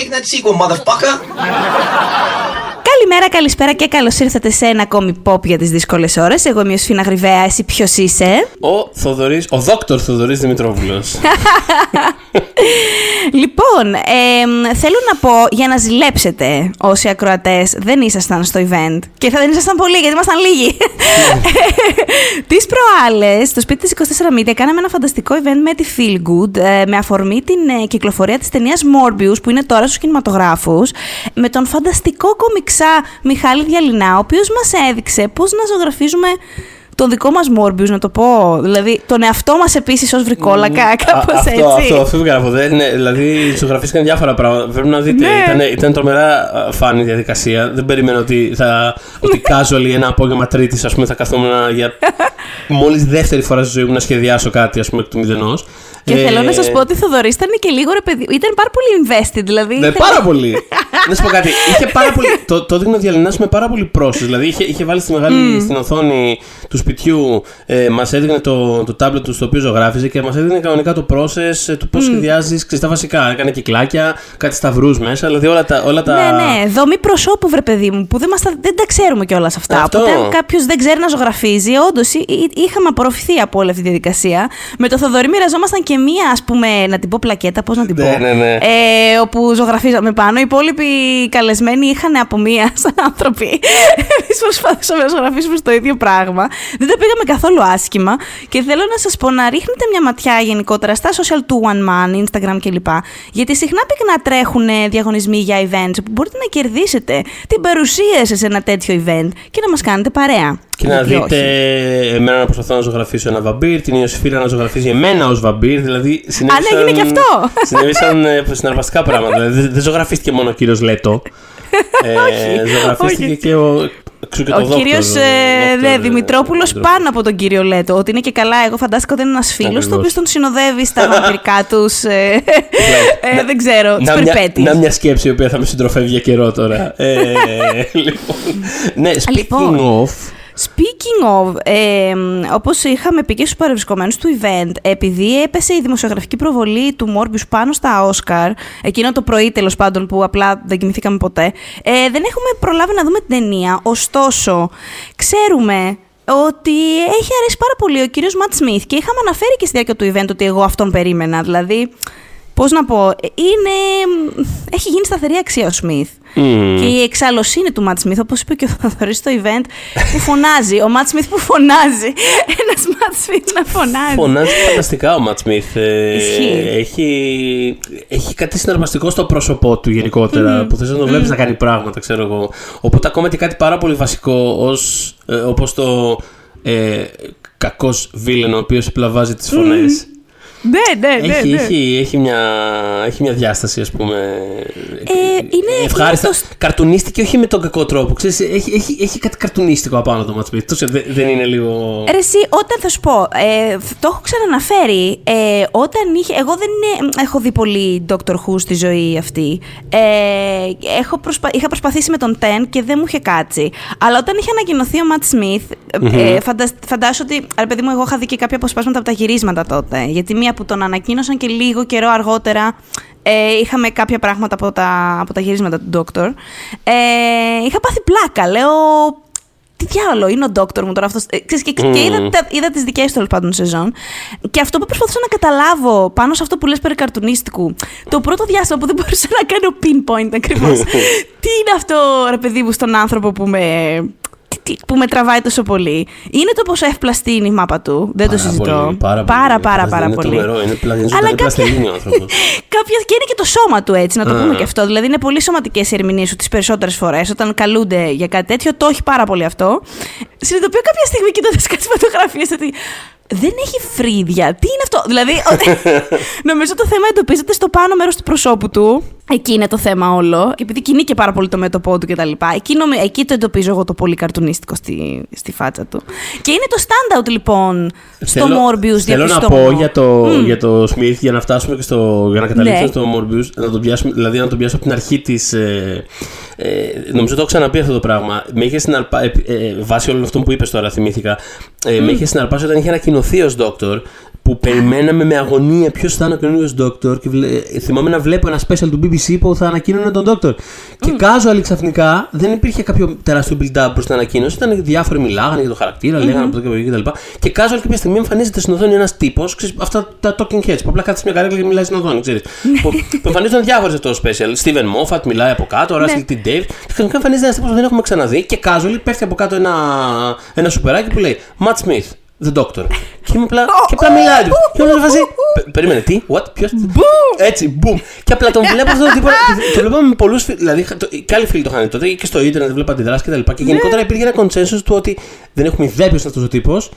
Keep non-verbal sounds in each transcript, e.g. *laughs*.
make that sequel, motherfucker. Καλημέρα, καλησπέρα και καλώς ήρθατε σε ένα ακόμη pop για τις δύσκολες ώρες. Εγώ είμαι ο Σφίνα Γρυβαία, εσύ ποιος είσαι; Ο Θοδωρής, ο δόκτωρ Θοδωρής Δημητρόπουλος. *laughs* λοιπόν, ε, θέλω να πω για να ζηλέψετε όσοι ακροατές δεν ήσασταν στο event. Και θα δεν ήσασταν πολλοί, γιατί ήμασταν λίγοι. *laughs* *laughs* τις προάλλες, στο σπίτι της 24 Media, κάναμε ένα φανταστικό event με τη Feel Good ε, με αφορμή την ε, κυκλοφορία της ταινίας Morbius που είναι τώρα στους κινηματογράφους. Με τον φανταστικό κομιξά Μιχάλη Διαλυνά, ο οποίος μας έδειξε πώς να ζωγραφίζουμε τον δικό μας Μόρμπιους, να το πω. Δηλαδή, τον εαυτό μας επίσης ως βρικόλακα, κάπως έτσι. Αυτό, αυτό, αυτό γράφω. Ναι, δηλαδή, ζωγραφίστηκαν διάφορα πράγματα. Πρέπει να δείτε. Ναι. Ήταν, ήταν τρομερά φάνη διαδικασία. Δεν περίμενα ότι θα. ότι casual ένα απόγευμα Τρίτης, ας πούμε, θα καθόμουν για. *laughs* Μόλις δεύτερη φορά στη ζωή μου να σχεδιάσω κάτι, ας πούμε, εκ του μηδενός. Και θέλω να σας πω ότι ο Θοδωρής ήταν και λίγο ρε παιδί. Ήταν πάρα πολύ invested, δηλαδή. Ναι, ήθελε- πάρα πολύ. *laughs* να σου πω κάτι. Είχε πάρα πολύ. το, το έδειχνε ο Διαλυνάς με πάρα πολύ πρόσωση. Δηλαδή είχε, είχε βάλει στη μεγάλη στην οθόνη του σπιτιού, ε, μας έδειχνε το, το tablet του στο οποίο ζωγράφιζε και μας έδειχνε κανονικά το process ε, του πώς σχεδιάζεις. Ξέρεις τα βασικά. Έκανε κυκλάκια, κάτι σταυρούς μέσα. Δηλαδή όλα τα. Όλα τα... Ναι, ναι, δομή προσώπου, βρε παιδί μου, που δεν, μας τα, δεν τα ξέρουμε κιόλας αυτά. Αυτό. Οπότε, αν κάποιος δεν ξέρει να ζωγραφίζει, όντως είχαμε απορροφηθεί από όλη αυτή τη διαδικασία. Με το Θοδωρή μοιραζόμασταν και μία, ας πούμε, να την πω πλακέτα, πώς να την Ναι, πω. ναι, ναι. Ε, όπου ζωγραφίζαμε πάνω. Οι υπόλοιποι καλεσμένοι είχαν από μία, *laughs* σαν άνθρωποι. Εμείς προσπαθήσαμε να ζωγραφίσουμε στο ίδιο πράγμα. Δεν τα πήγαμε καθόλου άσχημα. Και θέλω να σας πω να ρίχνετε μια ματιά γενικότερα στα social του One Man, Instagram κλπ. Γιατί συχνά πυκνά τρέχουν ε, διαγωνισμοί για events που μπορείτε να κερδίσετε την παρουσία σας σε ένα τέτοιο event και να μας κάνετε παρέα. Και να Γιατί δείτε όχι. εμένα να προσπαθώ να ζωγραφίσω ένα βαμπύρ, την Ιωσήφίνα να ζωγραφίζει εμένα ως βαμπύρ. Δηλαδή συνέβησαν. έγινε και αυτό. Συνέβησαν ε, συναρπαστικά πράγματα. Δηλαδή, δεν ζωγραφίστηκε μόνο ο κύριος Λέτο. *laughs* ε, ζωγραφίστηκε όχι. και ο. Εξού και το Ο δόκτωρ, κύριος ο δόκτωρ, ε, Δημητρόπουλος Δημητρόπουλος. πάνω από τον κύριο Λέτο. Ότι είναι και καλά. Εγώ φαντάστηκα ότι είναι ένας φίλος, Ακριβώς. το οποίος τον συνοδεύει στα *laughs* βαμπυρικά τους. Ε, ε, δεν ξέρω, τι Να μια, περιπέτειες. να μια σκέψη η οποία θα με συντροφεύει για καιρό τώρα. ε, *laughs* λοιπόν, ναι, speaking Λοιπόν. of. Speaking of, ε, όπως είχαμε πει και στους παρευρισκομένους του event, επειδή έπεσε η δημοσιογραφική προβολή του Morbius πάνω στα Oscar, εκείνο το πρωί τέλος πάντων που απλά δεν κοιμηθήκαμε ποτέ, ε, δεν έχουμε προλάβει να δούμε την ταινία. Ωστόσο, ξέρουμε ότι έχει αρέσει πάρα πολύ ο κύριος Ματ Σμιθ και είχαμε αναφέρει και στη διάρκεια του event ότι εγώ αυτόν περίμενα. Δηλαδή, πώς να πω, είναι... έχει γίνει σταθερή αξία ο Σμιθ. Μμμ. Και η εξαλλοσύνη του Ματ Σμιθ, όπως είπε και ο Θοδωρής στο event, που φωνάζει. Ο Ματ Σμιθ που φωνάζει. Ένας Ματ Σμιθ να φωνάζει. Φωνάζει φανταστικά ο Ματ Σμιθ. Ε, Ισχύει. έχει, έχει κάτι συναρπαστικό στο πρόσωπό του γενικότερα. Που θες να το βλέπεις να κάνει πράγματα, ξέρω εγώ. Οπότε ακόμα και κάτι πάρα πολύ βασικό, ως, ε, όπως το ε, κακός βίλεν ο οποίος επιλαβάζει τις φωνές. Ναι, ναι, ναι. Έχει, ναι. έχει, έχει, μια, έχει μια διάσταση, ας πούμε. Ε, είναι- ευχάριστα. είναι το- Καρτουνίστηκε όχι με τον κακό τρόπο. Ξέρεις, έχει, έχει, έχει κάτι καρτουνίστικο απάνω το Ματ Smith. Τόσο δεν, δεν είναι λίγο. Ρε εσύ, όταν θα σου πω, ε, το έχω ξαναναφέρει, ε, όταν είχε, εγώ δεν είναι, έχω δει πολύ Doctor Who στη ζωή αυτή, ε, έχω προσπα, είχα προσπαθήσει με τον Ten και δεν μου είχε κάτσει, αλλά όταν είχε ανακοινωθεί ο Matt Smith, ε, φαντασ, φαντάσου ότι, ρε παιδί μου, εγώ είχα δει και κάποια αποσπάσματα από τα γυρίσματα τότε, γιατί μία που τον ανακοίνωσαν και λίγο καιρό αργότερα ε, είχαμε κάποια πράγματα από τα, από τα γυρίσματα του Doctor, ε, είχα πάθει πλάκα, λέω, τι διάλογο είναι ο ντόκτορ μου τώρα αυτός. και, και είδα, τα- είδα τις δικές του τέλος πάντων σεζόν. Και αυτό που προσπαθούσα να καταλάβω πάνω σε αυτό που λες περί καρτουνίστικου. Το πρώτο διάστημα που δεν μπορούσα να κάνω pinpoint ακριβώς. *laughs* τι είναι αυτό, ρε παιδί μου, στον άνθρωπο που με. Τι- τι- Που με τραβάει τόσο πολύ. Είναι το πόσο εύπλαστη είναι η μάπα του. Δεν το Πάρα συζητώ. πολύ, πάρα, πάρα, πολύ. πάρα, Είναι πάρα πολύ. τρομερό, είναι πλα- είναι Αλλά ζωντανή πλαστελίνη ο άνθρωπος. *laughs* Κάποια και είναι και το σώμα του έτσι, να το Α. πούμε και αυτό. Δηλαδή είναι πολύ σωματικές οι ερμηνείες του τις περισσότερες φορές. Όταν καλούνται για κάτι τέτοιο, το έχει πάρα πολύ αυτό. Συνειδητοποιώ κάποια στιγμή κοιτώντας κάτι φωτογραφίες ότι δεν έχει φρύδια. Τι είναι αυτό; Δηλαδή, ο- *laughs* νομίζω το θέμα εντοπίζεται στο πάνω μέρος του προσώπου του. Εκεί είναι το θέμα όλο. Και επειδή κινεί και πάρα πολύ το μέτωπό του κτλ. Εκεί, νομι- εκεί το εντοπίζω εγώ το πολύ καρτουνίστικο στη, στη φάτσα του. Και είναι το standout λοιπόν στο Θέλω- Morbius Θέλω να διαπιστώνω. πω για το, για το Smith για να φτάσουμε και στο. για να καταλήξουμε Ναι. στο Morbius. Να τον πιάσουμε, δηλαδή να τον πιάσω από την αρχή της. Ε, ε, νομίζω το έχω ξαναπεί αυτό το πράγμα. Με είχε συναρπάσει. Ε, ε, βάσει όλων αυτών που είπες τώρα, θυμήθηκα. Ε, Με είχε συναρπάσει όταν είχε ανακοινωθεί ως Doctor. Που περιμέναμε με αγωνία ποιος θα είναι ο καινούριο Doctor. Και βλέ... θυμάμαι να βλέπω ένα special του BBC που θα ανακοίνωνε τον Doctor. Και casual ξαφνικά δεν υπήρχε κάποιο τεράστιο build-up προς την ανακοίνωση. Ήταν διάφοροι μιλάγανε για το χαρακτήρα, λέγανε από εδώ και από εκεί κτλ. Και casual κάποια στιγμή εμφανίζεται στην οθόνη ένας τύπος, αυτά τα talking heads, που απλά κάθεται μια καρέκλα και μιλάει στην οθόνη, ξέρεις. που, που εμφανίζονταν διάφοροι σε αυτό το special. Steven Moffat μιλάει από κάτω, Russell T. Davis. Και ξαφνικά εμφανίζεται ένας τύπος που δεν έχουμε ξαναδεί και casual πέφτει από κάτω ένα, ένα σουπεράκι που λέει Matt Smith. The Doctor. *laughs* Και είμαι απλά. και απλά μιλάει του. Και όλο βάζει. Περίμενε, τι, what, ποιο. Έτσι, boom. Και απλά τον βλέπω αυτό το τύπο. *laughs* Το βλέπαμε με πολλούς φίλου. Δηλαδή, και άλλοι φίλοι το είχαν τότε και στο ίντερνετ βλέπα αντιδράσεις κτλ. Και, και γενικότερα υπήρχε ένα consensus του ότι δεν έχουμε ιδέα ποιο είναι αυτός ο τύπος.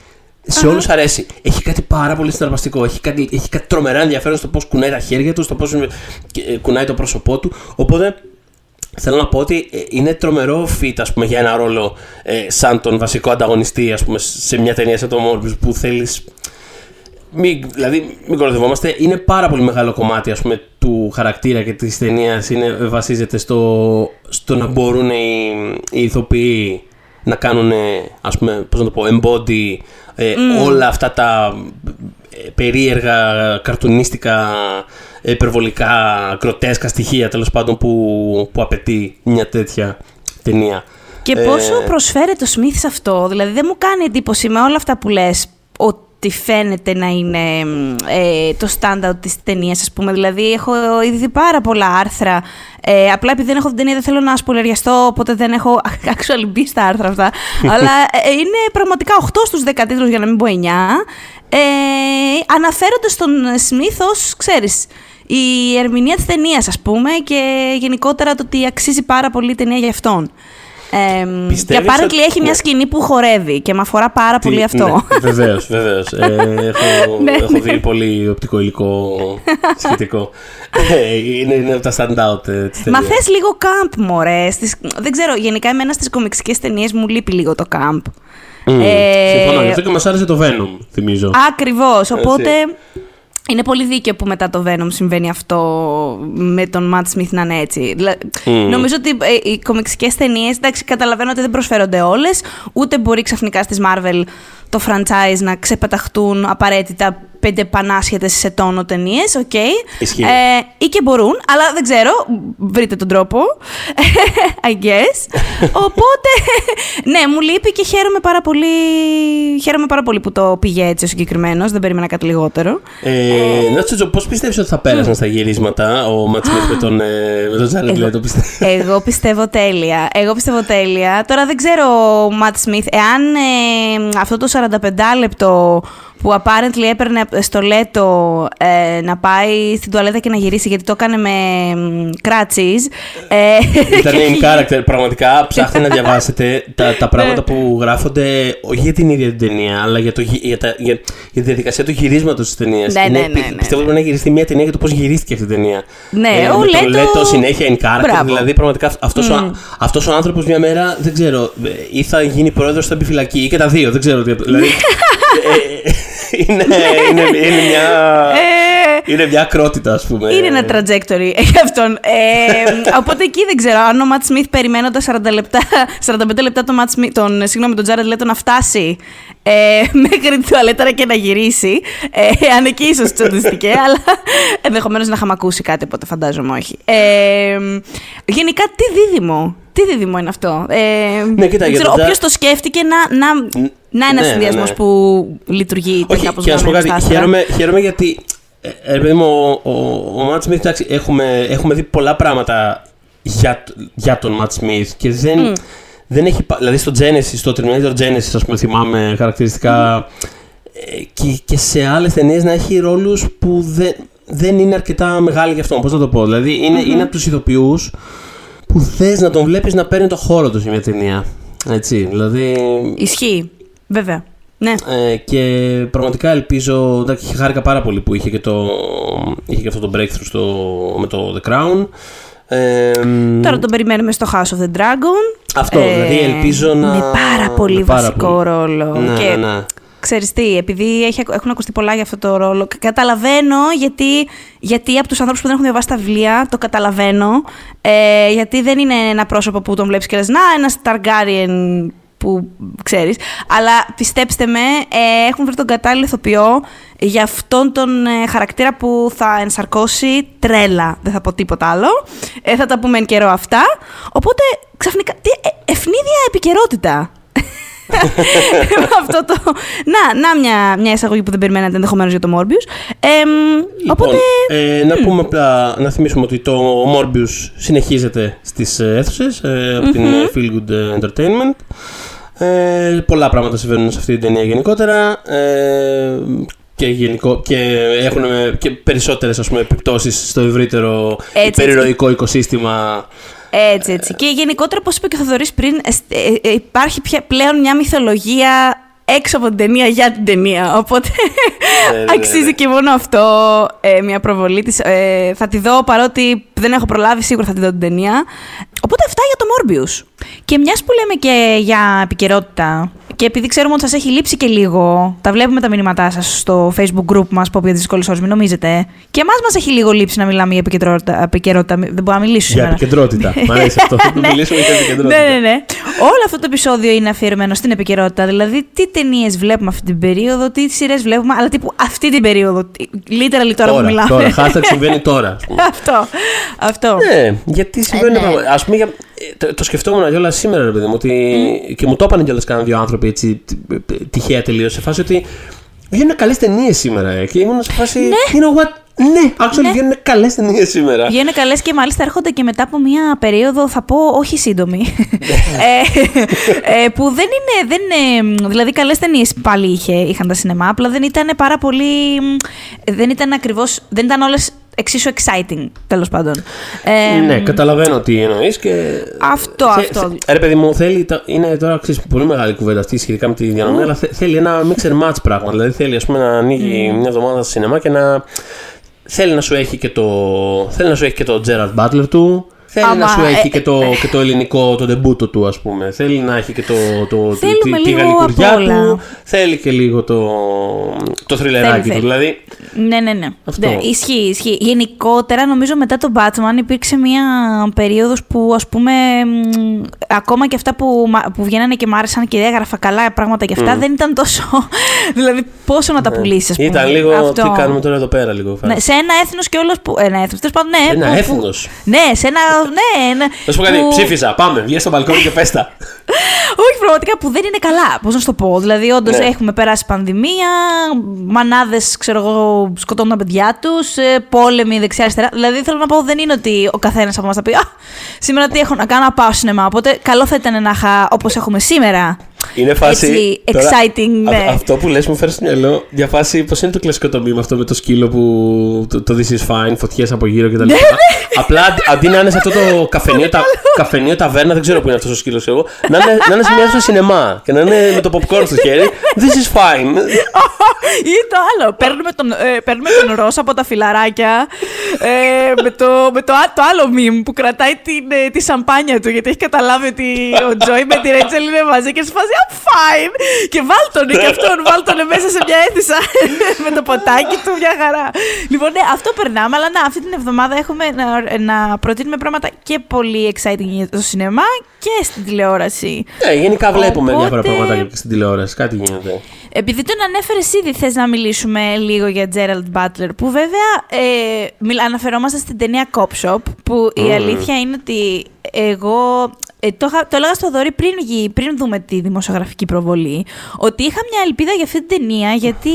Σε όλους αρέσει. Έχει κάτι πάρα πολύ συναρπαστικό. Έχει κάτι, έχει κάτι τρομερά ενδιαφέρον στο πώς κουνάει τα χέρια του, στο πώς κουνάει το πρόσωπό του. Οπότε Θέλω να πω ότι ε, είναι τρομερό fit ας πούμε, για ένα ρόλο ε, σαν τον βασικό ανταγωνιστή ας πούμε, σε μια ταινία σαν το Morbius που θέλεις μην, δηλαδή, μην κοροϊδευόμαστε. Είναι πάρα πολύ μεγάλο κομμάτι ας πούμε, του χαρακτήρα και της ταινίας. Βασίζεται στο, στο να μπορούν οι, οι ηθοποιοί να κάνουν, ας πούμε, πώς να το πω, embody ε, mm. όλα αυτά τα ε, περίεργα, καρτουνίστικα υπερβολικά κροτέσκα στοιχεία τέλος πάντων που, που απαιτεί μια τέτοια ταινία. Και ε, πόσο προσφέρει το Σμιθ σε αυτό, δηλαδή δεν μου κάνει εντύπωση με όλα αυτά που λες ότι φαίνεται να είναι ε, το στάνταρ της ταινίας, ας πούμε. Δηλαδή, έχω ήδη δει πάρα πολλά άρθρα. Ε, απλά επειδή δεν έχω την ταινία, δεν θέλω να σπολεριαστώ, οπότε δεν έχω *laughs* actually μπει στα άρθρα αυτά. *laughs* αλλά ε, είναι πραγματικά 8 στους 10 τίτλους, για να μην πω 9. Ε, αναφέροντας τον Σμιθ ως, ξέρεις, η ερμηνεία της ταινίας, ας πούμε, και γενικότερα το ότι αξίζει πάρα πολύ η ταινία για αυτόν. Ε, και apparently έχει μια σκηνή που χορεύει και με αφορά πάρα πολύ αυτό. Ναι, *laughs* βεβαίως, βεβαίως. Ε, έχω, ναι, έχω δει ναι. πολύ οπτικό υλικό *laughs* σχετικό. Ε, είναι, είναι από τα stand-out ε, της Μα θες λίγο camp, μωρέ. Στις, δεν ξέρω, γενικά εμένα στις κομιξικές ταινίες μου λείπει λίγο το camp. Mm, ε, συμφωνώ, γι' αυτό και μας άρεσε το Venom, θυμίζω. Ακριβώς. Οπότε είναι πολύ δίκαιο που μετά το Venom συμβαίνει αυτό με τον Matt Smith να είναι έτσι. Νομίζω ότι ε, οι κομιξικές ταινίες, εντάξει, καταλαβαίνω ότι δεν προσφέρονται όλες, ούτε μπορεί ξαφνικά στις Marvel το franchise να ξεπεταχτούν απαραίτητα πέντε πανάσχετες σε τόνο ταινίες, OK. Okay. Ε, ή και μπορούν, αλλά δεν ξέρω. Βρείτε τον τρόπο. *laughs* I guess. *laughs* Οπότε, ναι, μου λείπει και χαίρομαι πάρα πολύ, χαίρομαι πάρα πολύ που το πήγε έτσι ο συγκεκριμένος. Δεν περίμενα κάτι λιγότερο. Ε, ε, να σου πώς πιστεύεις ότι θα πέρασαν στα γυρίσματα ο Ματσμίθ με τον, ε, με τον Λέτο, Εγώ πιστεύω τέλεια. Εγώ πιστεύω τέλεια. Τώρα δεν ξέρω ο Ματ Σμιθ, εάν ε, αυτό το 45 λεπτό που apparently έπαιρνε στο Λέτο ε, να πάει στην τουαλέτα και να γυρίσει γιατί το έκανε με κράτσις. Ε, Ήταν in *laughs* character. Πραγματικά ψάχνετε να διαβάσετε τα, τα πράγματα ναι. που γράφονται όχι για την ίδια την ταινία, αλλά για, το, για, τα, για, για τη διαδικασία του γυρίσματος της ταινίας. Ναι, ναι, ναι, ναι, Πιστεύω ότι να γυριστεί μια ταινία για το πώς γυρίστηκε αυτή η ταινία. Ναι, ε, ο Λέτο... Το Λέτο συνέχεια in character. Δηλαδή, πραγματικά αυτός mm. ο, αυτός ο άνθρωπος μια μέρα δεν ξέρω, ή θα γίνει πρόεδρος στην επιφυλακή ή και τα δύο. Δεν ξέρω τι. Δηλαδή, *laughs* ε, είναι, είναι, *laughs* είναι, μια, ε, είναι μια ακρότητα, ας πούμε. Είναι ένα trajectory για *laughs* αυτόν. Ε, οπότε εκεί δεν ξέρω αν ο Ματ Σμιθ περιμένοντας 40 λεπτά, 45 λεπτά τον, Matt Smith, τον, συγγνώμη, τον Jared Leto να φτάσει ε, *laughs* μέχρι την τουαλέτα και να γυρίσει. Ε, αν εκεί ίσως τσαντιστικέ, αλλά ενδεχομένως να είχαμε ακούσει κάτι, οπότε φαντάζομαι όχι. Ε, γενικά, τι δίδυμο. Τι δίδυμο είναι αυτό; Ε, ναι, κοίτα, ξέρω, όποιος το σκέφτηκε να, να, να είναι ένας ναι, συνδυασμός ναι, ναι. που λειτουργεί Όχι, κάπως και να σου πω κάτι, χαίρομαι, χαίρομαι γιατί ε, ε παιδί μου, ο, ο, ο Matt Smith, εντάξει, έχουμε, έχουμε δει πολλά πράγματα για, για τον Matt Smith και δεν, mm. δεν έχει. Δηλαδή στο Genesis, στο Terminator Genesis, ας πούμε, θυμάμαι χαρακτηριστικά. Mm. Και, και σε άλλες ταινίες να έχει ρόλους που δεν, δεν είναι αρκετά μεγάλοι για αυτό. Πώς να το πω. Δηλαδή είναι, mm-hmm. είναι από τους ηθοποιούς που θες να τον βλέπεις να παίρνει το χώρο του σε μια ταινία. Έτσι, δηλαδή. Ισχύει. Βέβαια. Ναι. Ε, και πραγματικά ελπίζω. Εντάξει, χάρηκα πάρα πολύ που είχε και, το, είχε και αυτό το breakthrough στο, με το The Crown. Ε, Τώρα τον περιμένουμε στο House of the Dragon. Αυτό, ε, δηλαδή ελπίζω να. Με πάρα πολύ βασικό ρόλο. Ναι, και ναι, ναι. Ξέρεις τι, επειδή έχει, έχουν ακουστεί πολλά για αυτό το ρόλο, καταλαβαίνω γιατί, γιατί από τους ανθρώπους που δεν έχουν διαβάσει τα βιβλία, το καταλαβαίνω, ε, γιατί δεν είναι ένα πρόσωπο που τον βλέπεις και λες, να, ένας Targaryen που ξέρεις. Αλλά πιστέψτε με, ε, έχουν βρει τον κατάλληλο ηθοποιό για αυτόν τον ε, χαρακτήρα που θα ενσαρκώσει τρέλα. Δεν θα πω τίποτα άλλο. Ε, θα τα πούμε εν καιρό αυτά. Οπότε ξαφνικά. Τι, ε, ευνίδια επικαιρότητα. *laughs* Αυτό το... Να, να μια, μια εισαγωγή που δεν περιμένατε ενδεχομένως για το Morbius. Ε, λοιπόν, οπότε... Ε, να πούμε απλά, να θυμίσουμε ότι το Morbius συνεχίζεται στις αίθουσες ε, από την Feel Good Entertainment. Ε, πολλά πράγματα συμβαίνουν σε αυτή την ταινία γενικότερα. Ε, και, γενικό, και έχουν και περισσότερες ας πούμε, επιπτώσεις στο ευρύτερο υπερηρωικό οικοσύστημα έτσι, έτσι. Και γενικότερα, όπως είπε και ο Θοδωρής πριν, ε, ε, υπάρχει πια πλέον μια μυθολογία έξω από την ταινία για την ταινία. Οπότε ναι, ναι, ναι, αξίζει και μόνο αυτό ε, μια προβολή της. Ε, θα τη δω παρότι δεν έχω προλάβει, σίγουρα θα τη δω την ταινία. Οπότε αυτά για το Morbius. Και μιας που λέμε και για επικαιρότητα, και επειδή ξέρουμε ότι σας έχει λείψει και λίγο, τα βλέπουμε τα μηνύματά σας στο Facebook group μας, που από δύσκολε ώρε, μην νομίζετε. Και εμάς μας έχει λίγο λείψει να μιλάμε για επικαιρότητα. Δεν μπορώ να μιλήσω σήμερα. Για επικεντρότητα. Μ' αρέσει αυτό. Θα μιλήσουμε για επικεντρότητα. ναι, ναι, ναι. Όλο αυτό το επεισόδιο είναι αφιερωμένο στην επικαιρότητα. Δηλαδή, τι ταινίες βλέπουμε αυτή την περίοδο, τι σειρές βλέπουμε, αλλά τύπου αυτή την περίοδο. Λίτερα τώρα, τώρα που μιλάμε. Τώρα, hashtag συμβαίνει τώρα. *laughs* αυτό. αυτό. Ναι, γιατί συμβαίνει. Ε, ναι. Α πούμε, για, το, το σκεφτόμουν κιόλας σήμερα, ρε παιδί μου, ότι. Mm. και μου το είπαν κιόλας κανένα δύο άνθρωποι έτσι, τυχαία τελείω. Σε φάση ότι βγαίνουν καλές ταινίες σήμερα. Ε, και ήμουν σε φάση. Ναι. You know what? Ναι, actually ναι. βγαίνουν καλές ταινίες σήμερα. Βγαίνουν καλές και μάλιστα έρχονται και μετά από μια περίοδο, θα πω, όχι σύντομη. *laughs* ε, ε, που δεν είναι. Δεν είναι δηλαδή, καλές ταινίες πάλι είχε, είχαν τα σινεμά, απλά δεν ήταν πάρα πολύ. Δεν ήταν ακριβώς. Δεν ήταν όλες εξίσου exciting, τέλος πάντων. Ε, ναι, καταλαβαίνω τι εννοείς και. Αυτό, θε, αυτό. Θε, ρε, παιδί μου, θέλει. Είναι τώρα ξέρεις, πολύ μεγάλη κουβέντα αυτή σχετικά με τη διανομή, mm. αλλά θέλει ένα mixer match πράγμα. Δηλαδή θέλει ας πούμε, να ανοίγει mm. μια εβδομάδα στο σινεμά και να. Θέλει να σου έχει και το, θέλει να σου έχει και το Gerard Butler του, Θέλει Άμα, να σου έχει ε, και, το, και το ελληνικό, το ντεμπούτο του, ας πούμε. Θέλει να έχει και το, το, τη, τη γαλλικουριά του. Θέλει και λίγο το, το θρυλεράκι του. Δηλαδή. Ναι, ναι, ναι. Αυτό. ναι. Ισχύει, ισχύει. Γενικότερα, νομίζω μετά τον Batman υπήρξε μια περίοδος που, ας πούμε, ακόμα και αυτά που, που βγαίνανε και μ' άρεσαν και έγραφα καλά πράγματα και αυτά, mm. δεν ήταν τόσο. *laughs* δηλαδή, πόσο να τα ναι. πουλήσεις, ας πούμε. Ήταν λίγο. Αυτό. Τι κάνουμε τώρα εδώ πέρα, λίγο. Ναι, σε ένα έθνος και όλος που. Ένα έθνος. Ναι, ένα έθνος. Ναι, σε ένα ναι, ναι. Θα σου πω κάτι, που... ψήφιζα. Πάμε, βγαίνει στο μπαλκόνι και πέστα. Όχι, πραγματικά που δεν είναι καλά. Πώς να σου το πω. Δηλαδή, όντως ναι. έχουμε περάσει πανδημία, μανάδες, ξέρω εγώ, σκοτώνουν τα παιδιά τους, ε, πόλεμοι δεξιά-αριστερά. Δηλαδή, θέλω να πω, δεν είναι ότι ο καθένας από εμά θα πει Α, σήμερα τι έχω να κάνω, να πάω σινεμά. Οπότε, καλό θα ήταν να είχα όπως έχουμε σήμερα είναι φάση. Έτσι, exciting, ναι. αυτό που λες μου φέρει στο μυαλό για φάση. Πώς είναι το κλασικό το μήμα αυτό με το σκύλο που. Το, το This is fine, φωτιές από γύρω κτλ. Ναι, ναι. Απλά αντί να είναι σε αυτό το καφενείο, τα, καφενείο ταβέρνα, δεν ξέρω που είναι αυτός ο σκύλος εγώ, να είναι, να είναι σε μια στο σινεμά και να είναι με το popcorn στο χέρι. This is fine. *laughs* Ή το άλλο. Παίρνουμε τον, ε, παίρνουμε τον Ρώσα από τα φιλαράκια ε, με, το, με το, το άλλο μιμ που κρατάει την, ε, τη σαμπάνια του γιατί έχει καταλάβει ότι ο Τζόι με τη Ρέτσελ είναι μαζί και σου I'm fine. Και βάλτονε και αυτόν, *laughs* βάλτονε μέσα σε μια αίθουσα *laughs* με το ποτάκι του, μια χαρά. Λοιπόν, ναι, αυτό περνάμε, αλλά να, αυτή την εβδομάδα έχουμε να, να προτείνουμε πράγματα και πολύ exciting για το σινεμά και στην τηλεόραση. Ναι, γενικά βλέπουμε Οπότε... διάφορα πράγματα και στην τηλεόραση. Κάτι γίνεται. Επειδή τον ανέφερες ήδη, θες να μιλήσουμε λίγο για Gerald Butler, που βέβαια ε, αναφερόμαστε στην ταινία Cop Shop, που η αλήθεια είναι ότι εγώ ε, το, το έλεγα στο Δωρή πριν, πριν δούμε τη δημοσιογραφική προβολή, ότι είχα μια ελπίδα για αυτή την ταινία, γιατί.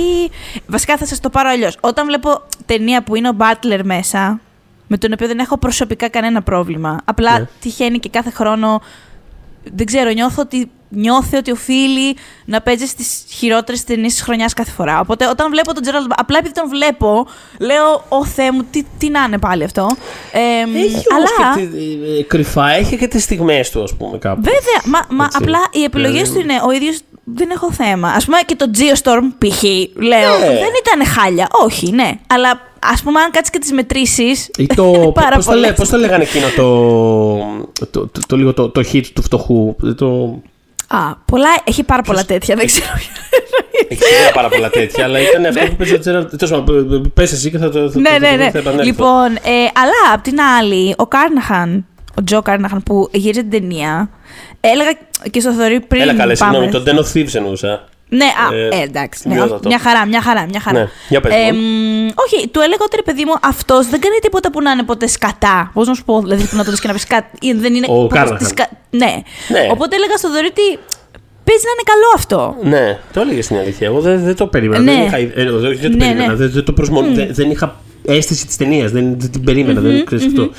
Βασικά θα σας το πάρω αλλιώς. Όταν βλέπω ταινία που είναι ο Butler μέσα, με τον οποίο δεν έχω προσωπικά κανένα πρόβλημα. Απλά ναι. τυχαίνει και κάθε χρόνο. Δεν ξέρω, νιώθω ότι νιώθει ότι οφείλει να παίζει στις χειρότερες ταινίες της χρονιάς κάθε φορά. Οπότε όταν βλέπω τον Τζέραλντ, απλά επειδή τον βλέπω, λέω: Ω Θεέ μου, τι, τι να είναι πάλι αυτό. Ε, έχει αλλά... και τη, ε, κρυφά, έχει και τις στιγμές του, ας πούμε, κάπου. Βέβαια, μα, μα απλά οι επιλογές του είναι ο ίδιος. Δεν έχω θέμα. Α πούμε και το Geostorm π.χ. Λέω. Ναι. Δεν ήταν χάλια. Όχι, ναι. Αλλά ας πούμε, αν κάτσεις και τις μετρήσεις. Το... *laughs* Πώς το, πώς το λέγανε εκείνο το, το, το, το, λίγο το, το hit του φτωχού; Το... Α, πολλά, έχει πάρα πολλά τέτοια, δεν ξέρω. Έχει πάρα πολλά τέτοια, αλλά ήταν αυτό που πες ο Τέλος πάντων, πες εσύ και θα το. Ναι, ναι, ναι. Λοιπόν, ε, αλλά απ' την άλλη, ο Κάρναχαν ο Τζο Κάρναχαν που γύριζε την ταινία. Έλεγα και στο Θοδωρή πριν. Έλα καλέ, πάμε. συγγνώμη, τον Den of Thieves εννοούσα. Ναι, α, Ε, ε, εντάξει. Ναι, σημειώτα όχι, το. μια χαρά, μια χαρά, μια χαρά. Ναι, για πες, Ε, λοιπόν. μ, όχι, του έλεγα ότι ρε παιδί μου, αυτός δεν κάνει τίποτα που να είναι ποτέ σκατά. Πώς να σου πω, δηλαδή που να το δεις και να πεις κάτι. Δεν είναι. Ο πώς Κάρναχαν. τη σκα- Ναι. Ναι. Οπότε έλεγα στο Θοδωρή ότι παίζει να είναι καλό αυτό. Ναι, το έλεγες στην αλήθεια. Εγώ δεν, δεν το περίμενα. Ναι. Δεν, είχα, ε, ε, όχι, δεν το Ναι, περίμενα. ναι. Δεν, δεν, το προσμο... δεν, δεν είχα αίσθηση της ταινίας. Δεν, δεν την περίμενα. Δεν ξέρεις αυτό.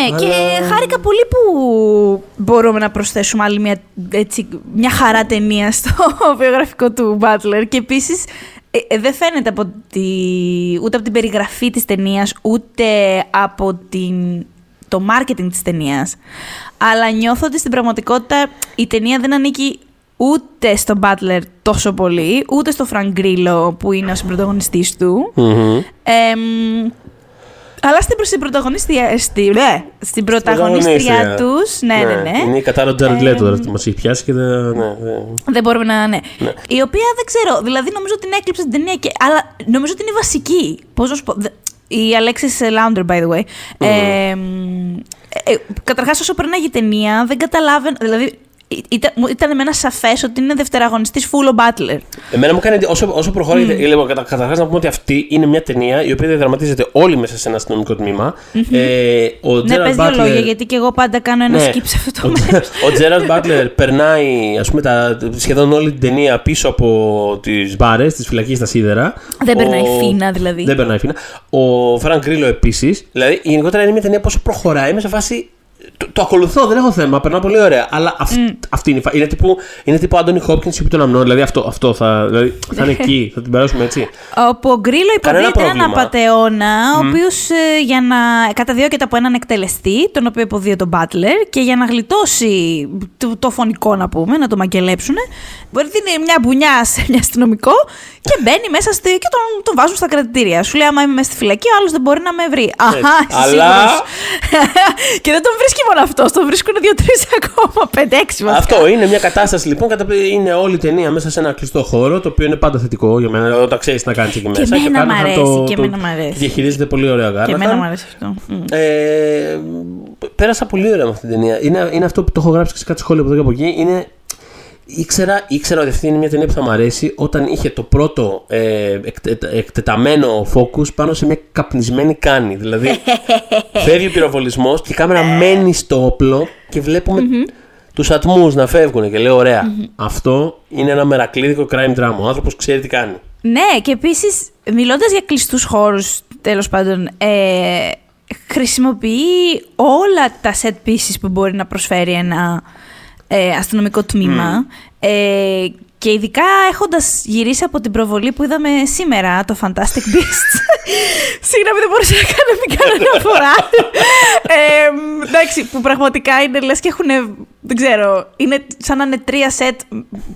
Ναι, και χάρηκα πολύ που μπορούμε να προσθέσουμε άλλη μια, έτσι, μια χαρά ταινία στο *laughs* βιογραφικό του Butler. Και επίσης δεν φαίνεται από τη, ούτε από την περιγραφή της ταινίας, ούτε από την, το marketing της ταινίας. Αλλά νιώθω ότι στην πραγματικότητα η ταινία δεν ανήκει ούτε στον Butler τόσο πολύ, ούτε στο Frank Grillo που είναι ο συμπροταγωνιστής του. Μμμ. Εμ, αλλά στην, προς την πρωταγωνίστρια, στη, ναι, στην πρωταγωνίστρια Πρωταγωνίστρια. τους, ναι, ναι, ναι, Είναι η κατάρα του Jared Ε, Leto τώρα που μας έχει πιάσει και δεν. Ναι, δεν- δεν μπορούμε να, ναι. Ναι. Η οποία δεν ξέρω, δηλαδή νομίζω ότι την έκλειψε την ταινία, και, αλλά νομίζω ότι είναι βασική. Πώς να σου πω, δε- η Alexis Lounder, by the way. Ε, εμ, ε, καταρχάς, όσο περνάγει η ταινία, δεν καταλάβαινε, δηλαδή ήταν, μου- ήταν εμένα σαφές ότι είναι δευτεραγωνιστής full ο Butler. Εμένα μου κάνει όσο, όσο προχωράει. Mm. Λοιπόν, κατα, καταρχάς να πούμε ότι αυτή είναι μια ταινία η οποία διαδραματίζεται όλη μέσα σε ένα αστυνομικό τμήμα. Ε, ο Ναι, Gerard πες δύο Butler- λόγια, γιατί και εγώ πάντα κάνω ένα Ναι. skip σε αυτό το Ο- μέρος. Ο Τζέραρντ Μπάτλερ *laughs* περνάει ας πούμε, τα, σχεδόν όλη την ταινία πίσω από τις μπάρες, τις φυλακές στα σίδερα. Δεν Ο- περνάει φίνα, δηλαδή. Δεν περνάει φίνα. Ο Φρανκ Γκρίλο επίσης. Δηλαδή γενικότερα είναι μια ταινία που όσο προχωράει. Είμαι σε φάση. Το, το ακολουθώ, δεν έχω θέμα, περνάω πολύ ωραία. Αλλά αυ, αυτή είναι η φα... Είναι τύπου, είναι τύπου Άντονι Χόπκινς Σιωπή των Αμνών. Δηλαδή αυτό, αυτό θα, δηλαδή, θα είναι *laughs* εκεί, θα την περάσουμε έτσι. Όπου ο Γκρίλο Κανένα υποδίεται έναν πρόβλημα. απαταιώνα, ο οποίος για να καταδιώκεται από έναν εκτελεστή, τον οποίο υποδίεται τον Μπάτλερ, και για να γλιτώσει το, το φωνικό, να πούμε, να το μαγκελέψουν, μπορεί να δίνει μια μπουνιά σε μια αστυνομικό και μπαίνει μέσα στη, και τον, τον βάζουν στα κρατητήρια. Σου λέει: Άμα είμαι μέσα στη φυλακή, ο άλλος δεν μπορεί να με βρει. Αχά, είσαι Αλλά- σίγουρος. *laughs* και δεν τον βρίσκει μόνο αυτό, τον βρίσκουν δύο-τρει ακόμα, πέντε-έξι βασικά. Αυτό είναι μια κατάσταση λοιπόν. Κατά, είναι όλη η ταινία μέσα σε ένα κλειστό χώρο, το οποίο είναι πάντα θετικό για μένα, όταν ξέρεις να κάνεις εκεί μέσα. εμένα μ' Κάναχαν αρέσει, και εμένα μ' αρέσει. Διαχειρίζεται πολύ ωραία ο Και Γκάναχαν. εμένα μου αρέσει αυτό. Μμ. Ε, πέρασα πολύ ωραία με αυτή την ταινία. Είναι, είναι αυτό που το έχω γράψει και σε κάτι σχόλιο από εδώ και από εκεί. Είναι, ήξερα, ήξερα ότι αυτή είναι μια ταινία που θα μου αρέσει όταν είχε το πρώτο ε, εκτε- εκτεταμένο focus πάνω σε μια καπνισμένη κάνη. Δηλαδή, *laughs* φεύγει ο πυροβολισμός και η κάμερα μένει στο όπλο και βλέπουμε τους ατμούς να φεύγουν. Και λέω: Ωραία, αυτό είναι ένα μερακλείδικο crime drama. Ο άνθρωπος ξέρει τι κάνει. Ναι, και επίσης, μιλώντας για κλειστούς χώρους, τέλος πάντων, ε, χρησιμοποιεί όλα τα set pieces που μπορεί να προσφέρει ένα ε, αστυνομικό τμήμα. Ε, και ειδικά έχοντας γυρίσει από την προβολή που είδαμε σήμερα, το Fantastic Beasts. *laughs* Συγγνώμη, δεν μπορούσα να κάνω μην κάνω αναφορά. *laughs* ε, εντάξει, που πραγματικά είναι λες και έχουν. Δεν ξέρω, είναι σαν να είναι τρία σετ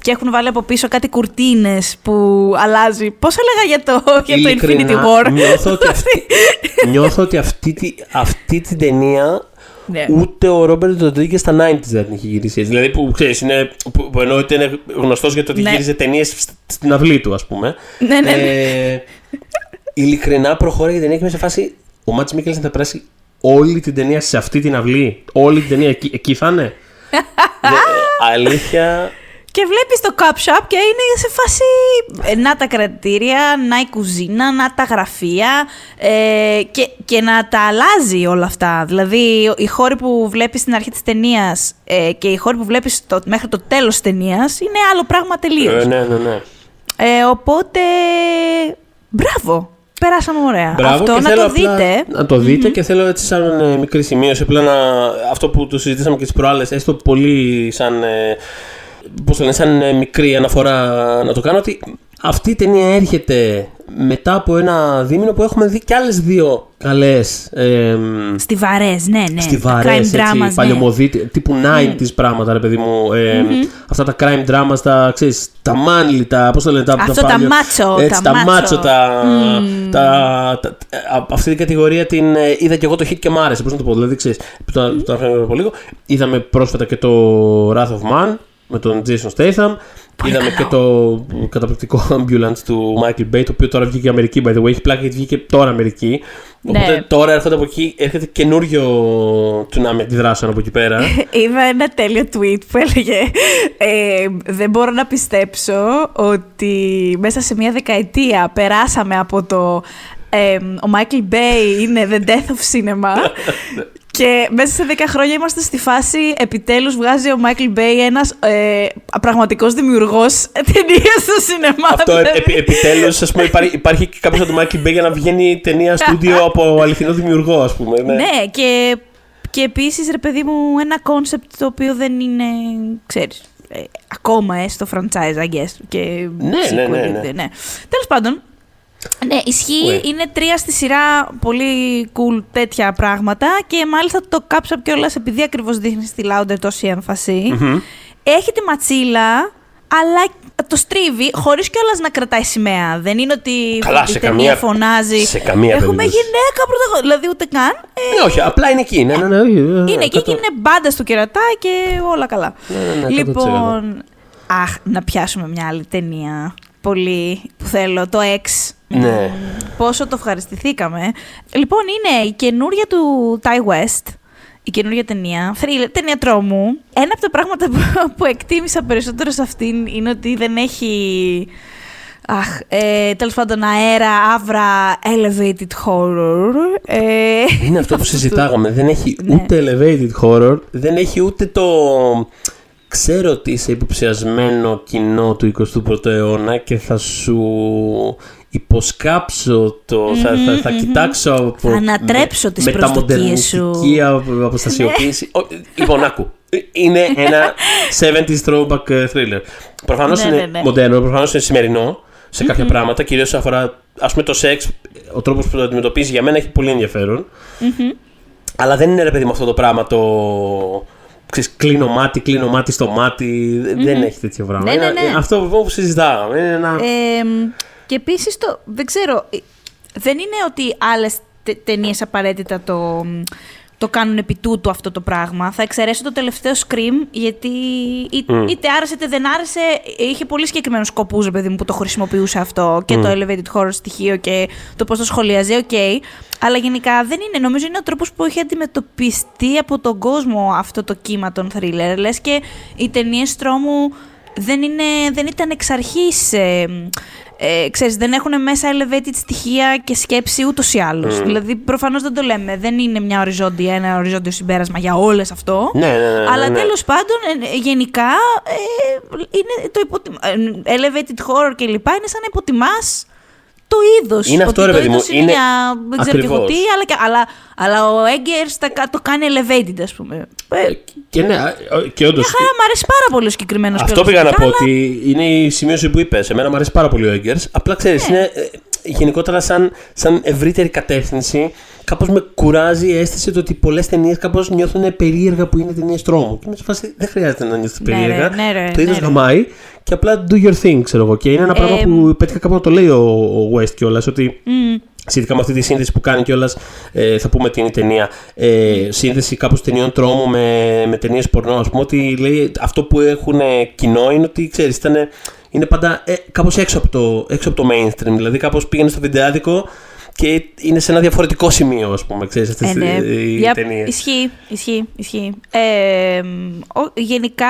και έχουν βάλει από πίσω κάτι κουρτίνες που αλλάζει. Πώς έλεγα για το, για το Infinity Ειλικρινά, War; Νιώθω ότι, *laughs* αυτή, νιώθω ότι αυτή, τη- αυτή την ταινία Ναι. ούτε ο Ρόμπερτ Ροντρίγκες στα 90s δεν την έχει γυρίσει έτσι. Δηλαδή που ξέρεις, είναι, που, που εννοώ ότι είναι γνωστός για το ότι Ναι. γύριζε ταινίες στην αυλή του, ας πούμε. Ναι, ναι, ναι. Ε, ειλικρινά προχώρησε η ταινία και είμαι σε φάση. Ο Μάτς Μίκελσεν θα περάσει όλη την ταινία σε αυτή την αυλή. Όλη την ταινία εκεί, εκεί θα είναι. *laughs* Δε- ε, αλήθεια. Και βλέπεις το cup shop και είναι σε φάση ε, να τα κρατήρια, να η κουζίνα, να τα γραφεία ε, και, και να τα αλλάζει όλα αυτά. Δηλαδή οι χώροι που βλέπεις στην αρχή της ταινίας ε, και οι χώροι που βλέπεις το, μέχρι το τέλος της ταινίας είναι άλλο πράγμα τελείως. Ε, ναι, ναι, ναι. Ε, οπότε, μπράβο. Περάσαμε ωραία. Μπράβο, Αυτό και να θέλω το απλά δείτε. Να το δείτε και θέλω έτσι σαν ε, μικρή σημείωση απλά να, αυτό που το συζητήσαμε και τις προάλλες έστω πολύ σαν, ε, πώς το λένε, σαν ε, μικρή αναφορά να το κάνω ότι αυτή η ταινία έρχεται μετά από ένα δίμηνο που έχουμε δει κι άλλες δύο καλές ε, Στιβαρές, ναι, ναι. στιβαρές, Crime έτσι, dramas, ναι. παλιωμοδίτη, τύπου 90s πράγματα, ρε παιδί μου. Ε, Αυτά τα crime dramas, τα, ξέρεις, τα manly, τα, πώς το λένε, τα, Αυτό τα παλιω- macho, έτσι, τα τα macho. macho, τα, τα, τα- α- αυτή την κατηγορία την ε, είδα και εγώ το hit και μ' άρεσε, πώς να το πω, δηλαδή, ξέρεις, που το, το αναφέραμε από λίγο. Είδαμε πρόσφατα και το Wrath of Man, με τον Jason Statham. Είδαμε και το καταπληκτικό ambulance του Michael Bay, το οποίο τώρα βγήκε Αμερική, by the way. Έχει πλάκα γιατί βγήκε τώρα Αμερική. Οπότε Ναι. τώρα έρχονται από εκεί, έρχεται καινούριο τσουνάμι αντιδράσεων από εκεί πέρα. *laughs* Είδα ένα τέλειο tweet που έλεγε ε, Δεν μπορώ να πιστέψω ότι μέσα σε μια δεκαετία περάσαμε από το ε, ο Michael Bay είναι the death of cinema *laughs* *laughs* και μέσα σε 10 χρόνια είμαστε στη φάση επιτέλους βγάζει ο Michael Bay ένας ε, πραγματικός δημιουργός ταινίας στο σινεμά. Αυτό Δηλαδή, επι, επιτέλους, ας πούμε, υπάρχει, υπάρχει και κάποιος από το Michael Bay για να βγαίνει ταινία στούντιο από αληθινό δημιουργό, ας πούμε. Ναι. Ναι, και, και επίσης, ρε παιδί μου, ένα κόνσεπτ το οποίο δεν είναι, ξέρεις, ε, ακόμα ε, στο franchise, I guess. Και Ναι, ναι, sequel, ναι, ναι. ναι. Τέλος πάντων, ναι, ισχύει, Ουε. είναι τρία στη σειρά πολύ cool τέτοια πράγματα και μάλιστα το κάψα κιόλας επειδή ακριβώς δείχνει στη Louder τόση έμφαση. Έχει τη ματσίλα, αλλά το στρίβει χωρίς κιόλας να κρατάει σημαία. Δεν είναι ότι Καλά, η σε ταινία καμία- φωνάζει. σε καμία Έχουμε περίπτωση. γυναίκα πρωταγωνιστή. Δηλαδή ούτε καν. Ε, Ναι, όχι, απλά είναι εκεί. Ναι, ναι, ναι, είναι εκεί και είναι μπάντα του κερατά και όλα καλά. Ναι, ναι, ναι, λοιπόν, αχ, να πιάσουμε μια άλλη ταινία. Πολύ που θέλω, το X. Ναι. Πόσο το ευχαριστηθήκαμε. Λοιπόν, είναι η καινούρια του Ty West. Η καινούρια ταινία. Thriller, ταινία τρόμου. Ένα από τα πράγματα που, *laughs* που εκτίμησα περισσότερο σε αυτήν είναι ότι δεν έχει. Αχ, ε, τέλος πάντων αέρα, άβρα, elevated horror. Ε, Είναι αυτό που *laughs* συζητάγαμε. Δεν έχει Ναι. ούτε elevated horror, δεν έχει ούτε το. Ξέρω ότι είσαι υποψιασμένο κοινό του 21ου αιώνα και θα σου υποσκάψω το. θα, θα, θα κοιτάξω από. Θα ανατρέψω τις με, προσδοκίες σου. μεταμοντερνιστική απο- αποστασιοποίηση. Ο- Λοιπόν, άκου. Είναι ένα *laughs* 70s throwback ε, thriller. Προφανώς Ναι, είναι ναι, ναι. μοντέρνο, προφανώς είναι σημερινό σε κάποια πράγματα, κυρίως αφορά ας πούμε το σεξ. Ο τρόπος που το αντιμετωπίζει για μένα έχει πολύ ενδιαφέρον. Αλλά δεν είναι ρε παιδί με αυτό το πράγμα το. Ξέρεις, κλείνω μάτι, κλείνω μάτι στο μάτι. Δεν έχει τέτοιο πράγμα. Ναι, ναι, Είναι- ναι. Αυτό που συζητάγαμε. Είναι ένα. Ε, και επίσης το. Δεν ξέρω. ε, Δεν είναι ότι άλλες ταινίες απαραίτητα το, το κάνουν επί τούτου αυτό το πράγμα. Θα εξαιρέσω το τελευταίο Scream, γιατί εί- είτε άρεσε είτε δεν άρεσε, είχε πολύ συγκεκριμένους σκοπούς, παιδί μου, που το χρησιμοποιούσε αυτό και το elevated horror στοιχείο και το πώς το σχολιάζει, οκ. Αλλά γενικά δεν είναι. Νομίζω είναι ο τρόπος που έχει αντιμετωπιστεί από τον κόσμο αυτό το κύμα των thriller. Λες και οι ταινίες τρόμου δεν, είναι, δεν ήταν εξ αρχής, ε, ε, ξέρεις, δεν έχουν μέσα elevated στοιχεία και σκέψη ούτως ή άλλως. Δηλαδή, προφανώς δεν το λέμε, δεν είναι μια οριζόντια, ένα οριζόντιο συμπέρασμα για όλες αυτό. Ναι, ναι, ναι, ναι, Αλλά ναι. τέλος πάντων, ε, ε, γενικά, ε, είναι το υποτιμα... ε, elevated horror και λοιπά είναι σαν να υποτιμάς το είδος. Είναι αυτό, Ότι ρε το παιδί μου, είδος είναι, είναι- μια, δεν ξέρω και εγώ Ακριβώς. τι, αλλά, και- αλλά, αλλά ο Eggers τα κα- το κάνει elevated, ας πούμε. Ε, Και, ναι, α, και όντως. Άρα μου αρέσει πάρα πολύ ο συγκεκριμένος Αυτό πήγα να πω ότι είναι η σημείωση που είπες. Εμένα μου αρέσει πάρα πολύ ο Έγκερ. Απλά ξέρεις, Ναι. είναι ε, γενικότερα σαν, σαν ευρύτερη κατεύθυνση. Κάπως με κουράζει η αίσθηση του ότι πολλές ταινίες κάπως νιώθουν περίεργα που είναι ταινίες τρόμου. Και είμαι σε φάση δεν χρειάζεται να νιώθει Ναι, ρε, περίεργα. ναι, ρε, το είδο ναι, ρε. γαμάει και απλά do your thing, ξέρω εγώ. Και είναι ένα πράγμα Ε, που πέτυχα κάπου να το λέει ο, ο West κιόλας. Ότι σχετικά με αυτή τη σύνδεση που κάνει κιόλας, ε, θα πούμε την ταινία, ε, σύνδεση κάπως ταινιών τρόμου με, με ταινίες πορνό, ας πούμε, ότι λέει αυτό που έχουν κοινό είναι ότι ξέρεις, ήταν. Είναι πάντα ε, κάπως έξω, από το- έξω από το mainstream. Δηλαδή, κάπως πήγαινε στο βιντεάδικο και είναι σε ένα διαφορετικό σημείο, ας πούμε, ξέρεις, αυτές Ε, ναι. οι Yep, ταινίες. Ισχύει, ισχύει, ισχύει. Ε, ο- γενικά,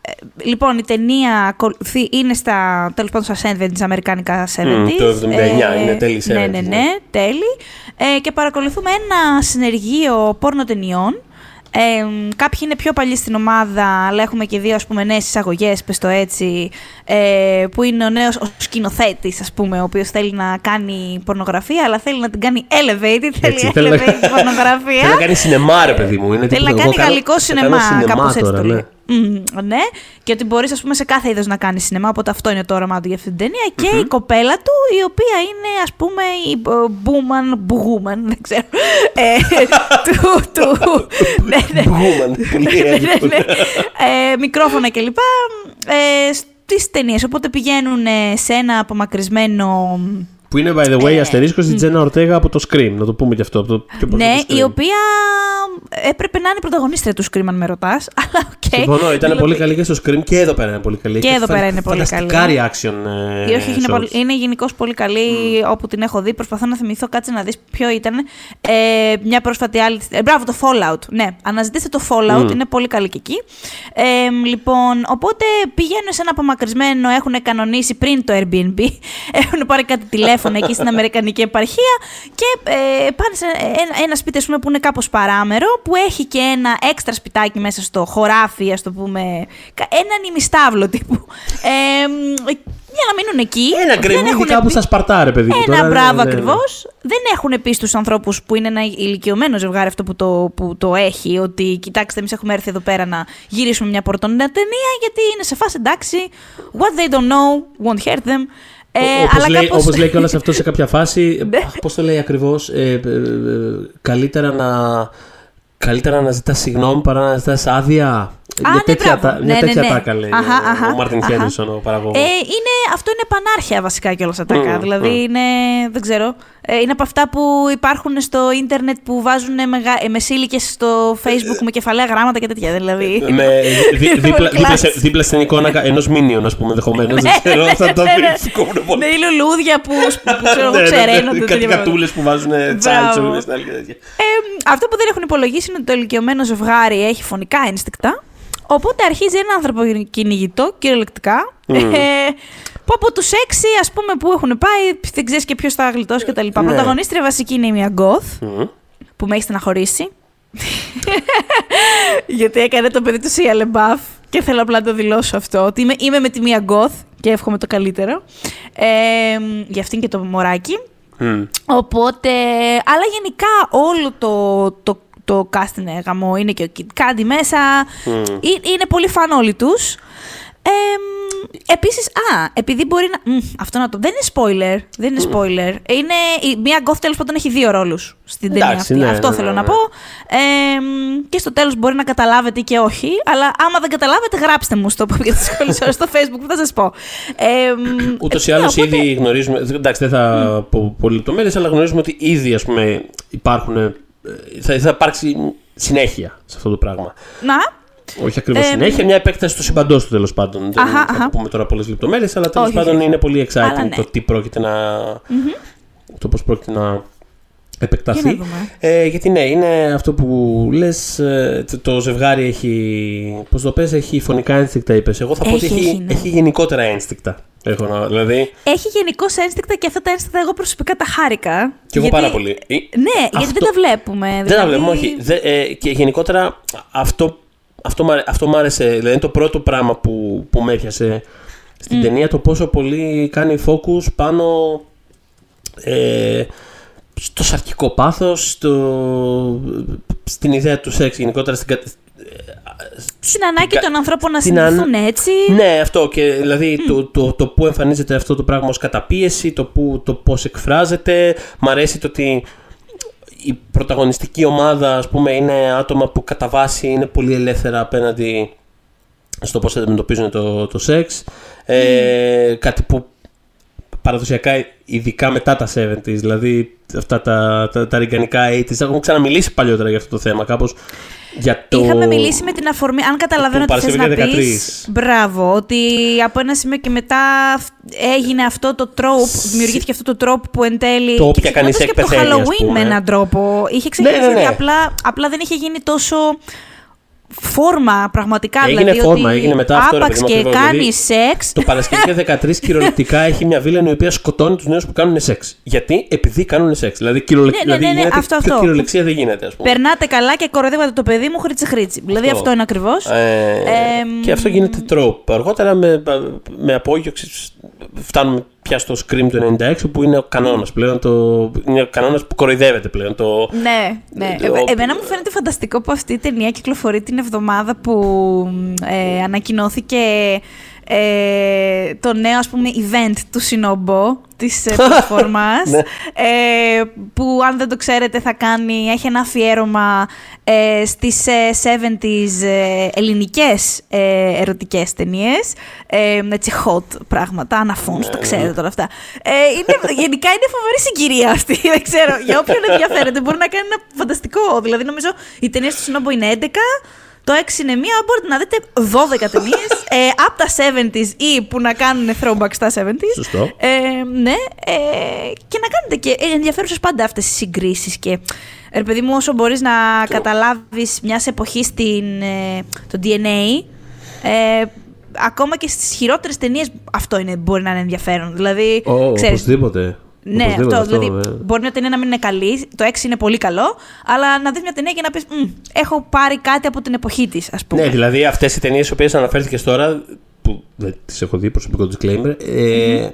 ε, λοιπόν, η ταινία ακολουθεί, είναι στα, τέλος πάντων, στα 70s, αμερικάνικα 70s. το 79, είναι τέλη Ναι, 70s, ναι, ναι. ναι, τέλη. Ε, και παρακολουθούμε ένα συνεργείο πόρνο ταινιών. Ε, κάποιοι είναι πιο παλιοί στην ομάδα, αλλά έχουμε και δύο ας πούμε, νέες εισαγωγές, πες το έτσι, ε, που είναι ο νέος ο σκηνοθέτης, ας πούμε, ο οποίος θέλει να κάνει πορνογραφία, αλλά θέλει να την κάνει elevated, θέλει Έτσι, θέλει να- elevated πορνογραφία. *laughs* Θέλει να κάνει σινεμά, ρε παιδί μου. Είναι Θέλει τίποτα. να Εγώ κάνει κάνω- γαλλικό θα κάνω σινεμά, κάπως έτσι τώρα, το ναι. λέει. Μμμ, ναι, και ότι μπορείς, ας πούμε, σε κάθε είδος να κάνεις σινεμά. Οπότε αυτό είναι το όραμά του για αυτή την ταινία. Και η κοπέλα του, η οποία είναι, ας πούμε, η Μπούμαν, Μπουγούμαν, δεν ξέρω. ε, *laughs* του. του ναι, ναι. Μπουγούμαν, πολύ ναι, έντυπο. ναι. Ε, μικρόφωνα κλπ. Ε, Στις ταινίες. Οπότε πηγαίνουν ε, σε ένα απομακρυσμένο. Που είναι, by the way, Ε, αστερίσκος στην Τζένα Ορτέγα από το Scream. Να το πούμε και αυτό. από το πιο Ναι, πρόσφατο η Scream. οποία έπρεπε να είναι η πρωταγωνίστρια του Scream, αν με ρωτάς. *laughs* Αλλά OK. Okay. Συμφωνώ, ήταν πολύ καλή και στο Scream και εδώ πέρα είναι πολύ καλή. Και εδώ πέρα είναι πολύ καλή. Φανταστικά reaction. Ε, όχι, είναι, πολύ, είναι γενικώς πολύ καλή mm. όπου την έχω δει. Προσπαθώ να θυμηθώ, κάτσε να δεις ποιο ήταν. Ε, μια πρόσφατη άλλη. Ε, μπράβο, το Fallout. Ναι, αναζητήστε το Fallout, mm. είναι πολύ καλή και εκεί. Ε, λοιπόν, οπότε πηγαίνουν σε ένα απομακρυσμένο, έχουν κανονίσει πριν το Airbnb. *laughs* Έχουν πάρει κάτι τηλέφωνο εκεί στην Αμερικανική επαρχία και ε, πάνε σε ένα, ένα σπίτι, πούμε, που είναι κάπως παράμερο, που έχει και ένα έξτρα σπιτάκι μέσα στο χωράφι, ας το πούμε. Έναν ημιστάβλο τύπου. Ε, για να μείνουν εκεί. Ένα γκρεμίδι κάπου πει... στα Σπαρτά, παιδί μου. Ένα μπράβο ναι, ναι, ακριβώς. Δεν έχουν πει στους ανθρώπους που είναι ένα ηλικιωμένο ζευγάρι αυτό που το, που το έχει, ότι κοιτάξτε, εμείς έχουμε έρθει εδώ πέρα να γυρίσουμε μια πορτονέα ταινία, γιατί είναι σε φάση εντάξει. What they don't know won't hurt them. Ε, όπως, λέει, κάπως... όπως λέει κιόλας αυτός σε κάποια *laughs* φάση, ναι. πώς το λέει ακριβώς, ε, ε, ε, καλύτερα να καλύτερα να ζητάς συγγνώμη παρά να ζητάς άδεια; Α, μια τέτοια, ναι, τα, μια ναι, τέτοια ναι, τάκα λέει αχα, αχα, ο Μάρτιν Χέντερσον, ο παραγωγός. Ε, είναι, αυτό είναι πανάρχια βασικά κιόλας τα τάκα. Mm, δηλαδή mm. είναι, δεν ξέρω, ε, είναι από αυτά που υπάρχουν στο ίντερνετ που βάζουν μεγα... Ε, μεσήλικες στο facebook με κεφαλαία γράμματα και τέτοια. Δηλαδή. με, δι, *laughs* δίπλα, δίπλα, δίπλα, στην εικόνα ενός μίνιον, ας πούμε, ενδεχομένω. δεν ξέρω, αυτά το Με οι λουλούδια που, που ξεραίνονται. Κάτι κατούλες που βάζουν τσάλτσο. Αυτό που δεν έχουν υπολογίσει είναι ότι το ηλικιωμένο ζευγάρι έχει φωνικά ένστικτα. Οπότε αρχίζει ένα άνθρωπο κυνηγητό, κυριολεκτικά. Mm. Ε, που από τους έξι, ας πούμε, που έχουν πάει, δεν ξέρεις και ποιος θα γλιτώσει κτλ. Ναι. Πρωταγωνίστρια βασική είναι η μία Goth, mm. που με έχει στεναχωρήσει. *laughs* Γιατί έκανε το παιδί του Σία Λεμπάφ και θέλω απλά να το δηλώσω αυτό. Ότι είμαι, είμαι με τη μία Goth και εύχομαι το καλύτερο. Ε, για αυτήν και το μωράκι. Mm. Οπότε, αλλά γενικά όλο το, το, το cast είναι γαμό, είναι και ο Kid Candy μέσα. Mm. Είναι πολύ φαν όλοι τους. Ε, Επίσης, α, επειδή μπορεί να. Μ, αυτό να το. Δεν είναι spoiler. Δεν είναι spoiler. Είναι, η, μία γκοφ τέλος πάντων έχει δύο ρόλους στην ταινία αυτή. Ναι, αυτό ναι, θέλω ναι, να πω. Ε, και στο τέλος μπορεί να καταλάβετε και όχι. Αλλά άμα δεν καταλάβετε, γράψτε μου στο, *laughs* στο Facebook που θα σας πω. Ε, Ούτως ή άλλως οπότε... ήδη γνωρίζουμε. Εντάξει, δεν θα mm. πω πολύ λεπτομέρειες, αλλά γνωρίζουμε ότι ήδη ας πούμε, υπάρχουν. Ε, θα, θα υπάρξει συνέχεια σε αυτό το πράγμα. Να. Όχι ακριβώς ε, συνέχεια, μια επέκταση του συμπαντός του τέλος πάντων. Δεν θα πούμε τώρα πολλές λεπτομέρειες, αλλά τέλος πάντων είναι πολύ exciting ναι. το τι πρόκειται να. το πώς πρόκειται να επεκταθεί. Ε, γιατί ναι, είναι αυτό που λες. Ε, το ζευγάρι έχει. Πώς το πες, έχει φωνικά ένστικτα, είπες. Εγώ θα πω ότι έχει, ναι. έχει γενικότερα ένστικτα. Έχω να, δηλαδή... Έχει γενικώς ένστικτα και αυτά τα ένστικτα εγώ προσωπικά τα χάρηκα. Και εγώ πάρα πολύ. Ναι, αυτό... γιατί δεν τα βλέπουμε. Δεν τα βλέπουμε, όχι. Δε, ε, και γενικότερα αυτό αυτό, αυτό μου άρεσε. Δηλαδή είναι το πρώτο πράγμα που, που με έπιασε στην mm. ταινία το πόσο πολύ κάνει focus πάνω ε, στο σαρκικό πάθος, στο, στην ιδέα του σεξ γενικότερα στην, ε, στην ανάγκη των ανθρώπων να συνδεθούν έτσι. Ναι, αυτό. Και δηλαδή το, το, το, που εμφανίζεται αυτό το πράγμα ως καταπίεση, το, που, το πώς εκφράζεται. Μ' αρέσει το ότι η πρωταγωνιστική ομάδα, ας πούμε, είναι άτομα που κατά βάση είναι πολύ ελεύθερα απέναντι στο πώς αντιμετωπίζουν το, το σεξ. Ε, κάτι που παραδοσιακά, ειδικά μετά τα 70s, δηλαδή αυτά τα, τα, τα ριγκανικά 80s, έχουμε ξαναμιλήσει παλιότερα για αυτό το θέμα, κάπως για το... Είχαμε μιλήσει με την αφορμή, αν καταλαβαίνω τι θες να πεις, μπράβο, ότι από ένα σημείο και μετά έγινε αυτό το τρόπ, δημιουργήθηκε αυτό το τρόπ που εν τέλει... Το όποια κανείς και το Halloween με έναν τρόπο. Είχε ξεκινήσει, ναι, ναι, ναι. Απλά, απλά δεν είχε γίνει τόσο φόρμα πραγματικά. Έγινε δηλαδή, φόρμα, έγινε μετά αυτό. Άπαξ και κάνει δηλαδή, σεξ. Το Παρασκευή *laughs* 13 κυριολεκτικά έχει μια βίλα η οποία σκοτώνει τους νέους που κάνουν σεξ. Γιατί, επειδή κάνουν σεξ. Δηλαδή, κυριολεξία ναι, ναι, ναι, ναι, γίνεται, αυτό, αυτό. κυριολεξία δεν γίνεται, ας πούμε. Περνάτε καλά και κοροϊδεύατε το παιδί μου χρήτσι χρήτσι. Δηλαδή αυτό είναι ακριβώς. Ε, ε, και αυτό γίνεται τρόπο. Αργότερα με, με απόγειο φτάνουμε πια στο Scream του 96 που είναι ο κανόνας πλέον. Το, είναι ο κανόνας που κοροϊδεύεται πλέον. Το, ναι, ναι. Το, ε, εμένα μου φαίνεται φανταστικό που αυτή η ταινία κυκλοφορεί την εβδομάδα που ε, ανακοινώθηκε ε, το νέο ας πούμε event του Sinobo της ε, *laughs* πλατφόρμας Ναι. ε, που αν δεν το ξέρετε θα κάνει, έχει ένα αφιέρωμα ε, στις ε, 70s ε, ελληνικές ε, ερωτικές ταινίες. Ε, έτσι hot πράγματα, αναφών, Ναι, το ξέρετε τώρα αυτά. Ε, είναι, γενικά είναι φοβερή συγκυρία αυτή *laughs* δεν ξέρω, για όποιον ενδιαφέρεται μπορεί να κάνει ένα φανταστικό δηλαδή νομίζω οι ταινίες του Sinobo είναι 11 το 6 είναι μία, μπορείτε να δείτε 12 ταινίες *laughs* ε, από τα 70s ή που να κάνουν throwback στα 70s. Σωστό. Ε, ναι, ε, και να κάνετε και ενδιαφέρουσες πάντα αυτές τι συγκρίσεις. Και ρε παιδί μου, όσο μπορείς να καταλάβεις μιας εποχής στην, ε, το DNA, ε, ακόμα και στις χειρότερες ταινίες αυτό είναι, μπορεί να είναι ενδιαφέρον. Δηλαδή, Ω, ξέρεις, οπωσδήποτε. Ναι, Οπωσδήποτε αυτό. Δηλαδή, ε. μπορεί μια ταινία να μην είναι καλή, το 6 είναι πολύ καλό, αλλά να δεις μια ταινία και να πεις Έχω πάρει κάτι από την εποχή της, ας πούμε. Ναι, δηλαδή αυτές οι ταινίες οι οποίες αναφέρθηκες τώρα. που δεν τις έχω δει, προσωπικό disclaimer. Ε,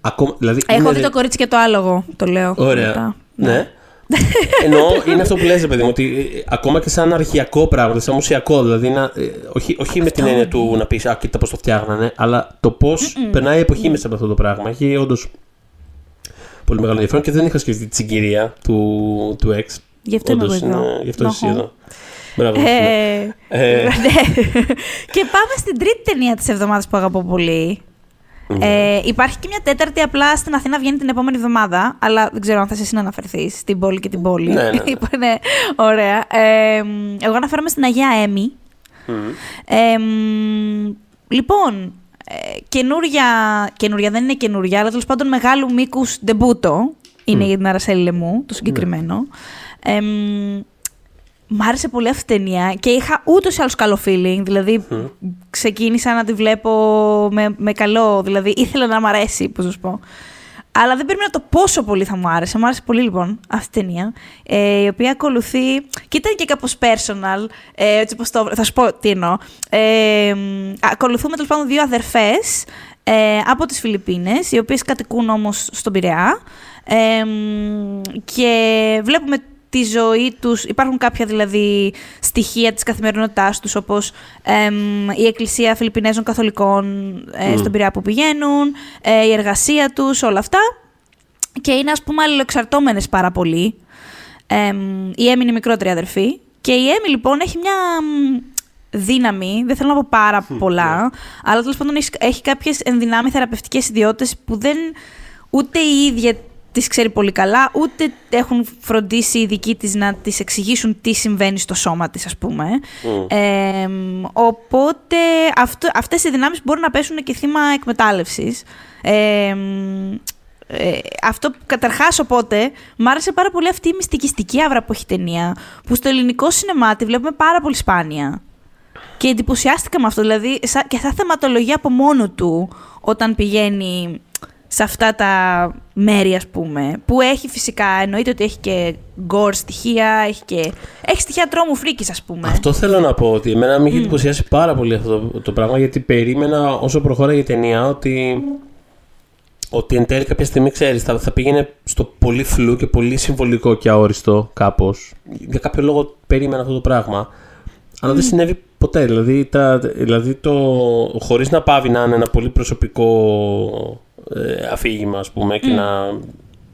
ακόμα, δηλαδή Έχω είναι δει ρε- το κορίτσι και το άλογο, το λέω. Ωραία. μετά. Ναι. *laughs* Εννοώ είναι αυτό που λες, ρε παιδί μου, ότι ε, ακόμα και σαν αρχιακό πράγμα, δηλαδή σαν μουσιακό, δηλαδή να, ε, όχι, όχι με την έννοια του να πεις Α, κοίτα πώς το φτιάχνανε, αλλά το πώς περνάει η εποχή μέσα από αυτό το πράγμα. Έχει όντως πολύ μεγάλο ενδιαφέρον και δεν είχα σκεφτεί τη συγκυρία του, του ex. Γι' αυτό είμαι Όντως εγώ εδώ. είναι- Γι' αυτό είσαι Νοχο. εδώ. Μπράβο. Ε, Ε. *laughs* ναι. και πάμε στην τρίτη ταινία της εβδομάδας που αγαπώ πολύ. Ε, υπάρχει και μια τέταρτη απλά στην Αθήνα βγαίνει την επόμενη εβδομάδα, αλλά δεν ξέρω αν θα εσύ να αναφερθείς στην πόλη και την πόλη. Ναι, ναι, ναι. *laughs* Είπανε, ωραία. Ε, εγώ αναφέρομαι στην Αγία Έμι. Μμμ. Ε, μ, λοιπόν, ε, καινούρια, καινούρια, δεν είναι καινούρια, αλλά τέλος πάντων μεγάλου μήκους ντεμπούτο είναι για την Αρασέλη Λεμού, το συγκεκριμένο. Ε, μ, μ' άρεσε πολύ αυτή η ταινία και είχα ούτως ή άλλως καλό feeling. Δηλαδή, ξεκίνησα να τη βλέπω με, με καλό. Δηλαδή, ήθελα να μ' αρέσει, πώς να σου πω. Αλλά δεν περίμενα το πόσο πολύ θα μου άρεσε. Μου άρεσε πολύ λοιπόν αυτή η ταινία. Ε, η οποία ακολουθεί. και ήταν και κάπως personal. Ε, έτσι όπως το, θα σου πω τι εννοώ. Ε, μ, ακολουθούμε τέλος πάντων δύο αδερφές ε, από τις Φιλιππίνες, οι οποίες κατοικούν όμως στον Πειραιά. Ε, μ, και βλέπουμε τη ζωή τους, υπάρχουν κάποια δηλαδή στοιχεία της καθημερινότητάς τους, όπως εμ, η Εκκλησία Φιλιππινέζων Καθολικών ε, στον Πειραιά που πηγαίνουν, ε, η εργασία τους, όλα αυτά. Και είναι ας πούμε αλληλοεξαρτώμενες πάρα πολύ. Εμ, η Έμι είναι η μικρότερη αδερφή. Και η Έμι λοιπόν έχει μια μ, δύναμη, δεν θέλω να πω πάρα πολλά, αλλά τέλος πάντων έχει, έχει κάποιες ενδυνάμει θεραπευτικές ιδιότητες που δεν ούτε η ίδια τις ξέρει πολύ καλά, ούτε έχουν φροντίσει οι δικοί της να τις εξηγήσουν τι συμβαίνει στο σώμα της, ας πούμε. Ε, οπότε αυτό, αυτές οι δυνάμεις μπορούν να πέσουν και θύμα εκμετάλλευσης. Ε, ε, αυτό καταρχάς οπότε μ' άρεσε πάρα πολύ αυτή η μυστικιστική άβρα που έχει η ταινία που στο ελληνικό σινεμά τη βλέπουμε πάρα πολύ σπάνια και εντυπωσιάστηκα με αυτό δηλαδή σα- και σαν θεματολογία από μόνο του όταν πηγαίνει σε αυτά τα μέρη ας πούμε που έχει φυσικά εννοείται ότι έχει και γκορ στοιχεία έχει και έχει στοιχεία τρόμου φρίκης ας πούμε Αυτό θέλω να πω ότι εμένα με είχε εντυπωσιάσει πάρα πολύ αυτό το, το πράγμα γιατί περίμενα όσο προχώραγε η ταινία ότι, ότι εν τέλει κάποια στιγμή ξέρεις θα, θα πήγαινε στο πολύ φλού και πολύ συμβολικό και αόριστο κάπως. Για κάποιο λόγο περίμενα αυτό το πράγμα. Αλλά δεν συνέβη ποτέ. Δηλαδή, τα, δηλαδή το, χωρίς να πάβει να είναι ένα πολύ προσωπικό ε, αφήγημα ας πούμε και να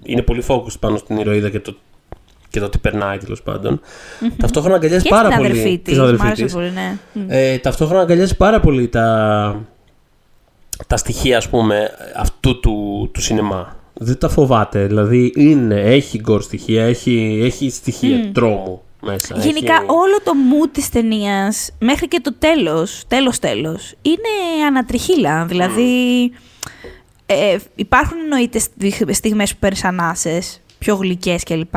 είναι πολύ focus πάνω στην ηρωίδα και το, και το τι περνάει τέλος πάντων. Ταυτόχρονα αγκαλιάζει και πάρα στην πολύ. αδερφή και της, στην μ' αδερφή άρεσε της. πολύ, ναι. Μμ. Ε, ταυτόχρονα αγκαλιάζει πάρα πολύ τα, τα στοιχεία, ας πούμε, αυτού του, του σινεμά. Δεν τα φοβάται. Δηλαδή, είναι, έχει γκορ στοιχεία, έχει, έχει στοιχεία τρόμου μέσα. Γενικά έχει... όλο το mood της ταινίας μέχρι και το τέλος, τέλος τέλος, είναι ανατριχίλα. Δηλαδή ε, υπάρχουν εννοείται στιγ- στιγμές που παίρνεις ανάσες, πιο γλυκές κλπ.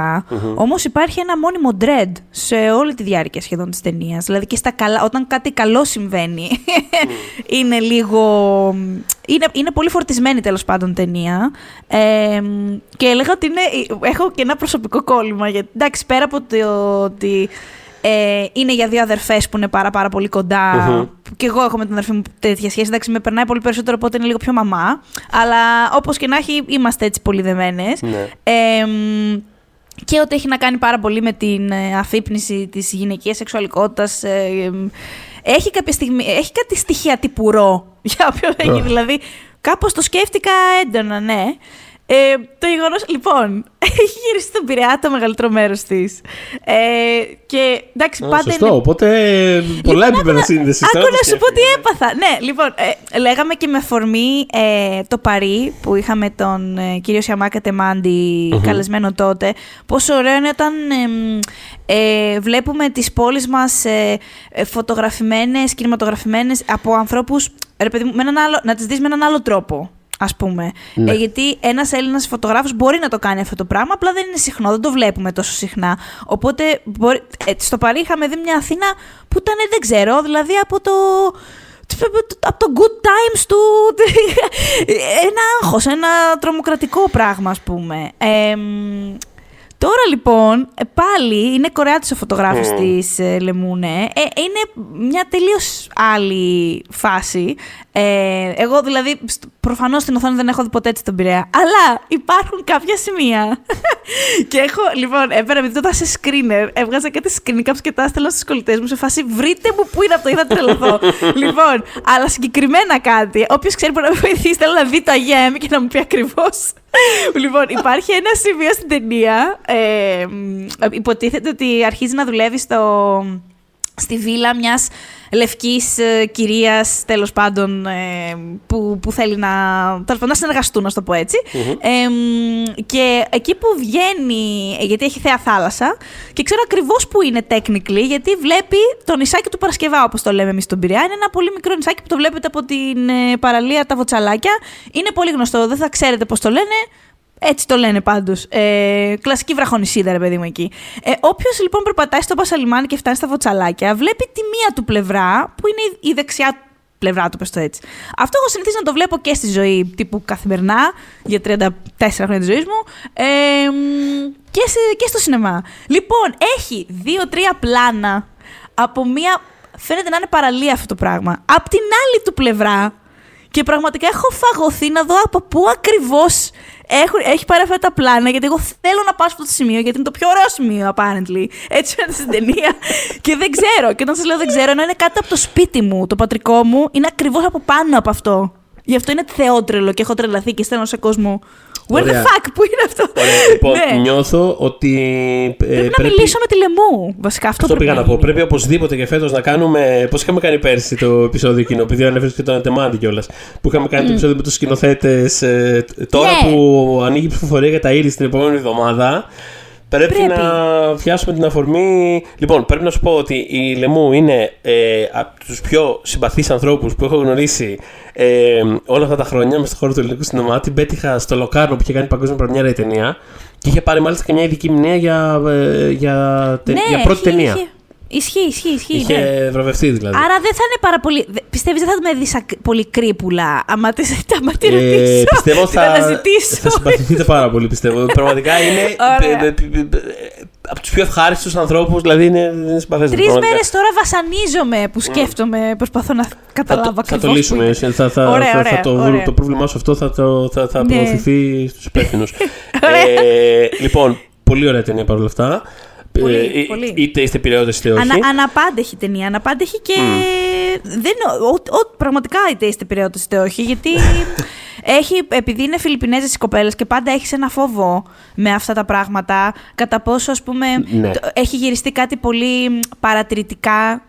Όμως υπάρχει ένα μόνιμο dread σε όλη τη διάρκεια σχεδόν της ταινίας. Δηλαδή και στα καλά, όταν κάτι καλό συμβαίνει, *laughs* είναι λίγο... Είναι, είναι πολύ φορτισμένη τέλος πάντων ταινία. Ε, και έλεγα ότι είναι, έχω και ένα προσωπικό κόλλημα. Γιατί, εντάξει, πέρα από το ότι ε, είναι για δύο αδερφές που είναι πάρα πάρα πολύ κοντά. Και εγώ έχω με την αδερφή μου τέτοια σχέση. Εντάξει, με περνάει πολύ περισσότερο, οπότε είναι λίγο πιο μαμά. Αλλά όπως και να έχει, είμαστε έτσι πολύ δεμένες. Ναι. Ε, μ, και ότι έχει να κάνει πάρα πολύ με την ε, αφύπνιση της γυναικείας σεξουαλικότητας. ε, εμ, έχει κάποια στιγμή, έχει κάτι στοιχεία τυπουρό, *laughs* για όποιο έχει δηλαδή. Κάπως το σκέφτηκα έντονα, ναι. Ε, το γεγονός, λοιπόν, *laughs* έχει γυρίσει στον Πειραιά το μεγαλύτερο μέρος της. Ε, και εντάξει, πάντα. Σωστό, είναι... οπότε πολλά Λοιπόν, επίπεδα άκου να- σύνδεσης. Άκου να σου πω τι έπαθα. Ναι, λοιπόν, ε, λέγαμε και με αφορμή ε, το Παρί που είχαμε τον ε, κύριο Σιαμάκα Τεμάντη καλεσμένο τότε. Πόσο ωραίο είναι όταν εμ, ε, βλέπουμε τις πόλεις μας ε, ε, φωτογραφημένες, κινηματογραφημένες από ανθρώπους, ρε παιδί μου, με έναν άλλο, να τις δεις με έναν άλλο τρόπο. Ας πούμε. Ναι. Ε, γιατί ένας Έλληνας φωτογράφος μπορεί να το κάνει αυτό το πράγμα, απλά δεν είναι συχνό, δεν το βλέπουμε τόσο συχνά. Οπότε μπορεί, ε, στο Παρί είχαμε δει μια Αθήνα που ήταν, δεν ξέρω, δηλαδή από το. Από το good times του. *laughs* ένα άγχος, ένα τρομοκρατικό πράγμα, ας πούμε. Ε, μ, Τώρα λοιπόν, ε, πάλι είναι Κορεάτης ο φωτογράφος Mm. της ε, Λεμούνε. Ε, είναι μια τελείως άλλη φάση. Ε, εγώ δηλαδή, στ- προφανώς στην οθόνη δεν έχω δει ποτέ έτσι τον Πειραιά. Αλλά υπάρχουν κάποια σημεία. *laughs* και έχω, λοιπόν, έπαιρνα επειδή το ήταν σε screener, έβγαζα και τις screen caps και τα έστελνα στους κολλητές μου σε φάση βρείτε μου που είναι αυτό ή θα τρελαθώ. λοιπόν, αλλά συγκεκριμένα κάτι. Όποιος ξέρει μπορεί να με βοηθήσει, θέλω να δει το Αγία Έμι και να μου πει ακριβώς. *laughs* λοιπόν, υπάρχει ένα σημείο στην ταινία. Ε, μ, υποτίθεται ότι αρχίζει να δουλεύει στο, στη βίλα μιας λευκής ε, κυρίας, τέλος πάντων, ε, που, που θέλει να, τέλος πάντων, να συνεργαστούν, να το πω έτσι. Ε, μ, και εκεί που βγαίνει, ε, γιατί έχει θέα θάλασσα, και ξέρω ακριβώς που είναι technically, γιατί βλέπει το νησάκι του Παρασκευά, όπως το λέμε εμείς στον Πειραιά. Είναι ένα πολύ μικρό νησάκι που το βλέπετε από την ε, παραλία Τα Βοτσαλάκια. Είναι πολύ γνωστό, δεν θα ξέρετε πώς το λένε. Έτσι το λένε πάντως. Ε, κλασική βραχονισίδα, ρε παιδί μου εκεί. Ε, Όποιος λοιπόν περπατάει στο Πασαλιμάνι και φτάνει στα βοτσαλάκια, βλέπει τη μία του πλευρά, που είναι η- η δεξιά πλευρά του, πες το έτσι. Αυτό έχω συνηθίσει να το βλέπω και στη ζωή, τύπου καθημερινά, για 34 χρόνια της ζωής μου. Ε, μ, και, σε- και στο σινεμά. Λοιπόν, έχει δύο-τρία πλάνα από μία. Φαίνεται να είναι παραλία αυτό το πράγμα. Απ' την άλλη του πλευρά, και πραγματικά έχω φαγωθεί να δω από πού ακριβώ έχει πάρει αυτά τα πλάνα. Γιατί εγώ θέλω να πάω σε αυτό το σημείο, γιατί είναι το πιο ωραίο σημείο, apparently. Έτσι φαίνεται *laughs* στην ταινία. και δεν ξέρω. Και όταν σας λέω δεν ξέρω, ενώ είναι κάτω από το σπίτι μου, το πατρικό μου, είναι ακριβώς από πάνω από αυτό. Γι' αυτό είναι θεότρελο και έχω τρελαθεί και στέλνω σε κόσμο. Where the Ωραία. fuck, πού είναι αυτό; Ωραία, λοιπόν, Ναι. νιώθω ότι. ε, Πρέπει να μιλήσω με τη λαιμού. Βασικά αυτό, Αυτό πρέπει πήγα να πω. γίνει. Πρέπει οπωσδήποτε και φέτος να κάνουμε. Πώς είχαμε κάνει πέρσι το επεισόδιο εκείνο, επειδή ανέφερε και τον Ατεμάντη κιόλας. Που είχαμε κάνει το επεισόδιο με τους σκηνοθέτες. τώρα Ναι. που ανοίγει η ψηφοφορία για τα ήρη την επόμενη εβδομάδα. Πρέπει, Πρέπει. να πιάσουμε την αφορμή. Λοιπόν, πρέπει να σου πω ότι η Λεμού είναι ε, από τους πιο συμπαθείς ανθρώπους που έχω γνωρίσει ε, όλα αυτά τα χρόνια μέσα στον χώρο του ελληνικού σινεμά. Την πέτυχα στο Λοκάρνο που είχε κάνει παγκόσμια πρεμιέρα η ταινία. Και είχε πάρει μάλιστα και μια ειδική μνήμα για, ε, για, τε- Ναι, για πρώτη είχε- ταινία. είχε- Ισχύει, ισχύει, ισχύει. Είχε ναι. βραβευτεί δηλαδή. Άρα δεν θα είναι πάρα πολύ. Πιστεύεις δεν θα με δεις πολύ κρύπουλα. άμα τη *laughs* άμα τη Ε, ρωτήσω. πιστεύω την θα, αναζητήσω. θα συμπαθηθείτε πάρα πολύ, πιστεύω. *laughs* Πραγματικά είναι Ωραία. ε, ε, ε, ε, από τους πιο ευχάριστους ανθρώπους, δηλαδή είναι, είναι συμπαθέστατο. Τρεις μέρες τώρα βασανίζομαι που σκέφτομαι, προσπαθώ να θα, καταλάβω το, θα ακριβώς το που λύσουμε. είναι. Θα, θα, Ωραία, θα, ωραία, θα το, ωραία. το πρόβλημά σου αυτό θα, το, θα, θα Ναι. προωθηθεί στους υπεύθυνους. *laughs* Ωραία. ε, λοιπόν, πολύ ωραία ταινία παρόλα αυτά. Πολύ, Ε, πολύ. Είτε είστε πειραιώτες είτε όχι. Ανα, αναπάντεχη ταινία. Αναπάντεχη και. Δεν, ο, ο- πραγματικά είτε είστε πειραιώτες είτε όχι. Γιατί *laughs* έχει, επειδή είναι Φιλιππινέζες οι κοπέλες και πάντα έχεις ένα φόβο με αυτά τα πράγματα. Κατά πόσο, ας πούμε, Ναι. το- έχει γυριστεί κάτι πολύ μ, παρατηρητικά.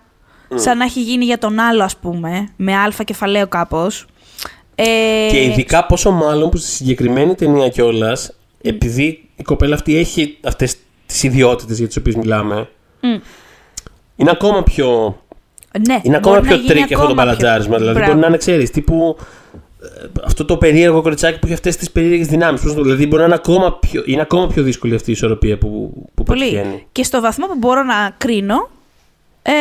Σαν να έχει γίνει για τον άλλο, ας πούμε. Με άλφα κεφαλαίο κάπως. Ε, Και ειδικά πόσο μάλλον που στη συγκεκριμένη ταινία κιόλας, επειδή η κοπέλα αυτή έχει αυτές τις ιδιότητες για τις οποίες μιλάμε, Μμ. είναι ακόμα πιο. ναι, Είναι ακόμα μπορεί να πιο γίνει tricky αυτό το ακόμα πιο- μπαλαντζάρισμα. Δηλαδή Μπράβο. μπορεί να είναι, ξέρεις, τύπου. ε, Αυτό το περίεργο κοριτσάκι που έχει αυτές τις περίεργες δυνάμεις. Δηλαδή μπορεί να είναι ακόμα πιο, είναι ακόμα πιο δύσκολη αυτή η ισορροπία που, που Πολύ. πετυχαίνει. Και στο βαθμό που μπορώ να κρίνω, ε,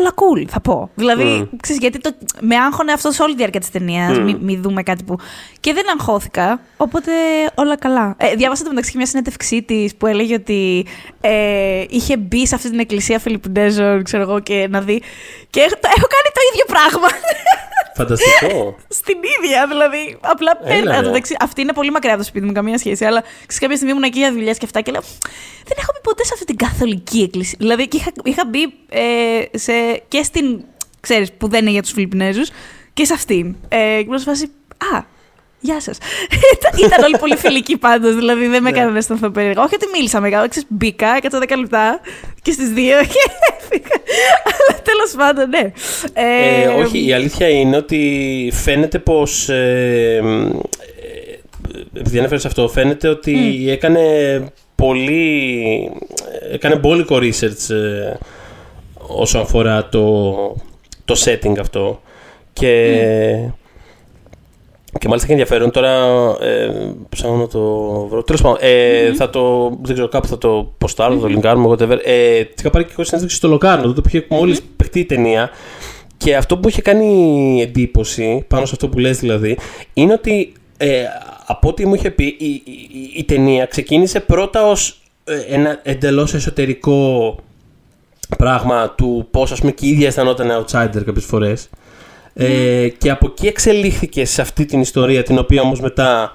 όλα cool, θα πω. Δηλαδή, Μμ. ξέρεις, γιατί το, με άγχωνε αυτός σε όλη τη διάρκεια της ταινίας. Μμ. Μην μη δούμε κάτι που. Και δεν αγχώθηκα, οπότε όλα καλά. Ε, διάβασα το μεταξύ και μια συνέντευξή της που έλεγε ότι ε, είχε μπει σε αυτή την εκκλησία Φιλιππινέζων, ξέρω εγώ, και να δει. Και έχω, έχω κάνει το ίδιο πράγμα. *laughs* Φανταστικό. Στην ίδια, δηλαδή. Απλά Έλα, παίρνω. ρε. εν τω μεταξύ, Αυτή είναι πολύ μακριά από το σπίτι μου, καμία σχέση. Αλλά ξέρεις, κάποια στιγμή ήμουν εκεί για δουλειά και αυτά και λέω. Δεν έχω μπει ποτέ σε αυτή την καθολική εκκλησία. Δηλαδή και είχα, είχα μπει ε, σε, και στην. ξέρεις, που δεν είναι για τους Φιλιππινέζους και σε αυτήν. Ε, και ήμουν σε φάση. Α, Γεια σας. *laughs* ήταν, ήταν όλοι πολύ φιλικοί πάντως, δηλαδή δεν με Ναι. έκαναν να αισθανθώ περίεργα. Όχι ότι μίλησα μεγάλο, ξέρεις, μπήκα, έκατσα 10 λεπτά και στις δύο *laughs* και έφυγα. Αλλά τέλος πάντων, ναι. Ε, όχι, η αλήθεια είναι ότι φαίνεται πως... Ε, ε, επειδή ανέφερες αυτό, φαίνεται ότι έκανε πολύ... έκανε μπόλικο research ε, όσον αφορά το, το setting αυτό. Και, και μάλιστα έχει ενδιαφέρον τώρα. Ε, ψάχνω να το βρω. Τέλος πάντων, ε, θα το. Δεν ξέρω, κάπου θα το ποστάρω, θα το linkάρουμε, whatever. Ε, είχα πάρει και εγώ συνέντευξη στο Λοκάρνο, τότε που είχε μόλις παιχτεί η ταινία. Και αυτό που είχε κάνει εντύπωση, πάνω σε αυτό που λες δηλαδή, είναι ότι ε, από ό,τι μου είχε πει, η, η, η- η ταινία ξεκίνησε πρώτα ως ε, ένα εντελώς εσωτερικό πράγμα του πώς ας πούμε και η ίδια αισθανόταν outsider κάποιες φορές. Ε, και από εκεί εξελίχθηκε σε αυτή την ιστορία την οποία όμως μετά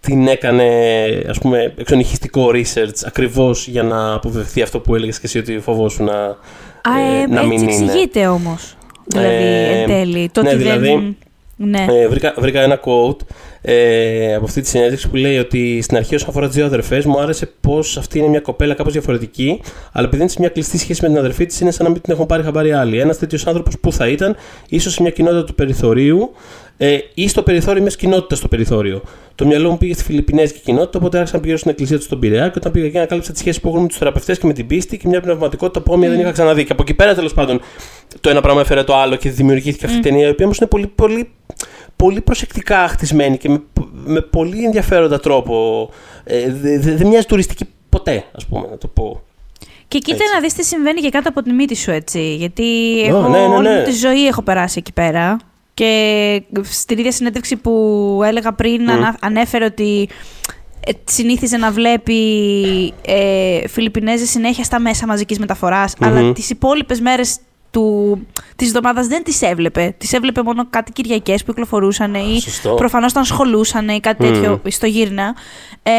την έκανε ας πούμε εξονυχιστικό research ακριβώς για να αποφευθεί αυτό που έλεγες και εσύ ότι φοβόσουν να, Α, ε, ε, να μην έτσι είναι. εξηγείται όμως. Δηλαδή, Ε, εν τέλει. Το ναι, ότι δηλαδή, δεν. Ναι. Ε, βρήκα, βρήκα ένα quote ε, από αυτή τη συνέντευξη που λέει ότι στην αρχή, όσον αφορά τις δύο αδερφές, μου άρεσε πως αυτή είναι μια κοπέλα κάπως διαφορετική, αλλά επειδή είναι σε μια κλειστή σχέση με την αδερφή της, είναι σαν να μην την έχουν πάρει χαμπάρι άλλοι. Ένας τέτοιος άνθρωπος που θα ήταν, ίσως σε μια κοινότητα του περιθωρίου ε, ή στο περιθώριο μιας κοινότητας στο περιθώριο. Το μυαλό μου πήγε στη Φιλιππινέζικη κοινότητα, οπότε άρχισα να πηγαίνω στην εκκλησία του στον Πειραιά και όταν πήγα εκεί ανακάλυψα τι σχέσει που έχουν με τους θεραπευτές και με την πίστη και μια πνευματικότητα που όμοια δεν είχα ξαναδεί. Και από εκεί πέρα τέλος πάντων το ένα πράγμα έφερε το άλλο και δημιουργήθηκε αυτή η ταινία, η οποία όμως είναι πολύ, πολύ, πολύ προσεκτικά χτισμένη και με, με πολύ ενδιαφέροντα τρόπο. Ε, δεν δε, δεν μοιάζει τουριστική ποτέ, ας πούμε, να το πω. Και κοίτα Έτσι. να δεις τι συμβαίνει και κάτω από τη μύτη σου, έτσι. Γιατί εγώ ναι, ναι, όλη ναι. μου τη ζωή έχω περάσει εκεί πέρα. Και στην ίδια συνέντευξη που έλεγα πριν, ανα- ανέφερε ότι ε, συνήθιζε να βλέπει ε, Φιλιππινέζες συνέχεια στα μέσα μαζικής μεταφοράς, αλλά τις υπόλοιπες μέρες του, της εβδομάδας δεν τις έβλεπε. Τις έβλεπε μόνο κάτι Κυριακές που κυκλοφορούσαν ή Σωστό. προφανώς όταν σχολούσαν ή κάτι τέτοιο Μμμ. στο γύρνα. Ε,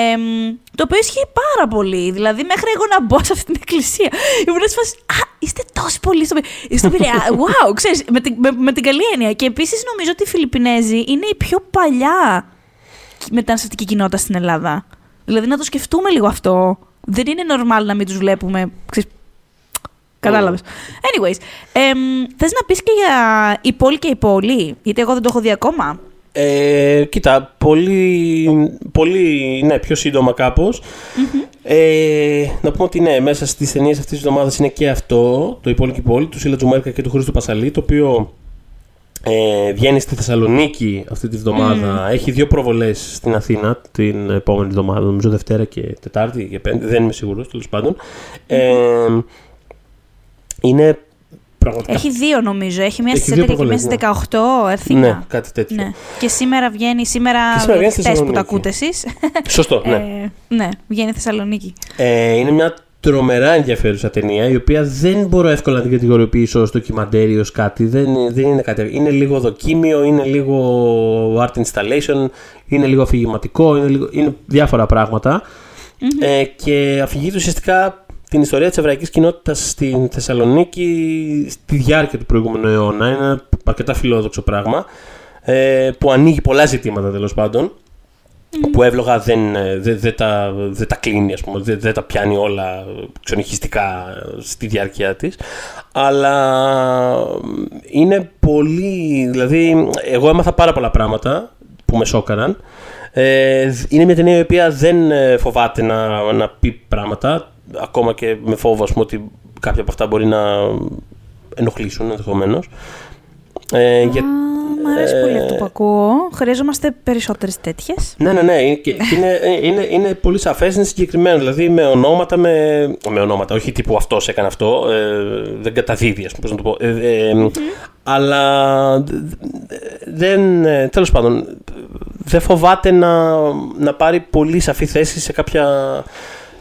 το οποίο ισχύει πάρα πολύ. Δηλαδή, μέχρι εγώ να μπω σε αυτή την εκκλησία, ήμουν σε φάση. Α, είστε τόσο πολύ στο, στο Πειραιά. Wow, ξέρεις, με, την- με, με την καλή έννοια. Και επίσης νομίζω ότι οι Φιλιππινέζοι είναι η πιο παλιά μεταναστευτική κοινότητα στην Ελλάδα. Δηλαδή, να το σκεφτούμε λίγο αυτό. Δεν είναι normal να μην τους βλέπουμε. Ξέρεις, Κατάλαβες. Anyways, εμ, θες να πεις και για η πόλη και η πόλη, γιατί εγώ δεν το έχω δει ακόμα. Ε, κοίτα, πολύ, πολύ, ναι, πιο σύντομα κάπως. Ε, να πούμε ότι ναι, μέσα στις ταινίες αυτής της εβδομάδας είναι και αυτό, το Υπόλοιπη Πόλη, του Σίλα Τζουμέρκα και του Χρήστου Πασαλή, το οποίο ε, βγαίνει στη Θεσσαλονίκη αυτή τη βδομάδα. Έχει δύο προβολές στην Αθήνα την επόμενη εβδομάδα, νομίζω Δευτέρα και Τετάρτη και Πέμπτη, δεν είμαι σίγουρος, τέλος πάντων. Ε, είναι πραγματικά... Έχει δύο νομίζω. Έχει μία Έχει στις δύο 11 και μία προβολές, στις 18 Αθήνα. Ναι, κάτι τέτοιο. Ναι. Και σήμερα βγαίνει, σήμερα, Και σήμερα βγαίνει στη χτες που τα Θεσσαλονίκη. ακούτε εσείς. *laughs* Σωστό, ναι. Ε, ναι, βγαίνει Θεσσαλονίκη. Ε, είναι μια τρομερά ενδιαφέρουσα ταινία, η οποία δεν μπορώ εύκολα να την κατηγοριοποιήσω ως ντοκιμαντέρ ή ως κάτι. Δεν, δεν είναι κάτι. Είναι λίγο δοκίμιο, είναι λίγο art installation, είναι λίγο αφηγηματικό, είναι, λίγο, είναι διάφορα πράγματα. Ε, και αφηγείται ουσιαστικά την ιστορία της εβραϊκής κοινότητας στην Θεσσαλονίκη στη διάρκεια του προηγούμενου αιώνα. Είναι ένα αρκετά φιλόδοξο πράγμα ε, που ανοίγει πολλά ζητήματα τέλος πάντων που εύλογα δεν, ε, δεν, δεν, τα, δεν τα κλείνει, ας πούμε, δεν, δεν τα πιάνει όλα ξενυχιστικά στη διάρκεια της. Αλλά είναι πολύ, δηλαδή εγώ έμαθα πάρα πολλά πράγματα που με σόκαραν. Ε, είναι μια ταινία η οποία δεν ε, φοβάται να, να πει πράγματα, ακόμα και με φόβο ας πούμε, ότι κάποια από αυτά μπορεί να ενοχλήσουν ενδεχομένως. Ε, για- Α, μ' αρέσει πολύ ε, αυτό που ακούω. Χρειαζόμαστε περισσότερες τέτοιες. ναι, ναι, ναι. Είναι, και- και είναι, είναι, είναι πολύ σαφές, είναι συγκεκριμένο. Δηλαδή με ονόματα, με, με ονόματα. Όχι τύπου αυτός έκανε αυτό. Ε, δεν καταδίδει, ας πούμε, πώς να το πω. Ε, ε, Αλλά δ- δ- δεν. ε, Τέλος πάντων, δεν φοβάται να, να πάρει πολύ σαφή θέση σε κάποια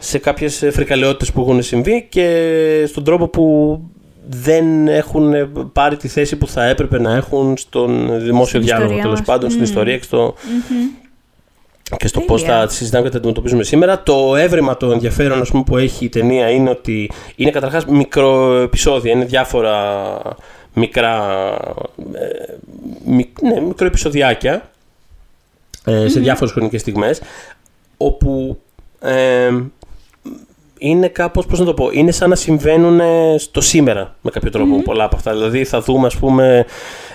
σε κάποιες φρικαλαιότητες που έχουν συμβεί και στον τρόπο που δεν έχουν πάρει τη θέση που θα έπρεπε να έχουν στον δημόσιο Στην διάλογο, ιστορία τέλος μας. πάντων, στην Μμμ. ιστορία και στο, και στο πώς Τέλεια. θα τη συζητάμε και θα τα αντιμετωπίζουμε σήμερα. Το έβριμα, το ενδιαφέρον ας πούμε, που έχει η ταινία είναι ότι είναι καταρχάς μικροεπισόδια, είναι διάφορα μικρά. Ε, μικ, ναι, μικροεπισοδιάκια ε, σε διάφορες χρονικές στιγμές όπου ε, είναι κάπως, πώς να το πω, είναι σαν να συμβαίνουν ε, στο σήμερα με κάποιο τρόπο πολλά από αυτά. Δηλαδή θα δούμε ας πούμε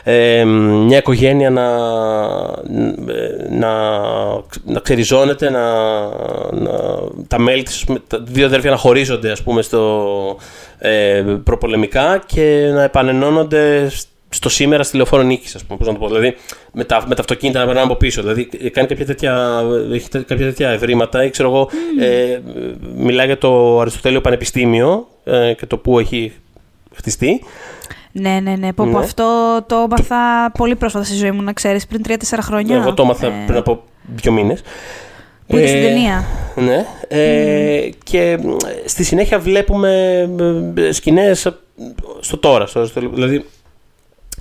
ε, μια οικογένεια να, ε, να, να ξεριζώνεται, να, να, τα μέλη της, ας πούμε, τα δύο αδέρφια να χωρίζονται ας πούμε στο ε, προπολεμικά και να επανενώνονται στο σήμερα στη λεωφόρο νίκης, ας πούμε. Πώς να το πω. Δηλαδή με τα, με τα αυτοκίνητα να περνάνε από πίσω. Δηλαδή κάνει κάποια τέτοια, έχει τε- κάποια τέτοια ευρήματα. Ή ξέρω εγώ, ε, μιλάει για το Αριστοτέλειο Πανεπιστήμιο ε, και το που έχει χτιστεί. Ναι, ναι, ναι. Πω, πω, Ναι. αυτό το έπαθα πολύ πρόσφατα στη ζωή μου, να ξέρεις, πριν 3-4 χρόνια. Εγώ το έμαθα Ε, πριν από δύο μήνες. Που είδε στην ταινία. Ναι. Ε, Και μ, στη συνέχεια βλέπουμε ε, σκηνές στο τώρα. Στο, στο- δηλαδή,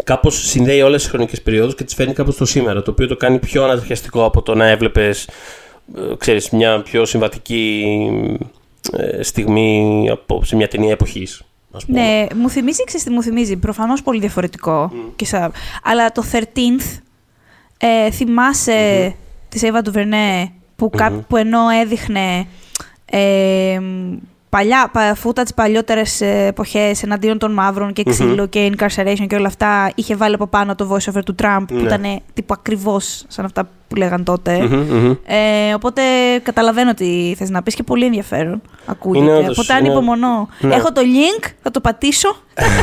κάπως συνδέει όλες τις χρονικές περιόδους και τις φέρνει κάπως στο σήμερα, το οποίο το κάνει πιο αναδεχιαστικό από το να έβλεπες, ε, ξέρεις, μια πιο συμβατική ε, στιγμή από, σε μια ταινία εποχής. Ας πούμε. Ναι, μου θυμίζει, ξέρεις τι μου θυμίζει, προφανώς πολύ διαφορετικό. Και σα... Αλλά το 13th, ε, θυμάσαι της Εύα του Βερνέ, που, κά- που ενώ έδειχνε ε, παλιά, πα, footage παλιότερες ε, εποχές εναντίον των μαύρων και ξύλο και incarceration και όλα αυτά, είχε βάλει από πάνω το voiceover του Τραμπ, που Ναι. ήταν τύπου ακριβώς σαν αυτά που λέγαν τότε. Μμμ, μμμ. Ε, οπότε καταλαβαίνω τι θες να πεις και πολύ ενδιαφέρον ακούγεται. Είναι όντως, οπότε είναι- ανυπομονώ. Ναι. Έχω το link, θα το πατήσω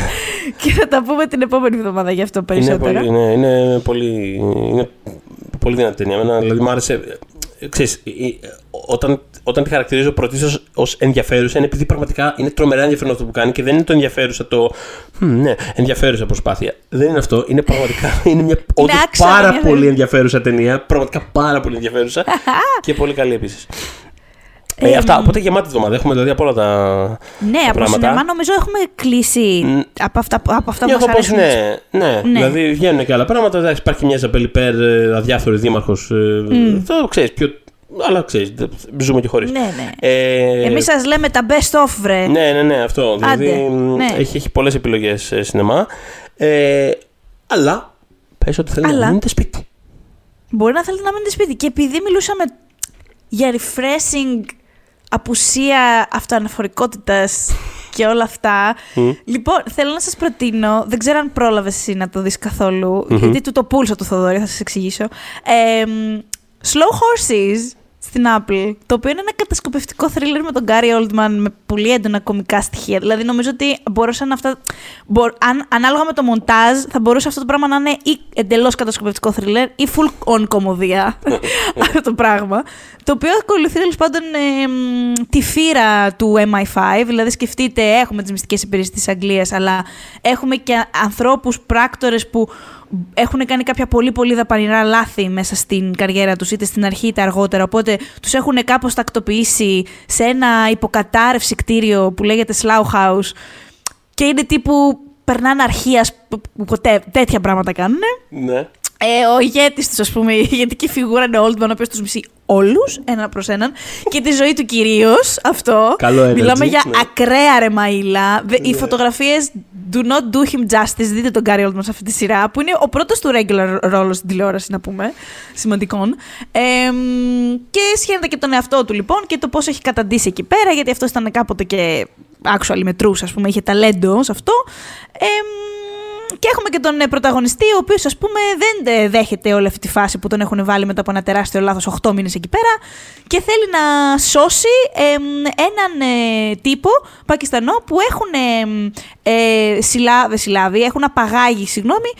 *laughs* και θα τα πούμε την επόμενη εβδομάδα γι' αυτό Είναι περισσότερα. πολύ, ναι, είναι πολύ, είναι πολύ δυνατή ταινία. Εμένα, δηλαδή μου άρεσε. Ε, Ξέρεις, ε, ε, όταν, όταν τη χαρακτηρίζω πρωτίστω ως ενδιαφέρουσα είναι επειδή πραγματικά είναι τρομερά ενδιαφέρον αυτό που κάνει και δεν είναι το ενδιαφέρουσα το. «Μμ, ναι, ενδιαφέρουσα προσπάθεια. Δεν είναι αυτό. Είναι πραγματικά *laughs* είναι μια όντως άξονα πάρα ενδιαφέρον. πολύ ενδιαφέρουσα ταινία. Πραγματικά πάρα πολύ ενδιαφέρουσα *laughs* και πολύ καλή επίσης. Ε, Ε, αυτά. Οπότε γεμάτη εβδομάδα. Έχουμε δηλαδή από όλα τα. Ναι, τα από πράγματα. σινεμά νομίζω έχουμε κλείσει Μ. από αυτά, από αυτά που Νιώθω μας πως αρέσουν. ναι, ναι, Ναι. Δηλαδή βγαίνουν και άλλα πράγματα. Εντάξει, υπάρχει μια Ζαμπέλ Πέρ, ε, αδιάφορη δήμαρχος. Αυτό ξέρεις. Πιο... Αλλά ξέρεις, ζούμε και χωρίς. Ναι, ναι. Ε, Εμείς σας λέμε τα best of, βρε. Ναι, ναι, ναι, αυτό. Δηλαδή Άντε, μ, ναι. έχει, έχει πολλές επιλογές σινεμά. Ε, αλλά πες ότι θέλεις Αλλά. να μείνετε σπίτι. Μπορεί να θέλετε να μείνετε σπίτι. Και επειδή μιλούσαμε για refreshing απουσία αυτοαναφορικότητας και όλα αυτά. Λοιπόν, θέλω να σας προτείνω, δεν ξέρω αν πρόλαβες εσύ να το δεις καθόλου, γιατί του το πούλσα του Θοδωρή, θα σας εξηγήσω. Ε, μ, Slow Horses στην Apple, το οποίο είναι ένα κατασκοπευτικό θρίλερ με τον Gary Oldman με πολύ έντονα κομικά στοιχεία. Δηλαδή νομίζω ότι μπορούσαν αυτά. Μπορ, αν, ανάλογα με το μοντάζ, θα μπορούσε αυτό το πράγμα να είναι ή εντελώς κατασκοπευτικό θρίλερ ή full on κομμωδία. *laughs* αυτό το πράγμα. Το οποίο ακολουθεί τέλος πάντων ε, μ, τη φύρα του MI5. Δηλαδή, σκεφτείτε, έχουμε τις μυστικές υπηρεσίες της Αγγλίας, αλλά έχουμε και ανθρώπους, πράκτορες που έχουν κάνει κάποια πολύ πολύ δαπανηρά λάθη μέσα στην καριέρα τους, είτε στην αρχή είτε αργότερα, οπότε τους έχουν κάπως τακτοποιήσει σε ένα υποκατάρρευση κτίριο που λέγεται Slough House και είναι τύπου περνάνε αρχείας, που- που ποτέ τέτοια πράγματα κάνουν. Ναι. Ε, ο ηγέτης του, ας πούμε, η ηγετική φιγούρα είναι ο Oldman, ο οποίος τους μισεί όλους, ένα προς έναν. και τη ζωή του κυρίως αυτό. Καλό energy, Μιλάμε για ναι. ακραία ρεμαίλα. Δε- Οι φωτογραφίες do not do him justice. Δείτε τον Gary Oldman σε αυτή τη σειρά, που είναι ο πρώτος του regular ρόλος στην τηλεόραση, να πούμε. Σημαντικών. Ε, μ, και σχένεται και τον εαυτό του, λοιπόν, και το πώς έχει καταντήσει εκεί πέρα, γιατί αυτός ήταν κάποτε και actually μετρούς, ας πούμε, είχε ταλέντο σε αυτό. Ε, μ, και έχουμε και τον ε, πρωταγωνιστή, ο οποίος, ας πούμε, δεν ε, δέχεται όλη αυτή τη φάση που τον έχουν βάλει μετά από ένα τεράστιο λάθος 8 μήνες εκεί πέρα και θέλει να σώσει εμ, έναν ε, τύπο Πακιστανό που έχουν ε, ε, συλλα- δεν συλλάβει, έχουν απαγάγει, συγγνώμη,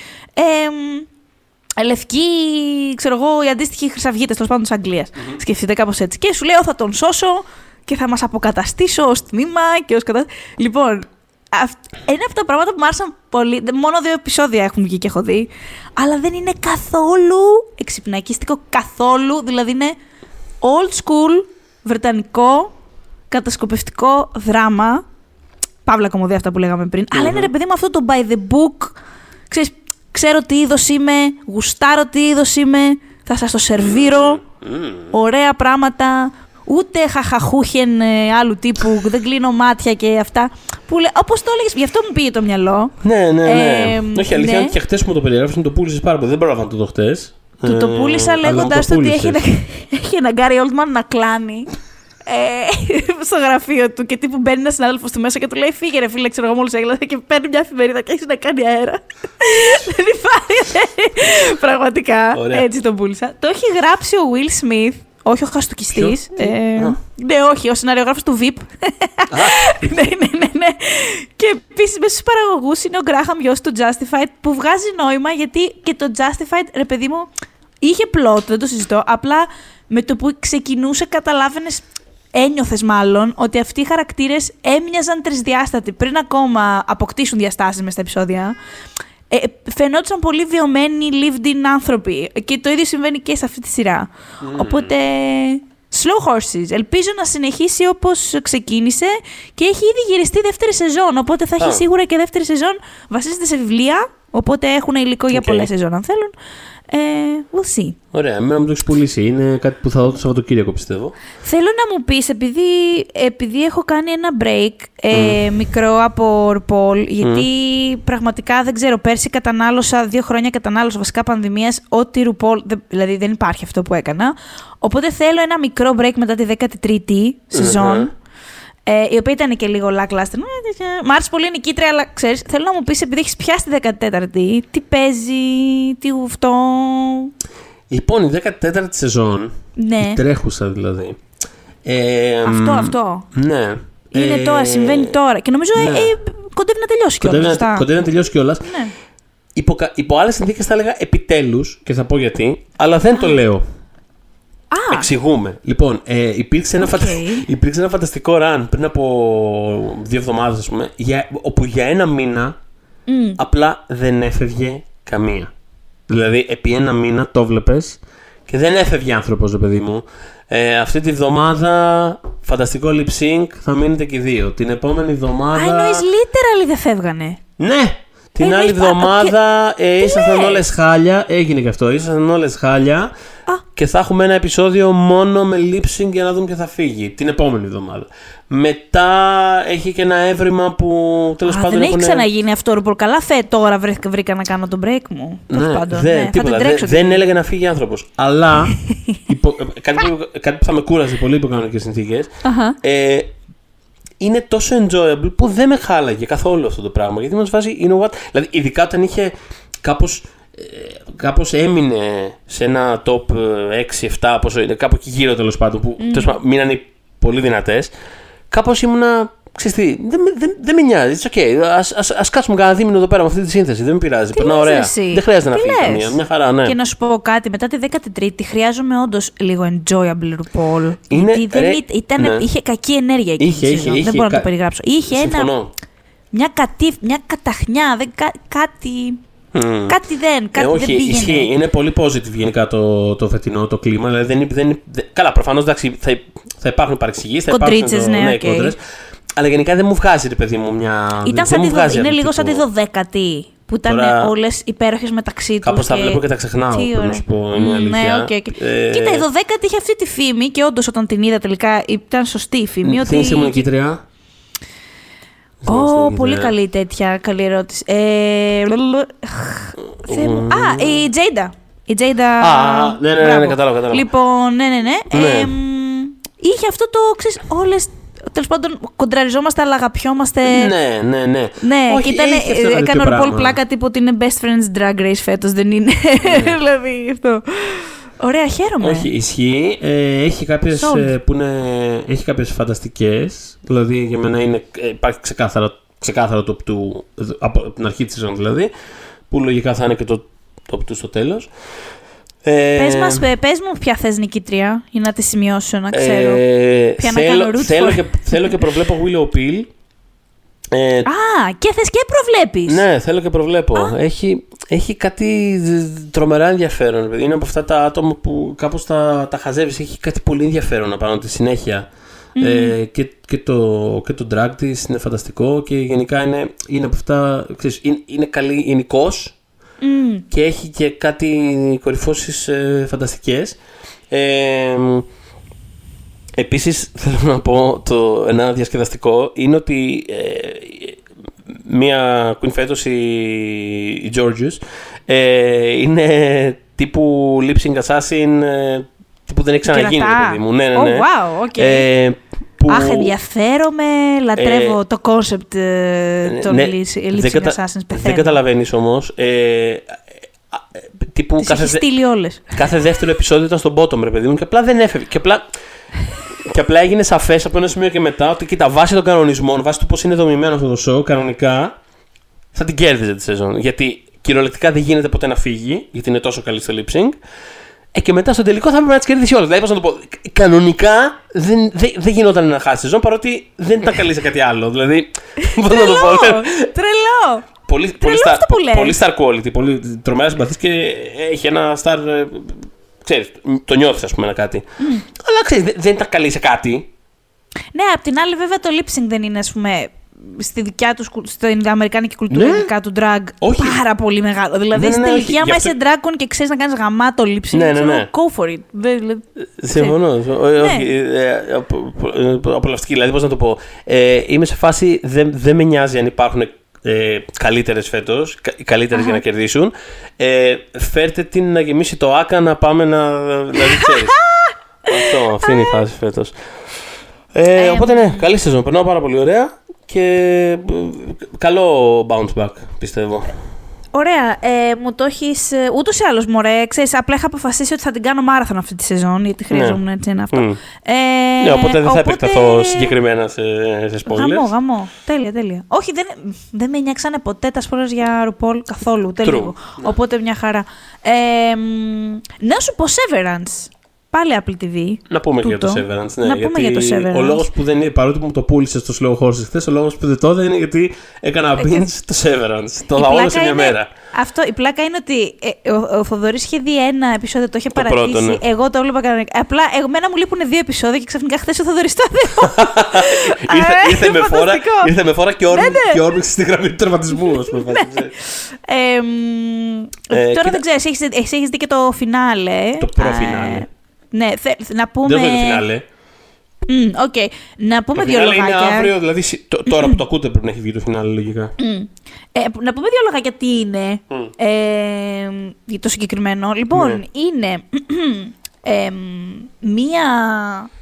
ε, λευκοί, ξέρω εγώ, οι αντίστοιχοι χρυσαυγίτες τέλος πάντων της αγγλια Σκεφτείτε κάπως έτσι. Και σου λέω, θα τον σώσω και θα μας αποκαταστήσω ως τμήμα και ως κατα... Λοιπόν, αυ- ένα από τα πράγματα που μου άρεσαν πολύ. δε- Μόνο δύο επεισόδια έχουν βγει και έχω δει. Αλλά δεν είναι καθόλου εξυπνακίστικο, καθόλου. Δηλαδή είναι old school, βρετανικό, κατασκοπευτικό δράμα. Παύλα κομμωδία αυτά που λέγαμε πριν. Αλλά είναι ρε παιδί μου αυτό το by the book. Ξέρεις, ξέρω τι είδος είμαι, γουστάρω τι είδος είμαι, θα σας το σερβίρω. Ωραία πράγματα. Ούτε χαχαχούχεν ε, άλλου τύπου, δεν κλείνω μάτια και αυτά. Που λέ, όπως το έλεγες, γι' αυτό μου πήγε το μυαλό. Ναι, ναι, ναι. Ε, Όχι, αλήθεια ναι. είναι και χτες μου το περιέγραψε, μου το πούλησες πάρα πολύ. Δεν πρόλαβα να το δω χτες. Του το πούλησα λέγοντας το ότι έχει, πούλησες. ένα- *laughs* έχει ένα Γκάρι Oldman να κλάνει. Ε, *laughs* στο γραφείο του και τύπου μπαίνει ένας συνάδελφος του μέσα και του λέει: Φύγε, ρε φίλε, ξέρω εγώ μόλις έγλασα και παίρνει μια εφημερίδα και έχει να κάνει αέρα. *laughs* Δεν υπάρχει. Πραγματικά. Ωραία. Έτσι τον πούλησα. Το έχει γράψει ο Will Smith, όχι ο χαστοκιστής. Ποιος; Τι; Α. ναι, όχι, ο σεναριογράφο του VIP. *laughs* ναι, ναι, ναι, ναι. Και επίσης μέσα στους παραγωγούς είναι ο Γκράχαμ γιος του Justified που βγάζει νόημα γιατί και το Justified, ρε παιδί μου, είχε πλότ, δεν το συζητώ. Απλά με το που ξεκινούσε, καταλάβαινες. Ένιωθες μάλλον ότι αυτοί οι χαρακτήρες έμοιαζαν τρισδιάστατοι πριν ακόμα αποκτήσουν διαστάσεις μες στα επεισόδια. Ε, φαινόντουσαν πολύ βιωμένοι lived-in άνθρωποι. Και το ίδιο συμβαίνει και σε αυτή τη σειρά. Οπότε, Slow Horses. Ελπίζω να συνεχίσει όπως ξεκίνησε και έχει ήδη γυριστεί δεύτερη σεζόν. Οπότε θα έχει Α. σίγουρα και δεύτερη σεζόν. Βασίζεται σε βιβλία, οπότε έχουν υλικό για Οκ. πολλές σεζόν αν θέλουν. Ε, we'll see. Ωραία, εμένα μου το έχεις πουλήσει. Είναι κάτι που θα δω το Σαββατοκύριακο, πιστεύω. Θέλω να μου πεις, επειδή, επειδή έχω κάνει ένα break ε, μικρό από RuPaul, γιατί πραγματικά δεν ξέρω, πέρσι κατανάλωσα, δύο χρόνια κατανάλωσα βασικά πανδημίας, ό,τι RuPaul, δε- δηλαδή δεν υπάρχει αυτό που έκανα. Οπότε θέλω ένα μικρό break μετά τη 13η σεζόν, Μμμ. Ε, η οποία ήταν και λίγο lackluster. Μ' άρεσε πολύ η νικήτρια, αλλά ξέρεις, θέλω να μου πεις, επειδή έχεις πιάσει τη 14η, τι παίζει, τι αυτό... Λοιπόν, η 14η σεζόν, Ναι, η τρέχουσα δηλαδή. Ε, αυτό, μ, αυτό. Ναι. Είναι Ε, τώρα, συμβαίνει τώρα. Και νομίζω ναι. ε, ε, κοντεύει να τελειώσει κιόλας. Κοντεύει, να, κοντεύει να τελειώσει κιόλας. Ναι. Υπό, κα- υπό άλλες συνθήκες θα έλεγα επιτέλους και θα πω γιατί, αλλά δεν το λέω. Α, Εξηγούμαι. Λοιπόν, ε, υπήρξε, ένα Οκ. φαντα- *laughs* υπήρξε ένα φανταστικό run πριν από δύο εβδομάδες, ας πούμε, για, όπου για ένα μήνα μ, απλά δεν έφευγε καμία. Δηλαδή, επί ένα μήνα το βλέπεις και δεν έφευγε άνθρωπος, ρε παιδί μου. Ε, αυτή τη βδομάδα, φανταστικό lip sync, θα μείνετε και οι δύο. Την επόμενη Α, εβδομάδα. εννοείς literally δεν φεύγανε. Ναι! Την Εννοείς άλλη πα- εβδομάδα ε, Τι ήσασταν λες; όλες χάλια. Έγινε και αυτό. Ήσασταν όλες χάλια. Α. Και θα έχουμε ένα επεισόδιο μόνο με lip sync για να δούμε ποιο θα φύγει. Την επόμενη εβδομάδα. Μετά έχει και ένα έβριμα που τέλος Α, πάντων. δεν έχει έχουνε- ξαναγίνει αυτό. Ρουπολ. Καλά, θε τώρα βρέθηκα, βρήκα να κάνω το break μου. Τέλος Ναι, πάντων, δεν, ναι, θα τίποτα, την δεν- τρέξω. δεν έλεγε να φύγει άνθρωπος. Αλλά. *laughs* υπο- ε, κάτι, που, κάτι που θα με κούρασε πολύ υπό κανονικές συνθήκες. Αχα. Ε, είναι τόσο enjoyable που δεν με χάλαγε καθόλου αυτό το πράγμα. Γιατί μας βάζει, you know what, δηλαδή ειδικά όταν είχε κάπως, ε, κάπως έμεινε σε ένα top ε, 6-7, πόσο είναι, κάπου εκεί γύρω τέλος πάντων, που τέλος πάντων μείνανε πολύ δυνατές, κάπως ήμουνα, ξέρεις τι, δεν, με- δεν, δεν με νοιάζει, it's okay, ας, ας, ας κάτσουμε κανένα δίμηνο εδώ πέρα με αυτή τη σύνθεση, δεν με πειράζει, περνάω λες ωραία. εσύ; Δεν χρειάζεται να Τι φύγει λες; καμία, μια χαρά, ναι. Και να σου πω κάτι, μετά τη 13η χρειάζομαι όντως λίγο enjoyable RuPaul. Είναι- γιατί δεν ρε, ήταν, ήταν, ναι. είχε κακή ενέργεια εκεί. Είχε, είχε, είχε, δεν μπορώ να κα- το περιγράψω. Είχε ένα, Συμφωνώ. μια, κατήφ, μια καταχνιά, δεν, κα, κάτι, Μμ. κάτι δεν, κάτι ε, όχι, δεν πήγαινε. ισχύει. Είναι πολύ positive γενικά το, το φετινό το κλίμα. Δηλαδή δεν, δεν, δεν- καλά, προφανώς θα, θα υπάρχουν παρεξηγήσεις, θα υπάρχουν Κοντρίτσες, το- ναι, οκ. κόντρες. Αλλά γενικά δεν μου βγάζει, ρε παιδί μου, μια. Ήταν δεν σαν μου τη δο- βγάζει είναι λίγο αρνητικό. σαν τη δωδέκατη. Που ήταν Τώρα- όλες υπέροχες μεταξύ τους. Κάπως τα βλέπω και τα ξεχνάω. Τι Πρέπει να ωραία. σου πω, είναι Μμ, αλήθεια. Ναι, OK, OK. Ε, Κοίτα, η δωδέκατη είχε αυτή τη φήμη και όντως όταν την είδα τελικά ήταν σωστή η φήμη. Τι είσαι ότι... νικήτρια. Ω, πολύ καλή τέτοια, καλή ερώτηση. Ε, λουλου, Θεέ μου. Α, η Τζέιντα. Η Τζέιντα. Α, ναι, ναι, ναι, Μπράβο. ναι, κατάλαβα, κατάλαβα. Λοιπόν, ναι, ναι, ναι. Ναι. Ε, μ, είχε αυτό το, ξέρεις, όλες, τέλος πάντων, κοντραριζόμαστε, αλλά αγαπιόμαστε. Ναι, ναι, ναι. Ναι, Όχι, και ήταν, έχει αυτό ένα έκανε τέτοιο ο Πολ πράγμα. πλάκα τύπου ότι είναι best friends drag race φέτος, δεν είναι. *laughs* δηλαδή αυτό. Ωραία, χαίρομαι. Όχι, ισχύει. Ε, έχει κάποιες, Sold. ε, που είναι, έχει κάποιες φανταστικές. Δηλαδή για μένα είναι, ε, υπάρχει ξεκάθαρα, ξεκάθαρο top του από την αρχή της σεζόν δηλαδή. Που λογικά θα είναι και το top του στο τέλος. Ε, Πες, μας, πε- πες μου ποια θες νικήτρια, για να τη σημειώσω, να ξέρω. Ε, Ποια να θέλω, κάνω root θέλω, for. και, θέλω και προβλέπω Willow Peel. Ε, Α, και θες και προβλέπεις. ναι, θέλω και προβλέπω. Έχει, έχει κάτι τρομερά ενδιαφέρον. παιδί. Είναι από αυτά τα άτομα που κάπως τα, τα χαζεύεις. Έχει κάτι πολύ ενδιαφέρον να πάνω τη συνέχεια. Ε, και, και, το, και το drag της είναι φανταστικό και γενικά είναι, είναι από αυτά, ξέρεις, είναι, είναι καλή γενικώ και έχει και κάτι κορυφώσεις ε, φανταστικές. Ε, επίσης θέλω να πω το ένα διασκεδαστικό είναι ότι ε, μία queen φέτος η, η Georgius ε, είναι τύπου lip sync assassin ε, τύπου δεν έχει ξαναγίνει το παιδί μου. Ναι, ναι, ναι. Oh, wow, okay. Ε, που... Αχ, ενδιαφέρομαι, λατρεύω ε, το concept ε, των ναι, lip δεν sync κατα- assassins. Δεν Πεθαίνω. καταλαβαίνεις όμως. Ε, ε, ε, τύπου Τις κάθε, έχεις δε- στείλει όλες. κάθε δεύτερο επεισόδιο ήταν στον bottom, ρε παιδί μου, και απλά δεν έφευγε. Και απλά, και απλά έγινε σαφές από ένα σημείο και μετά ότι κοίτα, βάσει των κανονισμών, βάσει του πώς είναι δομημένο αυτό το show, κανονικά θα την κέρδιζε τη σεζόν. Γιατί κυριολεκτικά δεν γίνεται ποτέ να φύγει, γιατί είναι τόσο καλή στο lip sync. Ε, και μετά στο τελικό θα έπρεπε να τις κερδίσει όλες. Δηλαδή, πώς να το πω, κανονικά δεν, δεν, δεν γινόταν να χάσει σεζόν παρότι δεν ήταν καλή σε κάτι άλλο. Δηλαδή, *laughs* πώς να το πω. Τρελό! Τρελό! Πολύ, πολύ, star, αυτό που λες. πολύ star quality, πολύ τρομερά συμπαθής και έχει ένα star, ε, ξέρεις, το νιώθεις ας πούμε ένα κάτι. Αλλά ξέρεις, δεν, δεν ήταν καλή σε κάτι. Ναι, απ' την άλλη, βέβαια, το lip sync δεν είναι, ας πούμε, στη δικιά τους, στην αμερικάνικη κουλτούρα, Ναι. ειδικά του drag, Όχι. πάρα πολύ μεγάλο. Δηλαδή, Ναι, ναι, στην ναι, τελική, όχι. άμα Γι' αυτό- είσαι drag queen και ξέρεις να κάνεις γαμάτο lip sync, Ναι, ναι, ξέρω, ναι. go for it. Δεν- δηλαδή, Συμφωνώ. Ο- Ναι. όχι, ε, ε, απο- απο- Απολαυστική, δηλαδή πώς να το πω. Ε, είμαι σε φάση, δεν, δεν με νοιάζει αν υπάρχουν ε, καλύτερες φέτος, καλύτερες για να κερδίσουν. Ε, φέρτε την να γεμίσει το άκα να πάμε να. Δηλαδή, ξέρεις. *laughs* Αυτό, αυτή είναι η φάση φέτος. Ε, οπότε ναι, καλή σεζόν. Περνάω πάρα πολύ ωραία και ε, καλό bounce back, πιστεύω. Ωραία, ε, μου το έχεις. Ούτως ή άλλως, μωρέ. Ξέρεις, απλά είχα αποφασίσει ότι θα την κάνω μάραθον αυτή τη σεζόν, γιατί χρειαζόμουν έτσι ένα αυτό. Μμ. Ε, Ναι, οπότε δεν θα επεκταθώ συγκεκριμένα σε, σε spoilers. Γαμό, γαμό. Τέλεια, τέλεια. Όχι, δεν, δεν με νοιάξανε ποτέ τα spoilers για RuPaul καθόλου. Ούτε True. λίγο. Οπότε μια χαρά. Ε, μ, να σου πω Severance. Πάλι Apple TV. Να πούμε και για το Τούτο. Severance. Ναι, Να γιατί πούμε για το Severance. Ο λόγος που δεν είναι, παρότι μου το πούλησε στο Slow Horses χθες, ο λόγος που δεν το είδα είναι γιατί έκανα binge το Severance. Το Η είδα όλο πλάκα σε μια είναι- μέρα. Αυτό, η πλάκα είναι ότι ε, ο, ο Θοδωρής είχε δει ένα επεισόδιο, το είχε Το παρατήσει. πρώτο, ναι. Εγώ το έβλεπα κανονικά. Απλά εμένα μου λείπουν δύο επεισόδια και ξαφνικά χθες ο Θοδωρής το έδω. *laughs* ήρθε, Ε, ήρθε, με φόρα, φανταστικό. ήρθε με φόρα και, όρμη, Ναι, ναι. και όρμηξε στη γραμμή του τερματισμού, ας πούμε. Ε, μ, Ε, τώρα κοίτα- δεν ξέρω, εσύ έχεις, εσύ έχεις δει και το φινάλε. Το προφινάλε. Ε, ναι, θε, να πούμε. Δεν έχω δει το φινάλε. Μμ, οκ. Να πούμε Το δύο φινάλε είναι λογάκια. αύριο, δηλαδή σι- τ- τώρα που το ακούτε πρέπει να έχει βγει το φινάλε λογικά. Ε, να πούμε δύο λογάκια τι είναι ε, για το συγκεκριμένο. Λοιπόν, Ναι. είναι *clears throat* ε, μία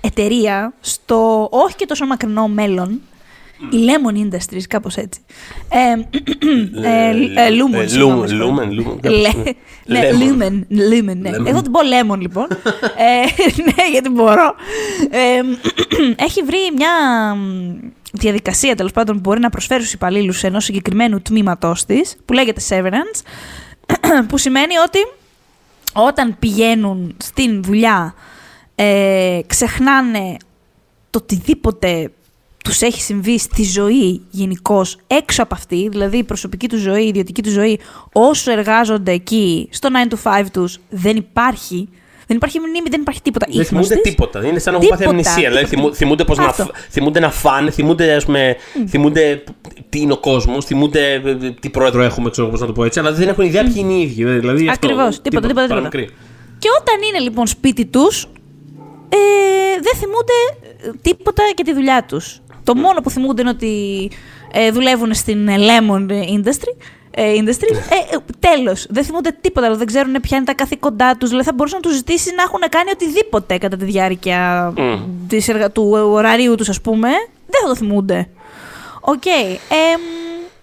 εταιρεία στο όχι και τόσο μακρινό μέλλον, η Lemon Industries, κάπως έτσι. Ε, ε, ε, Lumen, Ε, συγγνώμη, Lumen, συγγνώμη. Lumen, Lumen, Λε- κάπως, Ναι, ναι. Lumen, Lumen, ναι. Lemon. Εγώ την πω Lemon, λοιπόν. ε, *laughs* ναι, γιατί μπορώ. Ε, έχει βρει μια μ, διαδικασία, τέλος πάντων, που μπορεί να προσφέρει στους υπαλλήλους ενός συγκεκριμένου τμήματός της, που λέγεται Severance, *clears throat* που σημαίνει ότι όταν πηγαίνουν στην δουλειά ε, ξεχνάνε το οτιδήποτε τους έχει συμβεί στη ζωή γενικώς έξω από αυτή, δηλαδή η προσωπική του ζωή, η ιδιωτική του ζωή, όσο εργάζονται εκεί στο 9 to 5 τους, δεν υπάρχει. Δεν υπάρχει μνήμη, δεν υπάρχει τίποτα. Δεν Ίχνος θυμούνται της, τίποτα. Είναι σαν να έχουν πάθει Τίποτα, αμνησία. Δηλαδή τίποτα. θυμού- θυμούνται, πώς να, Αυτό. φ- θυμούνται να φάνε, θυμούνται, ας πούμε, θυμούνται τι είναι ο κόσμος, θυμούνται ε, ε, τι πρόεδρο έχουμε, ξέρω πώς να το πω έτσι, αλλά δεν έχουν ιδέα ποιοι είναι οι ίδιοι. Δηλαδή, αυτό, Ακριβώς. Τίποτα, τίποτα, τίποτα. παραμικρή. Και όταν είναι λοιπόν σπίτι τους, ε, δεν θυμούνται ε, τίποτα για τη δουλειά τους. Το μόνο που θυμούνται είναι ότι ε, δουλεύουν στην ε, Lemon Industry. Ε, industry. Ε, ε, τέλος. Δεν θυμούνται τίποτα άλλο. Δεν ξέρουν ποια είναι τα καθήκοντά τους. Δηλαδή θα μπορούσαν να τους ζητήσει να έχουν κάνει οτιδήποτε κατά τη διάρκεια Μμ. της εργα... του ωραρίου τους, ας πούμε. Δεν θα το θυμούνται. Οκ. εμ,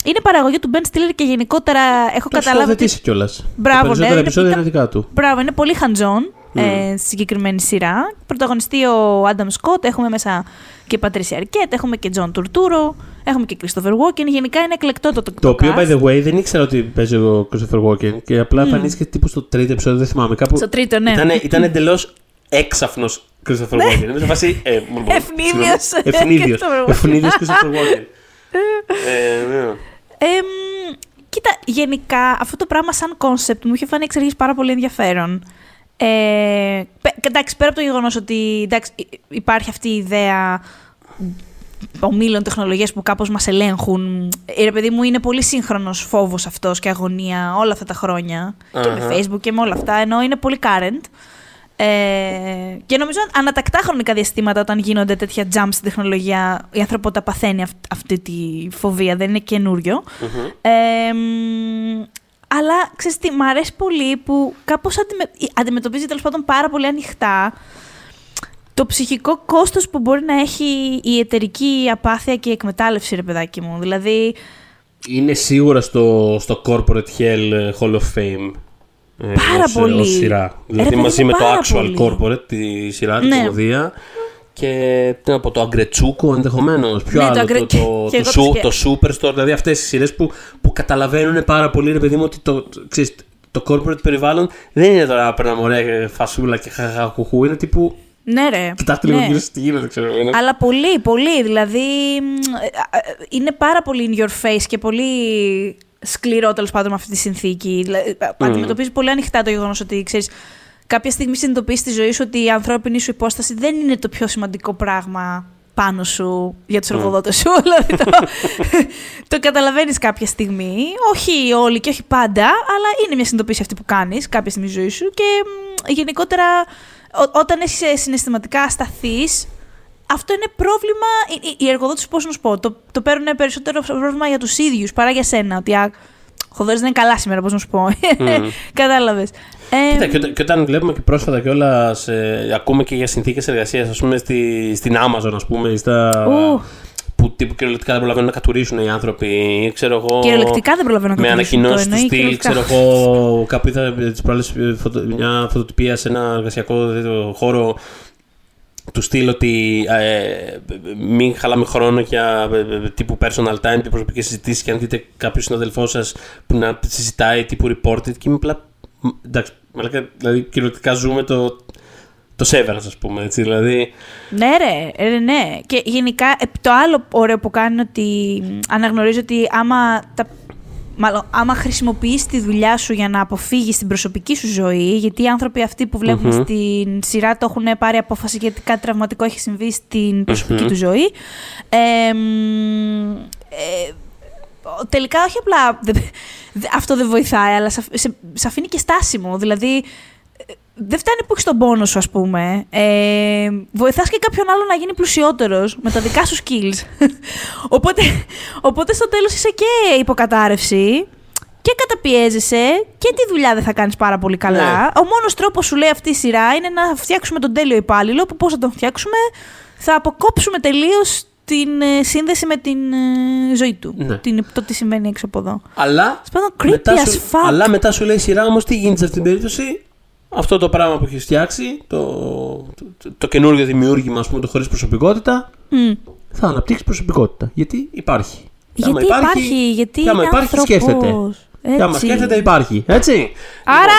είναι παραγωγή του Ben Stiller και γενικότερα έχω Το έχει καταλάβει ότι σκηνοθετήσει κιόλας. Μπράβο, Τα περισσότερα ναι, επεισόδια ήταν- είναι δικά του. Μπράβο, είναι πολύ hands on Mm. ε, στη συγκεκριμένη σειρά. Πρωταγωνιστεί ο Άνταμ Σκότ, έχουμε μέσα και Πατρίσια Αρκέτ, έχουμε και Τζον Τουρτούρο, έχουμε και Christopher Walken. Γενικά είναι εκλεκτό το, το, Το οποίο, cast. by the way, δεν ήξερα ότι παίζει ο Christopher Walken και απλά εμφανίστηκε τύπου στο τρίτο επεισόδιο, δεν θυμάμαι. Κάπου Στο τρίτο, ναι. ήταν, ήταν εντελώς έξαφνος Christopher Walken. Είμαι σε φάση. Ε, μου- μου- Αιφνίδιος συγγνώμη. Αιφνίδιος. Christopher Walken. Αιφνίδιος Christopher Walken. *laughs* Ε, ναι. Εμ, κοίτα, γενικά αυτό το πράγμα σαν concept μου είχε φανεί εξ αρχής πάρα πολύ ενδιαφέρον. Ε, πε- εντάξει, πέρα από το γεγονός ότι εντάξει, υ- υπάρχει αυτή η ιδέα ομίλων τεχνολογίας που κάπως μας ελέγχουν. Ε, ρε παιδί μου, είναι πολύ σύγχρονος φόβος αυτός και αγωνία όλα αυτά τα χρόνια. Και με Αχα. Facebook και με όλα αυτά. Ενώ είναι πολύ current. Ε, και νομίζω ανατακτά χρονικά διαστήματα όταν γίνονται τέτοια jumps στην τεχνολογία, η ανθρωπότητα παθαίνει αυ- αυτή τη φοβία, δεν είναι καινούριο. Ε, μ, αλλά ξέρεις τι, μ' αρέσει πολύ που κάπως αντιμε... αντιμετωπίζει τέλος πάντων πάρα πολύ ανοιχτά το ψυχικό κόστος που μπορεί να έχει η εταιρική απάθεια και η εκμετάλλευση, ρε παιδάκι μου. Δηλαδή, Είναι σίγουρα στο, στο Corporate Hell ε, Hall of Fame. ε, Πάρα ως, ε, πολύ. ως σειρά. Δηλαδή παιδί μαζί μου, με το πάρα actual πολύ. corporate, τη σειρά, την Ναι. κομμωδία. Και τι να πω, το Αγκρετσούκο ενδεχομένως. Ποιο Ναι, το άλλο, Αγκρε- το, και- το, και το, εγώ το Su- σκέ- το Superstore, δηλαδή αυτές οι σειρές που, που καταλαβαίνουν πάρα πολύ, ρε παιδί μου, ότι το, ξέρεις, το corporate περιβάλλον δεν είναι τώρα παίρναμε ωραία φασούλα και χαχαχουχού. Είναι τύπου. ναι ρε. Κοιτάξτε λίγο ναι. γύρω στη γίνεται, ξέρω. Είναι... Αλλά πολύ, πολύ. Δηλαδή, μ, ε, ε, είναι πάρα πολύ in your face και πολύ σκληρό τέλος πάντων με αυτή τη συνθήκη. Δηλαδή, ε, Αντιμετωπίζει πολύ ανοιχτά το γεγονός ότι ξέρεις. Κάποια στιγμή συνειδητοποιείς στη ζωή σου ότι η ανθρώπινη σου υπόσταση δεν είναι το πιο σημαντικό πράγμα πάνω σου για τους εργοδότες σου. *laughs* Δηλαδή το, το καταλαβαίνεις κάποια στιγμή. Όχι όλοι και όχι πάντα, αλλά είναι μια συνειδητοποίηση αυτή που κάνεις κάποια στιγμή στη ζωή σου και μ, γενικότερα ό- όταν είσαι συναισθηματικά ασταθής αυτό είναι πρόβλημα. οι- οι- Οι εργοδότες, πώς να σου πω, το, το παίρνουν περισσότερο πρόβλημα για τους ίδιους παρά για σένα. Ότι α, ο Θοδωρή δεν είναι καλά σήμερα, πώς να σου πω. *laughs* Κατάλαβες. Ε, Κοίτα, και, όταν- και όταν βλέπουμε και πρόσφατα κιόλας, ακούμε και για συνθήκες εργασίας, ας πούμε στη, στην Amazon, ας πούμε, ή στα. Ου. που τύπου κυριολεκτικά δεν προλαβαίνουν να κατουρίσουν οι άνθρωποι, ή ξέρω εγώ. Κυριολεκτικά δεν προλαβαίνω να Με κατανοήσω. ανακοινώσεις Το του εννοεί στυλ, κυριολεκτικά. ξέρω εγώ, κάπου είδα τις προάλλες μια φωτοτυπία σε ένα εργασιακό τέτοιο χώρο του στυλ ότι ε, μην χαλάμε χρόνο για ε, ε, τύπου personal time και προσωπικές συζητήσεις και αν δείτε κάποιος συναδελφός σας που να συζητάει τύπου reported και είμαι απλά. μ, Εντάξει, μαλάκα, δηλαδή κυριολεκτικά ζούμε το, το Severance, ας πούμε, έτσι, δηλαδή. Ναι, ρε, ρε, ναι. Και γενικά ε, το άλλο ωραίο που κάνει είναι ότι μ, αναγνωρίζει ότι άμα, τα, μάλλον, άμα χρησιμοποιείς τη δουλειά σου για να αποφύγεις την προσωπική σου ζωή, γιατί οι άνθρωποι αυτοί που βλέπουμε Μμμ. στην σειρά το έχουν πάρει απόφαση γιατί κάτι τραυματικό έχει συμβεί στην προσωπική Μμμ. του ζωή. Ε, μ, ε, τελικά όχι απλά δε- δε- αυτό δεν βοηθάει, αλλά σε, σε, σε αφήνει και στάσιμο. Δηλαδή, ε, δεν φτάνει που έχεις τον πόνο σου, ας πούμε. Ε, Βοηθάς και κάποιον άλλο να γίνει πλουσιότερος με τα δικά σου skills. *laughs* οπότε, οπότε στο τέλος είσαι και υποκατάρρευση και καταπιέζεσαι και τη δουλειά δεν θα κάνεις πάρα πολύ καλά. Ναι. Ο μόνος τρόπος σου λέει αυτή η σειρά είναι να φτιάξουμε τον τέλειο υπάλληλο. Που πώς θα τον φτιάξουμε, θα αποκόψουμε τελείως την ε, σύνδεση με την ε, ζωή του. Ναι. Την, το τι συμβαίνει έξω από εδώ. Αλλά Σπάνω creepy μετά, as σου, fuck. αλλά μετά σου λέει η σειρά όμως τι γίνεται σε αυτήν την περίπτωση. Αυτό το πράγμα που έχεις φτιάξει, το, το, το καινούργιο δημιούργημα, ας πούμε, το χωρίς προσωπικότητα, Μμ. θα αναπτύξεις προσωπικότητα. Γιατί υπάρχει. Και Γιατί άμα υπάρχει, γιατί και άμα είναι υπάρχει, άνθρωπος. σκέφτεται. Και άμα Έτσι. σκέφτεται, υπάρχει. Έτσι. Άρα.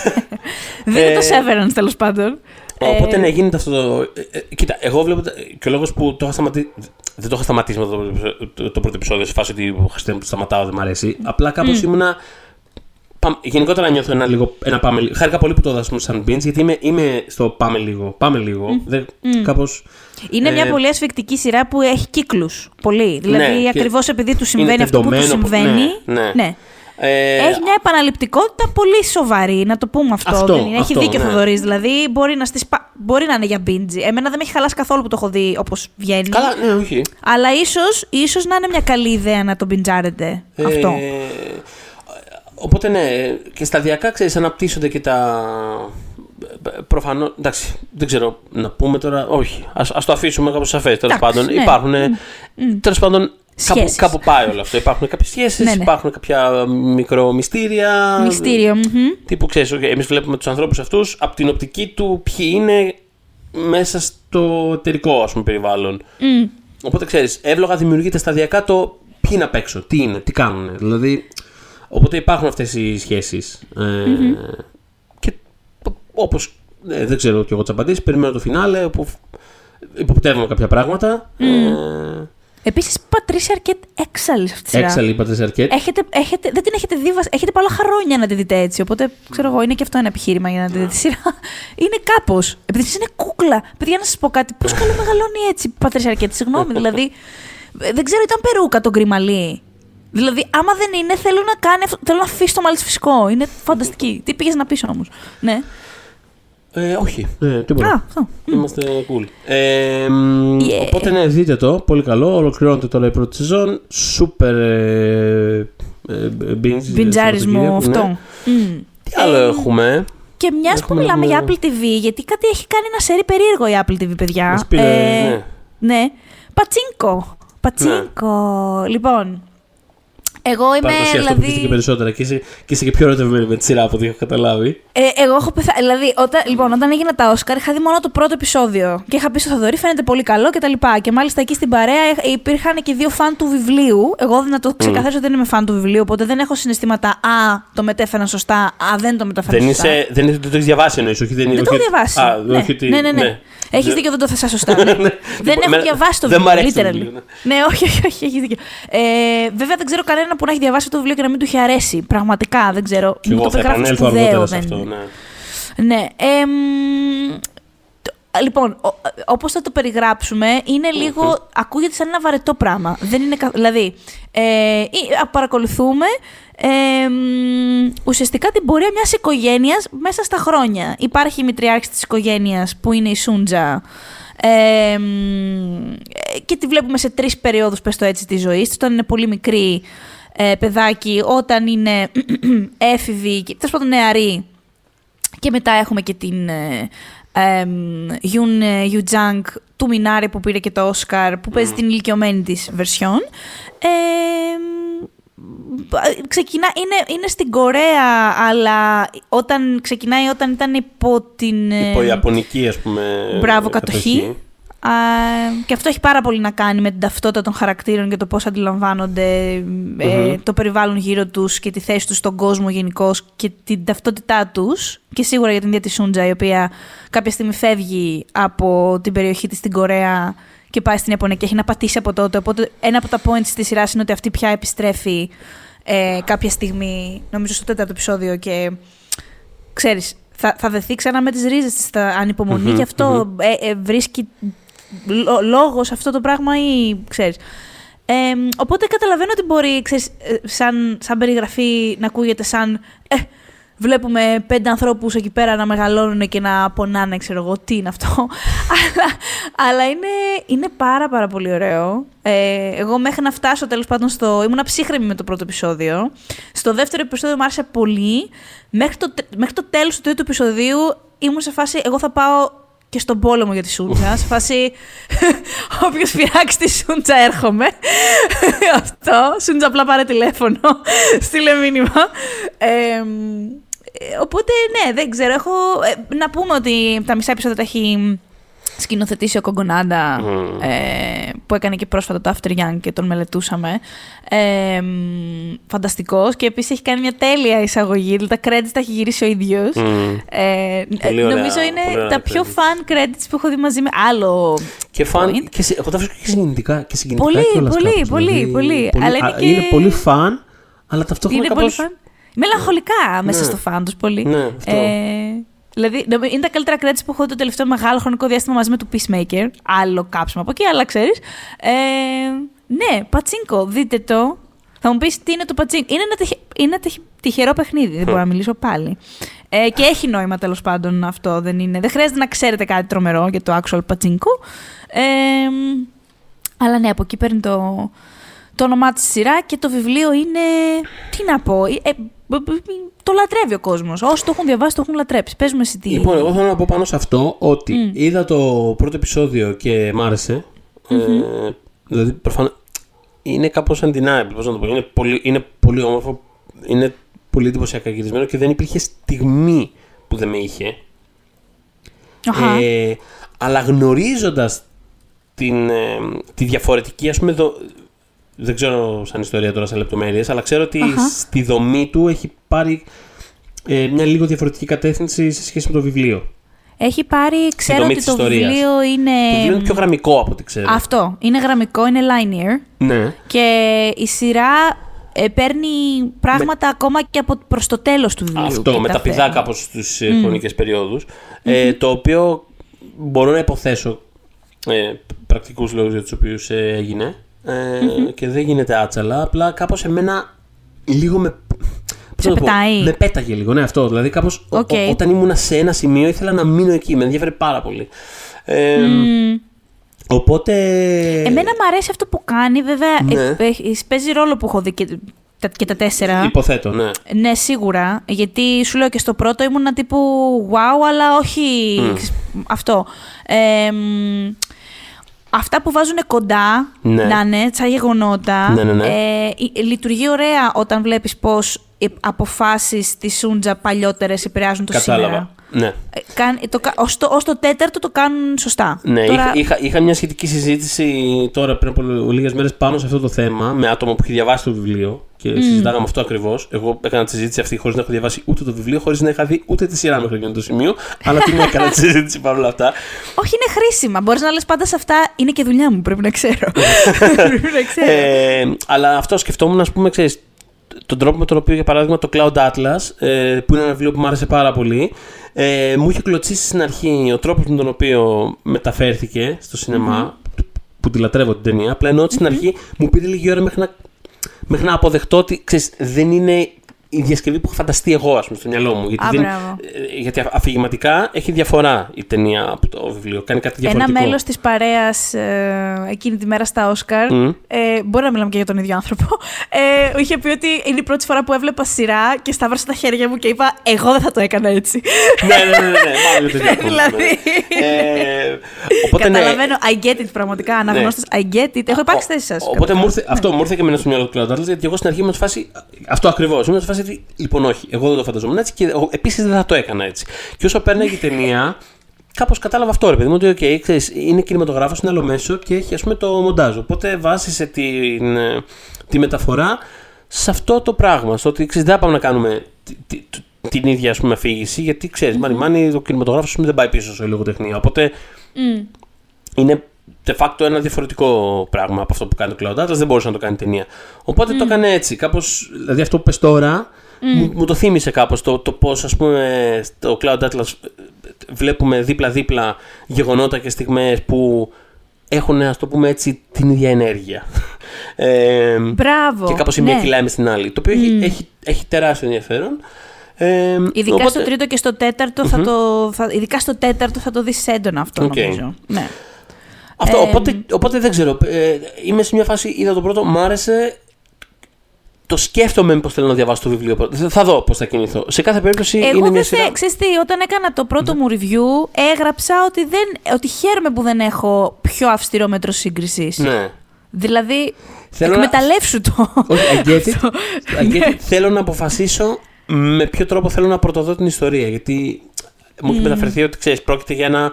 *laughs* Δεν είναι το Ε, Severance τέλος πάντων. Οπότε Ε, ναι, γίνεται αυτό το. ε, ε, κοίτα, εγώ βλέπω. τα- Και ο λόγος που το είχα σταματήσει. Δεν το είχα σταματήσει με το, το, το πρώτο επεισόδιο, σε φάση ότι «Χριστέ μου, το σταματάω, δεν μ' αρέσει. Απλά κάπως ήμουνα. Πάμε, γενικότερα νιώθω ένα, λίγο, ένα πάμε λίγο. Χάρηκα πολύ που το έδωσα σαν binge, γιατί είμαι, είμαι στο πάμε λίγο. Πάμε λίγο. Δεν, κάπως, Είναι ε, μια πολύ ασφικτική σειρά που έχει κύκλους. Πολύ. Δηλαδή, Ναι, και ακριβώς επειδή του συμβαίνει αυτό που του τεντωμένο, συμβαίνει. ναι, ναι. Ε, Έχει μια επαναληπτικότητα πολύ σοβαρή, να το πούμε αυτό. Αυτό, δεν είναι. Έχει αυτό, δίκιο ο ναι. Θοδωρής, Δηλαδή, μπορεί να, στις, πα- μπορεί να είναι για binge. Εμένα δεν με έχει χαλάσει καθόλου που το έχω δει όπως βγαίνει. Καλά, ναι, όχι. Αλλά ίσως ίσως να είναι μια καλή ιδέα να το μπιντζάρετε. Αυτό. Ε, οπότε ναι, και σταδιακά ξέρεις αναπτύσσονται και τα. Προφανώς. Εντάξει, δεν ξέρω να πούμε τώρα. Όχι. Α ας το αφήσουμε κάπως σαφές. Τέλος Εντάξει, πάντων, ναι. υπάρχουν. Τέλος πάντων, κάπου, Σχέσεις. κάπου πάει όλο αυτό. Υπάρχουν κάποιες σχέσεις, Ναι, ναι. υπάρχουν κάποια μικρομυστήρια. Μυστήριο. μμμ. Τύπου ξέρεις, εμείς βλέπουμε τους ανθρώπους αυτούς από την οπτική του ποιοι είναι μέσα στο εταιρικό ας πούμε, περιβάλλον. Μμ. Οπότε ξέρεις, εύλογα δημιουργείται σταδιακά το ποιοι είναι απ' έξω, τι είναι, τι κάνουν. Δηλαδή, οπότε υπάρχουν αυτές οι σχέσεις. Ε, Και όπως. δεν ξέρω και εγώ τις απαντήσεις. Περιμένω το φινάλε όπου υποπτεύουμε κάποια πράγματα. Ε, Επίσης, Πατρίσια Αρκέτ έξαλλη σε αυτή τη σειρά. Έξαλλη η Πατρίσια Αρκέτ. Έχετε, έχετε, δεν την έχετε δει, βασ- έχετε πολλά χρόνια να τη δείτε έτσι. Οπότε, ξέρω εγώ, είναι και αυτό ένα επιχείρημα για να τη δείτε τη σειρά. *laughs* Είναι κάπως. Επειδή εσείς είναι κούκλα. Παιδιά, να σας πω κάτι. Πώς καλό μεγαλώνει έτσι η Πατρίσια Αρκέτ. Συγγνώμη, *laughs* δηλαδή. ε, Δεν ξέρω, ήταν περούκα το γκριμαλί. Δηλαδή, άμα δεν είναι, θέλω να κάνει αυτό, θέλω να αφήσει το μαλλί της φυσικό. Είναι φανταστική. Τι πήγες να πεις όμως; Ναι. Ε, όχι, ναι, τίποτα. Α, αυτό. Είμαστε cool. Ε, μ, Yeah. Οπότε ναι, δείτε το. Πολύ καλό. Ολοκληρώνεται τώρα η πρώτη σεζόν. Σούπερ. Ε, ε, binge, Μπιντζάρισμό Σαββατοκύριακο, αυτό. ναι. Μμ. Τι άλλο Ε, έχουμε; Και μιας που Έχουμε μιλάμε να για πούμε- Apple TV, γιατί κάτι έχει κάνει ένα σερί περίεργο η Apple TV, παιδιά. Μας πήρε, Ε, ναι. ναι. Πατσίνκο. Πατσίνκο. Λοιπόν. Εγώ είμαι Παραδοσιακά αυτό που και δηλαδή. περισσότερα και είσαι, και είσαι και πιο ερωτευμένη με τη σειρά από ό,τι έχω καταλάβει. Ε, εγώ έχω πεθα... Δηλαδή, όταν, λοιπόν, όταν έγιναν τα Όσκαρ, είχα δει μόνο το πρώτο επεισόδιο. Και είχα πει στο Θοδωρή, φαίνεται πολύ καλό κτλ. Και, και μάλιστα εκεί στην παρέα ε, υπήρχαν και δύο φαν του βιβλίου. Εγώ να το ξεκαθαρίσω ότι δεν είμαι φαν του βιβλίου, οπότε δεν έχω συναισθήματα. Α, το μετέφεραν σωστά. Α, δεν το μετέφεραν Δεν, σωστά. είσαι, δεν, είναι- δεν το έχεις διαβάσει εννοείς, όχι δεν είναι. Δεν το όχι- έχω διαβάσει. Α, ναι. όχι ότι- ναι, ναι, ναι. ναι. Έχεις Δεν- δίκιο, δεν το θέσα σωστά. *laughs* ναι. Ναι. δεν έχω Εμένα- διαβάσει το δεν μ' βιβλίο. αρέσει το literally. βιβλίο, ναι, όχι, όχι, όχι, έχεις δίκιο. Ε, βέβαια δεν ξέρω κανένα που να έχει διαβάσει το βιβλίο και να μην του έχει αρέσει. Πραγματικά δεν ξέρω. Και Μου εγώ το θα περιγράφει επανέλθω σπουδαίο. αργότερα σε δεν αυτό. είναι. Ναι. Ναι. εμ, το- Λοιπόν, όπως θα το περιγράψουμε, είναι λίγο. Ακούγεται σαν ένα βαρετό πράγμα. Δεν είναι, κα- δηλαδή, ε, ή- α, παρακολουθούμε εμ, ουσιαστικά την πορεία μιας οικογένειας μέσα στα χρόνια. Υπάρχει η μητριάρχη της οικογένειας που είναι η Σούντζα. εμ, ε, και τη βλέπουμε σε τρεις περιόδους, πες το έτσι, της ζωής της. Όταν είναι πολύ μικρή ε, παιδάκι, όταν είναι *clears throat* έφηβη, και τέλος πάντων νεαρή, και μετά έχουμε και την ε, εμ, Yun ε, Yu Jang του Μινάρη που πήρε και το Όσκαρ που παίζει την ηλικιωμένη της βερσιόν. Εμ, ξεκινά, είναι, είναι στην Κορέα, αλλά όταν ξεκινάει όταν ήταν υπό την... ε, Υπό Ιαπωνική, ας πούμε. Μπράβο, κατοχή. Α, και αυτό έχει πάρα πολύ να κάνει με την ταυτότητα των χαρακτήρων και το πώς αντιλαμβάνονται ε, το περιβάλλον γύρω τους και τη θέση τους στον κόσμο γενικώς και την ταυτότητά τους. Και σίγουρα για την ίδια τη Σούντζα, η οποία κάποια στιγμή φεύγει από την περιοχή της στην Κορέα και πάει στην Ιαπωνία και έχει να πατήσει από τότε. Οπότε ένα από τα points της σειράς είναι ότι αυτή πια επιστρέφει ε, κάποια στιγμή, νομίζω στο τέταρτο επεισόδιο και ξέρεις, θα, θα δεθεί ξανά με τις ρίζες της, θα ανυπομονεί Μμμ, και αυτό ε, ε, βρίσκει λό- λόγος σε αυτό το πράγμα ή ξέρεις. Ε, οπότε καταλαβαίνω ότι μπορεί, ξέρεις, ε, σαν, σαν περιγραφή να ακούγεται σαν ε, βλέπουμε πέντε ανθρώπους εκεί πέρα να μεγαλώνουν και να πονάνε, ξέρω εγώ, τι είναι αυτό. *laughs* αλλά αλλά είναι, είναι πάρα πάρα πολύ ωραίο. Ε, εγώ μέχρι να φτάσω τέλος πάντων στο... Ήμουνα ψύχρεμη με το πρώτο επεισόδιο. Στο δεύτερο επεισόδιο μου άρεσε πολύ. Μέχρι το, τε- μέχρι το τέλος του τρίτου επεισοδίου ήμουν σε φάση, εγώ θα πάω και στον πόλεμο για τη Σούντζα. σε φάση, *laughs* όποιος πειράξει τη Σούντζα έρχομαι. *laughs* Αυτό. Σούντζα απλά πάρε τηλέφωνο. Στείλε μήνυμα. Ε, ε, οπότε, ναι, δεν ξέρω. Έχω, ε, να πούμε ότι τα μισά επεισόδια τα έχει σκηνοθετήσει ο Κογκονάντα, Μμμ. ε, που έκανε και πρόσφατα το After Young και τον μελετούσαμε. Ε, μ, φανταστικός και επίσης έχει κάνει μια τέλεια εισαγωγή, δηλαδή τα credits τα έχει γυρίσει ο ίδιος. Μμ. Ε, Πολύ ωραία, νομίζω είναι πολύ ωραία τα credits. πιο fan credits που έχω δει μαζί με άλλο. Και φαν. point. Και σε, εγώ τα βρίσκω και συγκινητικά. Και συγκινητικά Πολύ, κιόλας πολύ, κάπως, πολύ, δηλαδή, πολύ. Αλλά είναι α, και- είναι πολύ φαν, αλλά ταυτόχρονα Είναι κάπως... πολύ fan. Μελαγχολικά μέσα Ναι. στο fan τους πολύ. Ναι, αυτό. Ε, δηλαδή, νομι- είναι τα καλύτερα credits που έχω δει το τελευταίο μεγάλο χρονικό διάστημα μαζί με το Peacemaker. Άλλο κάψιμο από εκεί, αλλά ξέρεις. Ε, ναι, πατσίνκο, δείτε το. Θα μου πεις τι είναι το πατσίνκο. Είναι ένα, τυχε... είναι ένα τυχε- τυχερό παιχνίδι, δεν μπορώ να μιλήσω πάλι. Ε, και έχει νόημα τέλος πάντων αυτό. Δεν, είναι... δεν χρειάζεται να ξέρετε κάτι τρομερό για το actual πατσίνκο. Ε, αλλά ναι, από εκεί παίρνει το, το όνομά της σειρά και το βιβλίο είναι. Τι να πω. ε, ε, μπ- μπ- το λατρεύει ο κόσμος. Όσοι το έχουν διαβάσει, το έχουν λατρέψει. Πες μου εσύ τι. Λοιπόν, εγώ θέλω να πω πάνω σε αυτό ότι είδα το πρώτο επεισόδιο και μ' άρεσε. Ε, δηλαδή, προφανώς είναι κάπως undeniable, πώς να το πω. Είναι πολύ, είναι πολύ όμορφο, είναι πολύ εντυπωσιακά γυρισμένο και δεν υπήρχε στιγμή που δεν με είχε. Αχα. Ε, αλλά γνωρίζοντας την, ε, τη διαφορετική, ας πούμε, δο- δεν ξέρω σαν ιστορία τώρα, σαν λεπτομέρειες, αλλά ξέρω ότι Αχα. στη δομή του έχει πάρει ε, μια λίγο διαφορετική κατεύθυνση σε σχέση με το βιβλίο. Έχει πάρει, ξέρω δομή ότι της το ιστορίας. βιβλίο είναι... Το βιβλίο είναι πιο γραμμικό από ό,τι ξέρω. Αυτό, είναι γραμμικό, είναι linear. Ναι. Και η σειρά ε, παίρνει πράγματα ακόμα και από, προς το τέλος του βιβλίου. Αυτό, και με τα πηδά φέρνει. κάπως στους mm. χρονικές περιόδους, ε, το οποίο μπορώ να υποθέσω ε, πρακτικούς λόγους για τους οποίους ε, έγινε ε, και δεν γίνεται άτσαλα, απλά κάπως εμένα λίγο με... πώς Σε να το πω, πετάει. Με πέταγε λίγο, ναι αυτό, δηλαδή κάπως ο- Οκ. ο- όταν ήμουν σε ένα σημείο ήθελα να μείνω εκεί, με ενδιαφέρει πάρα πολύ. Ε, Οπότε... Εμένα μου αρέσει αυτό που κάνει, βέβαια. Ναι. ε, ε, παίζει ρόλο που έχω δει και τα, και τα τέσσερα. Υποθέτω, ναι. Ναι, σίγουρα. Γιατί σου λέω και στο πρώτο ήμουν τύπου wow, αλλά όχι αυτό. Ε, μ, αυτά που βάζουν κοντά Ναι. να είναι, σαν γεγονότα, Ναι, ναι, ναι. Ε, ε, λειτουργεί ωραία όταν βλέπεις πώς οι αποφάσεις της Σούντζα παλιότερες επηρεάζουν το σήμερα. Κατάλαβα. Ναι. Ε, κάν- το, κα- ως, το, ως το τέταρτο το κάνουν σωστά. Ναι, Τώρα, είχα, είχα, είχα μια σχετική συζήτηση τώρα πριν από λίγες μέρες πάνω σε αυτό το θέμα με άτομο που έχει διαβάσει το βιβλίο και συζητάγαμε αυτό ακριβώς. Εγώ έκανα τη συζήτηση αυτή χωρίς να έχω διαβάσει ούτε το βιβλίο, χωρίς να είχα δει ούτε τη σειρά μέχρι εκείνο το σημείο. αλλά την έκανα τη συζήτηση παρόλα αυτά. Όχι, είναι χρήσιμα. Μπορείς να λες πάντα σε αυτά. Είναι και δουλειά μου, πρέπει να ξέρω. *laughs* πρέπει να ξέρω. ε, αλλά αυτό σκεφτόμουν, ας πούμε, ξέρεις, τον τρόπο με τον οποίο, για παράδειγμα, το Cloud Atlas, ε, που είναι ένα βιβλίο που μου άρεσε πάρα πολύ, ε, μου είχε κλωτσίσει στην αρχή ο τρόπος με τον οποίο μεταφέρθηκε στο σινεμα που τη λατρεύω την ταινία. Απλά ενώ ότι στην αρχή μου πήρε λίγη ώρα μέχρι να, μέχρι να αποδεχτώ ότι ξέρεις, δεν είναι η διασκευή που έχω φανταστεί εγώ, ας πούμε, στο μυαλό μου. Γιατί, Α, δεν- μπράβο. ε, γιατί αφηγηματικά έχει διαφορά η ταινία από το βιβλίο. Κάνει κάτι Ένα διαφορετικό. μέλος της παρέας ε, εκείνη τη μέρα στα Όσκαρ. Μμ. Ε, μπορεί να μιλάμε και για τον ίδιο άνθρωπο. Ε, είχε πει ότι είναι η πρώτη φορά που έβλεπα σειρά και σταύρασα τα χέρια μου και είπα: Εγώ δεν θα το έκανα έτσι. ναι, ναι, ναι, ναι, ναι, μάλλον *laughs* για το ίδιο ακούμε, Δηλαδή. ναι. Ε, οπότε, ναι, Καταλαβαίνω. I get it πραγματικά. Αναγνώστες. I get it. Έχω υπάρξει θέση σας. Οπότε μου ήρθε, αυτό μου ήρθε και εμένα στο μυαλό του Cloud Atlas, γιατί εγώ στην αρχή ήμουν σε φάση. Αυτό ακριβώς. Ήμουν σε φάση ότι. Λοιπόν, όχι, εγώ δεν το φανταζόμουν έτσι και επίσης δεν θα το έκανα έτσι. Και όσο πέρναγε η ταινία, κάπως κατάλαβα αυτό, ρε παιδί μου, ότι okay, ξέρεις, είναι κινηματογράφος, είναι άλλο μέσο και έχει ας πούμε το μοντάζ. Οπότε βάζεσαι την, ε, τη μεταφορά σε αυτό το πράγμα. Στο ότι ξέρεις, δεν θα πάμε να κάνουμε τη- τη- τη- την ίδια ας πούμε, αφήγηση, γιατί ξέρεις, μάνι μάνι, ο κινηματογράφος δεν πάει πίσω σε λογοτεχνία. Οπότε είναι de facto ένα διαφορετικό πράγμα από αυτό που κάνει το Cloud Atlas. Δεν μπορούσε να το κάνει ταινία. Οπότε το έκανε έτσι. Κάπως, δηλαδή αυτό που πες τώρα μου, μου το θύμισε κάπως το, το πώς ας πούμε στο Cloud Atlas ε, βλέπουμε δίπλα-δίπλα γεγονότα και στιγμές που έχουν ας το πούμε έτσι την ίδια ενέργεια. *laughs* Ε, Μπράβο. και κάπως η μία ναι. κυλάει μες στην άλλη. Το οποίο έχει, έχει, έχει τεράστιο ενδιαφέρον. Ε, Ειδικά οπότε- στο τρίτο και στο τέταρτο, θα το, θα, ειδικά στο τέταρτο θα το δεις έντονα αυτό Οκ. νομίζω. Ναι. Αυτό, Ε, οπότε, οπότε δεν ξέρω. Ε, είμαι σε μια φάση, είδα το πρώτο, μ' άρεσε. Το σκέφτομαι πώ θέλω να διαβάσω το βιβλίο. Θα- Θα δω πώς θα κινηθώ. Σε κάθε περίπτωση Εγώ είναι μια δεν σειρά. θε, ξέρεις τι, όταν έκανα το πρώτο μου review, έγραψα ότι, δεν, ότι χαίρομαι που δεν έχω πιο αυστηρό μέτρο σύγκρισης. Ναι. Δηλαδή, Θέλω να- εκμεταλλεύσου το. Όχι, I get it. *laughs* I get it. Θέλω να αποφασίσω με ποιο τρόπο θέλω να πρωτοδώ την ιστορία. Γιατί μου έχει μεταφερθεί ότι ξέρεις, πρόκειται για ένα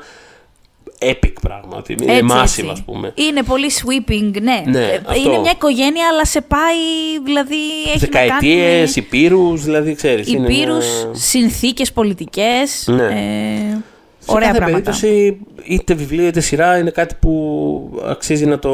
epic πράγμα. Ότι είναι Έτσι, massive, έτσι. ας πούμε. Είναι πολύ sweeping, ναι. Ναι, Ε, αυτό. Είναι μια οικογένεια, αλλά σε πάει, δηλαδή, έχει Δεκαετίες, να κάνει υπήρους, δηλαδή ξέρεις. με υπήρους, συνθήκες πολιτικές, Ναι. ε, Σε ωραία κάθε πράγματα. περίπτωση, είτε βιβλίο είτε σειρά είναι κάτι που αξίζει να το,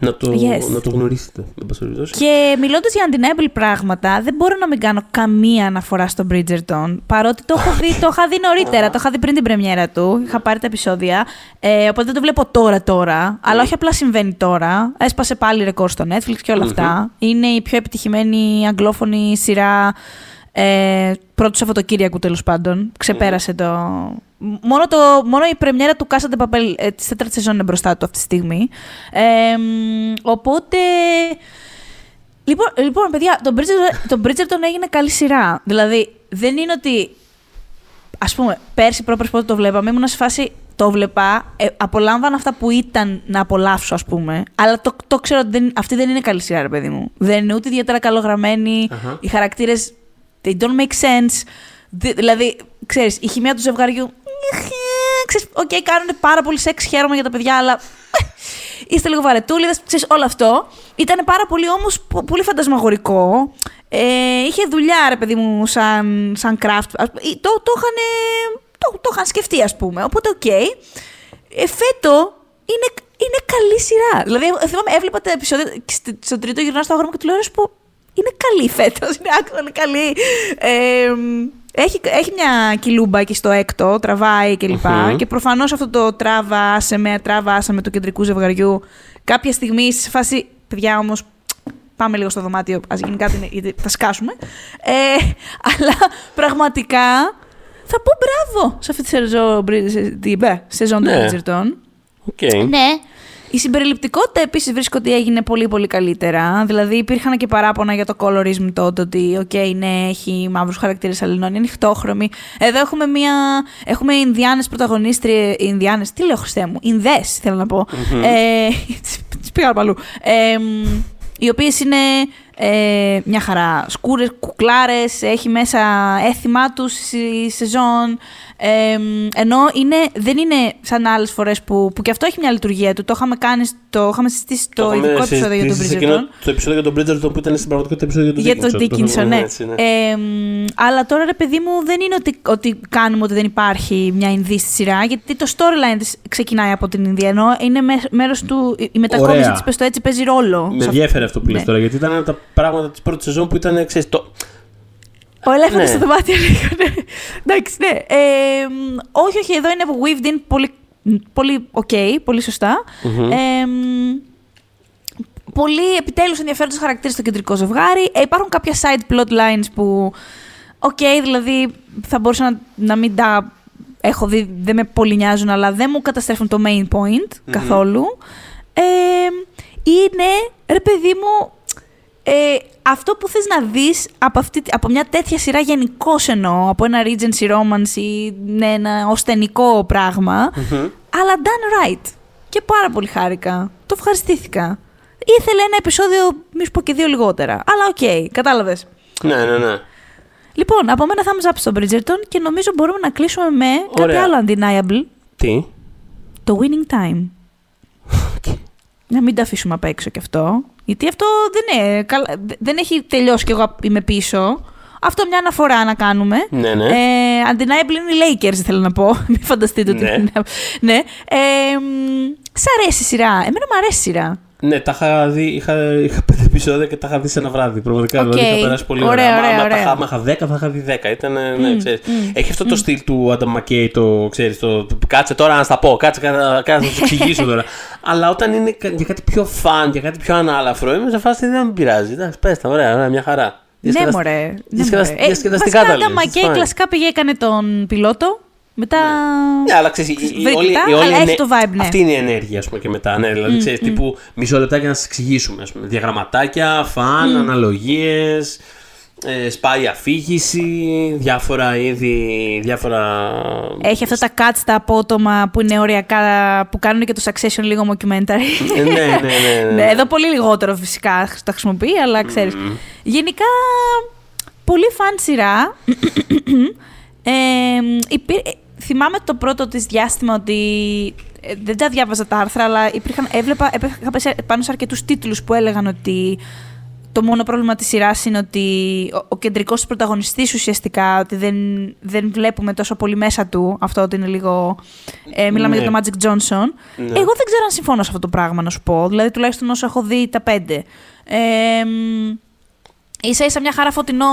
να το, Yes. να το γνωρίσετε. εν πάση περιπτώσει. Και μιλώντας για undeniable πράγματα, δεν μπορώ να μην κάνω καμία αναφορά στο Bridgerton. Παρότι το έχω δει, το είχα δει νωρίτερα, το είχα δει πριν την πρεμιέρα του. Είχα πάρει τα επεισόδια. Ε, οπότε δεν το βλέπω τώρα τώρα. Αλλά όχι απλά συμβαίνει τώρα. Έσπασε πάλι ρεκόρ στο Netflix και όλα αυτά. Είναι η πιο επιτυχημένη αγγλόφωνη σειρά ε, πρώτου Σαββατοκύριακου τέλος πάντων. Ξεπέρασε το. Μόνο, το, μόνο η πρεμιέρα του Casa de Papel ε, της τέταρτης σεζόν είναι μπροστά του αυτή τη στιγμή. Ε, μ, οπότε Λοιπόν, λοιπόν παιδιά, τον Bridgerton, τον Bridgerton έγινε καλή σειρά. Δηλαδή, δεν είναι ότι. Ας πούμε, πέρσι πρόπερσι πότε το βλέπαμε, ήμουν σε φάση. Το 'βλεπα, ε, απολάμβανα αυτά που ήταν να απολαύσω, ας πούμε. Αλλά το, το ξέρω ότι δεν, αυτή δεν είναι καλή σειρά, ρε παιδί μου. Δεν είναι ούτε ιδιαίτερα καλογραμμένη. Αχα. Οι χαρακτήρες. They don't make sense. Δη- δηλαδή, ξέρεις, η χημεία του ζευγαριού. Ξέρεις, οκ, κάνουν πάρα πολύ σεξ, χαίρομαι για τα παιδιά, αλλά ε, *laughs* είστε λίγο βαρετούλιδες, ξέρεις, όλο αυτό. Ήταν πάρα πολύ όμως πο- πολύ φαντασμαγορικό. Ε, είχε δουλειά, ρε παιδί μου, σαν, σαν craft. Ας- ε, Το, το είχαν το, το είχαν σκεφτεί, ας πούμε. Οπότε, ok. Okay. Ε, φέτο είναι, είναι καλή σειρά. Δηλαδή, εγώ θυμάμαι, έβλεπα τα επεισόδια στο, στο τρίτο γυρνάω στο αγόρι μου και του λέω που είναι καλή φέτος. Είναι άξαφνα καλή. Ε, έχει, έχει μια κοιλιούμπα εκεί στο έκτο, τραβάει κλπ. Και, και προφανώς αυτό το τράβα, άσε με, τράβα, άσε με του κεντρικού ζευγαριού. Κάποια στιγμή, σε φάση, παιδιά όμως, πάμε λίγο στο δωμάτιο, ας γίνει κάτι, γιατί θα σκάσουμε. Ε, αλλά πραγματικά θα πω μπράβο σε αυτή τη σεζόν, σεζόν των Bridgerton. Okay. Ναι, η συμπεριληπτικότητα επίσης βρίσκω ότι έγινε πολύ πολύ καλύτερα. Δηλαδή υπήρχαν και παράπονα για το colorism τότε ότι, ok, okay, ναι, έχει μαύρους χαρακτήρες αλληλών, είναι ανοιχτόχρωμη. Εδώ έχουμε μια. Έχουμε Ινδιάνες πρωταγωνίστριες. Ινδιάνες, τι λέω, Χριστέ μου. Ινδές, θέλω να πω. Mm-hmm. Ε, τις πήγα παλού. Ε, οι οποίες είναι ε, μια χαρά. Σκούρες, κουκλάρες, έχει μέσα έθιμά τους η σεζόν. Ε, ενώ είναι, δεν είναι σαν άλλες φορές που, που και αυτό έχει μια λειτουργία του. Το είχαμε, κάνει, το είχαμε συζητήσει στο ειδικό επεισόδιο για τον Bridgerton. Το επεισόδιο για τον Bridgerton που ήταν στην πραγματικότητα επεισόδιο για τον Dickinson. Για τον Dickinson, ναι. Έτσι, ναι. Ε, αλλά τώρα ρε παιδί μου δεν είναι ότι, ότι κάνουμε ότι δεν υπάρχει μια Ινδία στη σειρά, γιατί το storyline της ξεκινάει από την Ινδία. Ενώ είναι μέρος του. Η μετακόμιση της, πες το έτσι, παίζει ρόλο. Με ενδιαφέρει αυτό που ναι. λες τώρα, γιατί ήταν τα πράγματα της πρώτης σεζόν που ήταν. Ξέρεις, το, ο ελέφαντας ναι. στο δωμάτιο λίγο. Ναι. Εντάξει, ναι. Ε, όχι, όχι, εδώ είναι weaved in πολύ, πολύ ok, πολύ σωστά. Mm-hmm. Ε, πολύ επιτέλους ενδιαφέροντες χαρακτήρες στο κεντρικό ζευγάρι. Ε, υπάρχουν κάποια side plot lines που. Ok, okay, δηλαδή θα μπορούσα να, να μην τα έχω δει, δεν με πολύ νοιάζουν, αλλά δεν μου καταστρέφουν το main point mm-hmm. καθόλου. Ε, είναι, ρε παιδί μου, ε, αυτό που θες να δεις από, αυτή, από μια τέτοια σειρά γενικώς εννοώ, από ένα Regency Romance ή ναι, ένα ωστενικό αλλά done right. Και πάρα πολύ χάρηκα. Το ευχαριστήθηκα. Ήθελε ένα επεισόδιο, μη σου πω και δύο λιγότερα. Αλλά ok, okay, κατάλαβες. Ναι, ναι, ναι. Λοιπόν, από μένα θα up στο Bridgerton και νομίζω μπορούμε να κλείσουμε με Ωραία. κάτι άλλο undeniable. Τι; Το winning time. Να μην το αφήσουμε απ' έξω κι αυτό. Γιατί αυτό δεν, είναι, δεν έχει τελειώσει κι εγώ είμαι πίσω. Αυτό μια αναφορά να κάνουμε. Ναι, ναι. Ε, undeniable είναι οι Lakers, θέλω να πω. *laughs* Μην φανταστείτε ότι ναι. είναι. Ναι. Ε, σ' αρέσει η σειρά. Εμένα μου αρέσει η σειρά. Ναι, τα είχα δει. Είχα, είχα πέντε επεισόδια και τα είχα δει σε ένα βράδυ. Πραγματικά okay. δηλαδή είχα περάσει πολύ ωραία. ωραία, ωραία, ωραία. Άμα είχα δέκα, θα είχα δει δέκα. Ήταν, mm, ναι, ξέρεις. Mm, Έχει αυτό mm. το στυλ του Adam McKay, το ξέρεις. Το, το, κάτσε τώρα να στα πω, κάτσε, κάτσε να σου εξηγήσω τώρα. *laughs* Αλλά όταν είναι για κάτι πιο φαν, για κάτι πιο ανάλαφρο, είμαι σε φάση δεν με πειράζει. Εντάξει, πες τα, ωραία, ωραία, μια χαρά. Ναι, μωρέ. Διασκεδαστικά τα λέει. Ο Adam McKay κλασικά πήγε έκανε τον πιλότο μετά. Ναι, αλλά ξέρεις. Όλη, αλλά έχει το vibe, ναι. Αυτή είναι η ενέργεια, ας πούμε, και μετά. Ναι, δηλαδή, mm, ξέρεις, mm. τύπου μισό λεπτάκι να σας εξηγήσουμε. Ας πούμε, διαγραμματάκια, φαν, mm. αναλογίες. Ε, σπάει αφήγηση, διάφορα είδη, διάφορα... Έχει αυτά τα cuts τα απότομα που είναι ωριακά, που κάνουν και το Succession λίγο documentary. ναι, ναι, ναι, ναι, ναι. Εδώ πολύ λιγότερο φυσικά τα χρησιμοποιεί, αλλά ξέρεις. Mm. Γενικά, πολύ φαν σειρά. Ε, θυμάμαι το πρώτο της διάστημα ότι ε, δεν τα διάβαζα τα άρθρα, αλλά υπήρχαν, έβλεπα, είχα πέσει πάνω σε αρκετούς τίτλους που έλεγαν ότι το μόνο πρόβλημα της σειράς είναι ότι ο, ο κεντρικός πρωταγωνιστής ουσιαστικά, ότι δεν, δεν βλέπουμε τόσο πολύ μέσα του, αυτό ότι είναι λίγο... Ε, μιλάμε για ναι. το Magic Johnson. Ναι. Εγώ δεν ξέρω αν συμφωνώ σε αυτό το πράγμα, να σου πω. Δηλαδή, τουλάχιστον όσο έχω δει τα πέντε. Ε, ίσα ίσα μια χαρά φωτεινό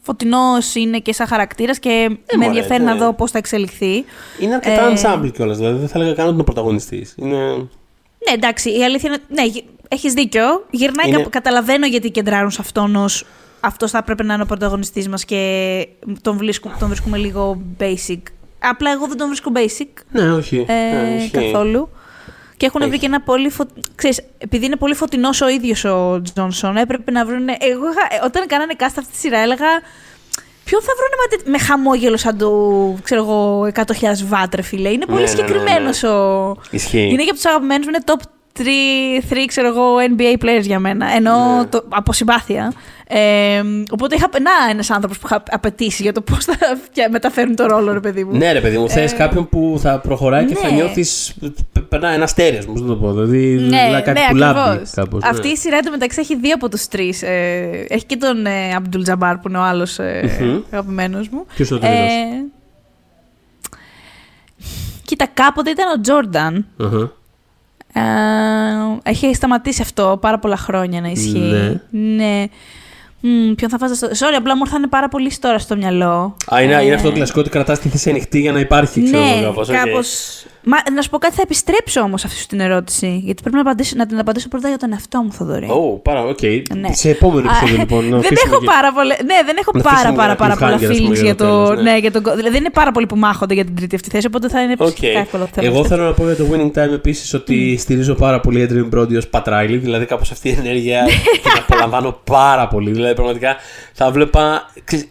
φωτεινός είναι και σαν χαρακτήρας και ε, με ενδιαφέρει ναι. να δω πώς θα εξελιχθεί. Είναι αρκετά ε, ensemble κιόλας. Δηλαδή δεν θα έλεγα καν ότι είναι ο πρωταγωνιστής. Είναι... Ναι, εντάξει, η αλήθεια είναι. Ναι, έχεις δίκιο. Γυρνάει είναι... καταλαβαίνω γιατί κεντράρουν σε αυτόν ω. Αυτός θα έπρεπε να είναι ο πρωταγωνιστής μας και τον, βρίσκουμε, τον βρίσκουμε λίγο basic. Απλά εγώ δεν τον βρίσκω basic. Ναι, όχι. Ε, ναι, καθόλου. Και έχουν βρει και ένα πολύ. Φω... Ξέρεις, επειδή είναι πολύ φωτεινός ο ίδιος ο Τζόνσον, έπρεπε να βρουν. Εγώ, όταν κάνανε cast αυτή τη σειρά, έλεγα. Ποιον θα βρουν με, με χαμόγελο σαν το, ξέρω εγώ, 100.000 βάτρε, φίλε. Είναι πολύ ναι, συγκεκριμένο ναι, ναι, ναι. ο. Ισχύει. Είναι και από τους αγαπημένους μου, είναι top 3, 3 ξέρω εγώ, NBA players για μένα. Ενώ ναι. το, από συμπάθεια. Ε, οπότε είχα να ένας άνθρωπος που είχα απαιτήσει για το πώς θα μεταφέρουν το ρόλο, ρε παιδί μου. Ναι, ρε παιδί μου, θες ε, κάποιον που θα προχωράει και θα ναι. νιώθεις. Περνάει ένα αστέρι, ας το πω. Δηλαδή, ναι, κάτι ναι, που λάβει. Κάπως, Αυτή ναι. η σειρά εντωμεταξύ έχει δύο από τους τρεις. Ε, έχει και τον ε, Αμπτουλ Τζαμπάρ που είναι ο άλλος ε, αγαπημένος μου. Ποιος ο τρίτος; Κοίτα, κάποτε ήταν ο Τζόρνταν. Αχα. Ε, έχει σταματήσει αυτό πάρα πολλά χρόνια να ισχύει. Ναι. ναι. Μμ, ποιον θα βάζα στο. Sorry, απλά μου ήρθαν πάρα πολύ τώρα στο μυαλό. Α, είναι, Ε, είναι αυτό το κλασικό ότι κρατάς τη θέση ανοιχτή για να υπάρχει, ξέρω ναι, εγώ κάπως. Οκ. κάπως... Μα να σου πω κάτι, θα επιστρέψω όμως αυτή σου την ερώτηση. Γιατί πρέπει να, απαντήσω, να την απαντήσω πρώτα για τον εαυτό μου, Θοδωρή. Ω, πάρα, οκ. Ναι. Σε επόμενο Α, επεισόδιο, λοιπόν. να δεν αφήσουμε έχω και- πάρα πολλά. Ναι, δεν έχω Να πάρα, αφήσουμε πάρα, ένα πάρα πολλά cliffhanger, ας πούμε, feelings για για το το. τέλος, ναι. ναι, για τον... Δηλαδή δεν είναι πάρα πολλοί που μάχονται για την τρίτη αυτή θέση, οπότε θα είναι Οκ. φυσικά εύκολο το θέμα. Εγώ αυτό. θέλω να πω για το Winning Time επίσης ότι στηρίζω πάρα πολύ Adrian Brody ως Pat Riley. Δηλαδή, κάπως αυτή η ενέργεια την απολαμβάνω πάρα πολύ. Δηλαδή, πραγματικά θα βλέπα. ξέρεις,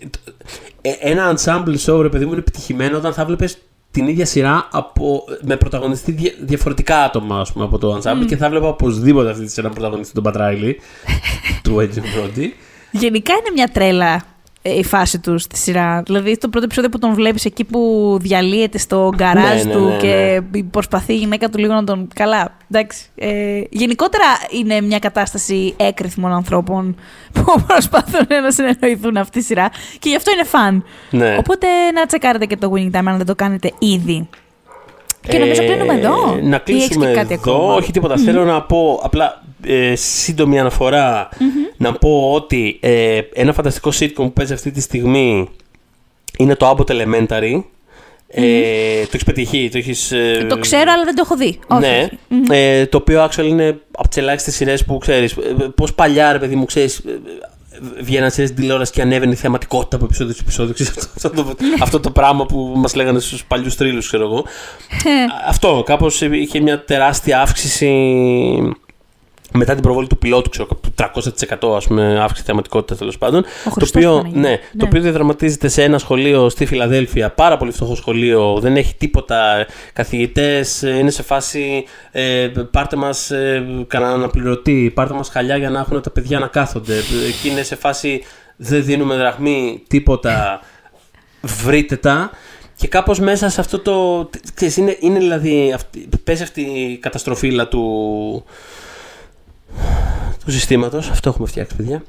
ε, Ένα ensemble show, ρε παιδί μου, είναι επιτυχημένο όταν θα βλέπεις την ίδια σειρά από, με πρωταγωνιστή δια- διαφορετικά άτομα ας πούμε, από το ensemble και θα βλέπα οπωσδήποτε αυτή τη σειρά πρωταγωνιστή τον Πατράιλι *laughs* του Adrian Brody. Γενικά είναι μια τρέλα ε, η φάση του στη σειρά. Δηλαδή, το πρώτο επεισόδιο που τον βλέπεις εκεί που διαλύεται στο γκαράζ Ναι, ναι, του ναι, και προσπαθεί η γυναίκα του λίγο να τον. Καλά, εντάξει. Ε, γενικότερα είναι μια κατάσταση έκρηθμων ανθρώπων *laughs* που προσπαθούν να συνεννοηθούν αυτή τη σειρά και γι' αυτό είναι φαν. Ναι. Οπότε να τσεκάρετε και το Winning Time αν δεν το κάνετε ήδη. Και νομίζω Ε, κλείνουμε εδώ. Να Ή έχεις κλείσουμε και κάτι εδώ. ακόμα; Όχι τίποτα. Θέλω να πω απλά ε, σύντομη αναφορά, να πω ότι ε, ένα φανταστικό sitcom που παίζει αυτή τη στιγμή είναι το Abbott Elementary. Ε, το έχεις πετύχει, το έχεις... ε, Το ξέρω, αλλά δεν το έχω δει. Όχι. ναι, ε, το οποίο actually είναι από τις ελάχιστες σειρές που ξέρεις. Πώς παλιά, ρε παιδί μου, ξέρεις. Βγαίναν σειρές στην τηλεόρασης και ανέβαινε η θεματικότητα από επεισόδιο σε επεισόδιο. Ξέρεις, αυτό, αυτό, το, αυτό το πράγμα που μας λέγανε στους παλιούς τρίλους, ξέρω εγώ. αυτό κάπως είχε μια τεράστια αύξηση μετά την προβολή του πιλότου, ξέρω, κάπου 300% ας πούμε, αύξηση θεματικότητα τέλος πάντων. Ο το Χριστός οποίο, Παναγία. ναι, Ναι. το οποίο διαδραματίζεται σε ένα σχολείο στη Φιλαδέλφια, πάρα πολύ φτωχό σχολείο, δεν έχει τίποτα καθηγητές, είναι σε φάση ε, πάρτε μας ε, κανέναν αναπληρωτή, πάρτε μας χαλιά για να έχουν τα παιδιά να κάθονται. Εκεί είναι σε φάση δεν δίνουμε δραχμή, τίποτα, βρείτε τα. Και κάπως μέσα σε αυτό το. Ξέρεις, είναι, είναι δηλαδή. Αυτή, παίζει αυτή η καταστροφήλα του, του συστήματος. Αυτό έχουμε φτιάξει, παιδιά.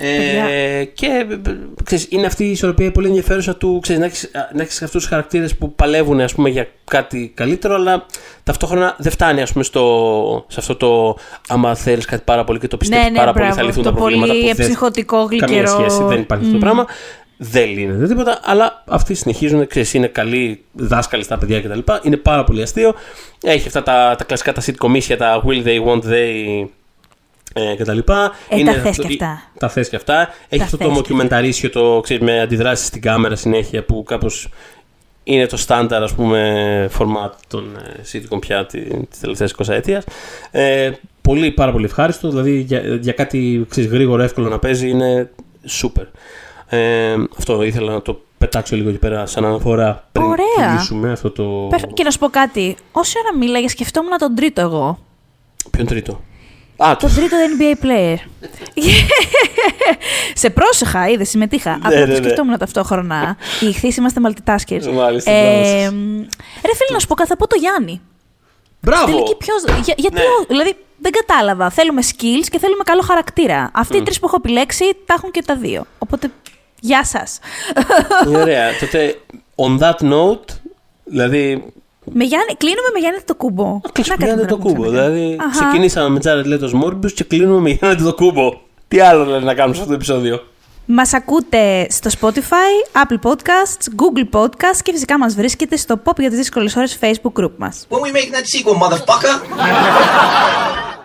Ε, και ε, ξέρεις, είναι αυτή η ισορροπία πολύ ενδιαφέρουσα του ξέρεις, να έχεις, να έχεις αυτούς τους χαρακτήρες που παλεύουν ας πούμε, για κάτι καλύτερο αλλά ταυτόχρονα δεν φτάνει ας πούμε, στο, σε αυτό το άμα θέλεις κάτι πάρα πολύ και το πιστεύεις Ναι, ναι, πάρα πολύ μπράβο. θα λυθούν Το τα προβλήματα πολύ που δεν- ψυχοτικό, καμία γλυκερό. σχέση, δεν υπάρχει αυτό το Μμ. πράγμα δεν λύνεται τίποτα, αλλά αυτοί συνεχίζουν, ξέρεις, είναι καλοί δάσκαλοι στα παιδιά κτλ. Είναι πάρα πολύ αστείο. Έχει αυτά τα, τα κλασικά τα sitcomίσια, τα will they, won't they ε, κτλ. Ε, τα Είναι θες αυτό- και αυτά. Τα θες και αυτά. Έχει Τα αυτό θες το και μοκιμενταρίσιο, το ξέρεις, με αντιδράσεις στην κάμερα συνέχεια που κάπως είναι το στάνταρ ας πούμε format των ε, sitcom πια τη- της τελευταίας 20 ετίας. Ε, πολύ, πάρα πολύ ευχάριστο, δηλαδή για, για κάτι ξέρεις, γρήγορο, εύκολο να παίζει είναι super. Ε, αυτό ήθελα να το πετάξω λίγο εκεί πέρα σαν αναφορά πριν Ωραία. κλείσουμε αυτό το... Πες- Και να σου πω κάτι. Όση ώρα μίλαγες, σκεφτόμουν τον τρίτο εγώ. Ποιον τρίτο; Α, το... Τον τρίτο NBA player. *laughs* Σε πρόσεχα, είδε, συμμετείχα. Απλά ναι, το ναι. σκεφτόμουν ταυτόχρονα. *laughs* Οι ηχθείς είμαστε multitaskers. Μάλιστα, Ε, μπράβο σας. μ, ρε φίλε, να σου πω κάτι, θα πω το Γιάννη. Μπράβο! Τελική ποιος, για, γιατί, Ναι. ο- δηλαδή, δεν κατάλαβα. Θέλουμε skills και θέλουμε καλό χαρακτήρα. Αυτοί οι τρεις που έχω επιλέξει τα έχουν και τα δύο. Οπότε, γεια σας. Είναι ωραία. Τότε, on that note, δηλαδή με Γιάννη, κλείνουμε με Γιάννη το κούμπο. Κλείσουμε το κούμπο. Δηλαδή, Αχα. ξεκινήσαμε με Jared Leto's Morbius και κλείνουμε με Γιάννη το κούμπο. Τι άλλο δηλαδή, να κάνουμε σε αυτό το επεισόδιο; Μας ακούτε στο Spotify, Apple Podcasts, Google Podcasts και φυσικά μας βρίσκεται στο Pop για τις δύσκολες ώρες Facebook group μας. When we making that sequel, motherfucker? *laughs*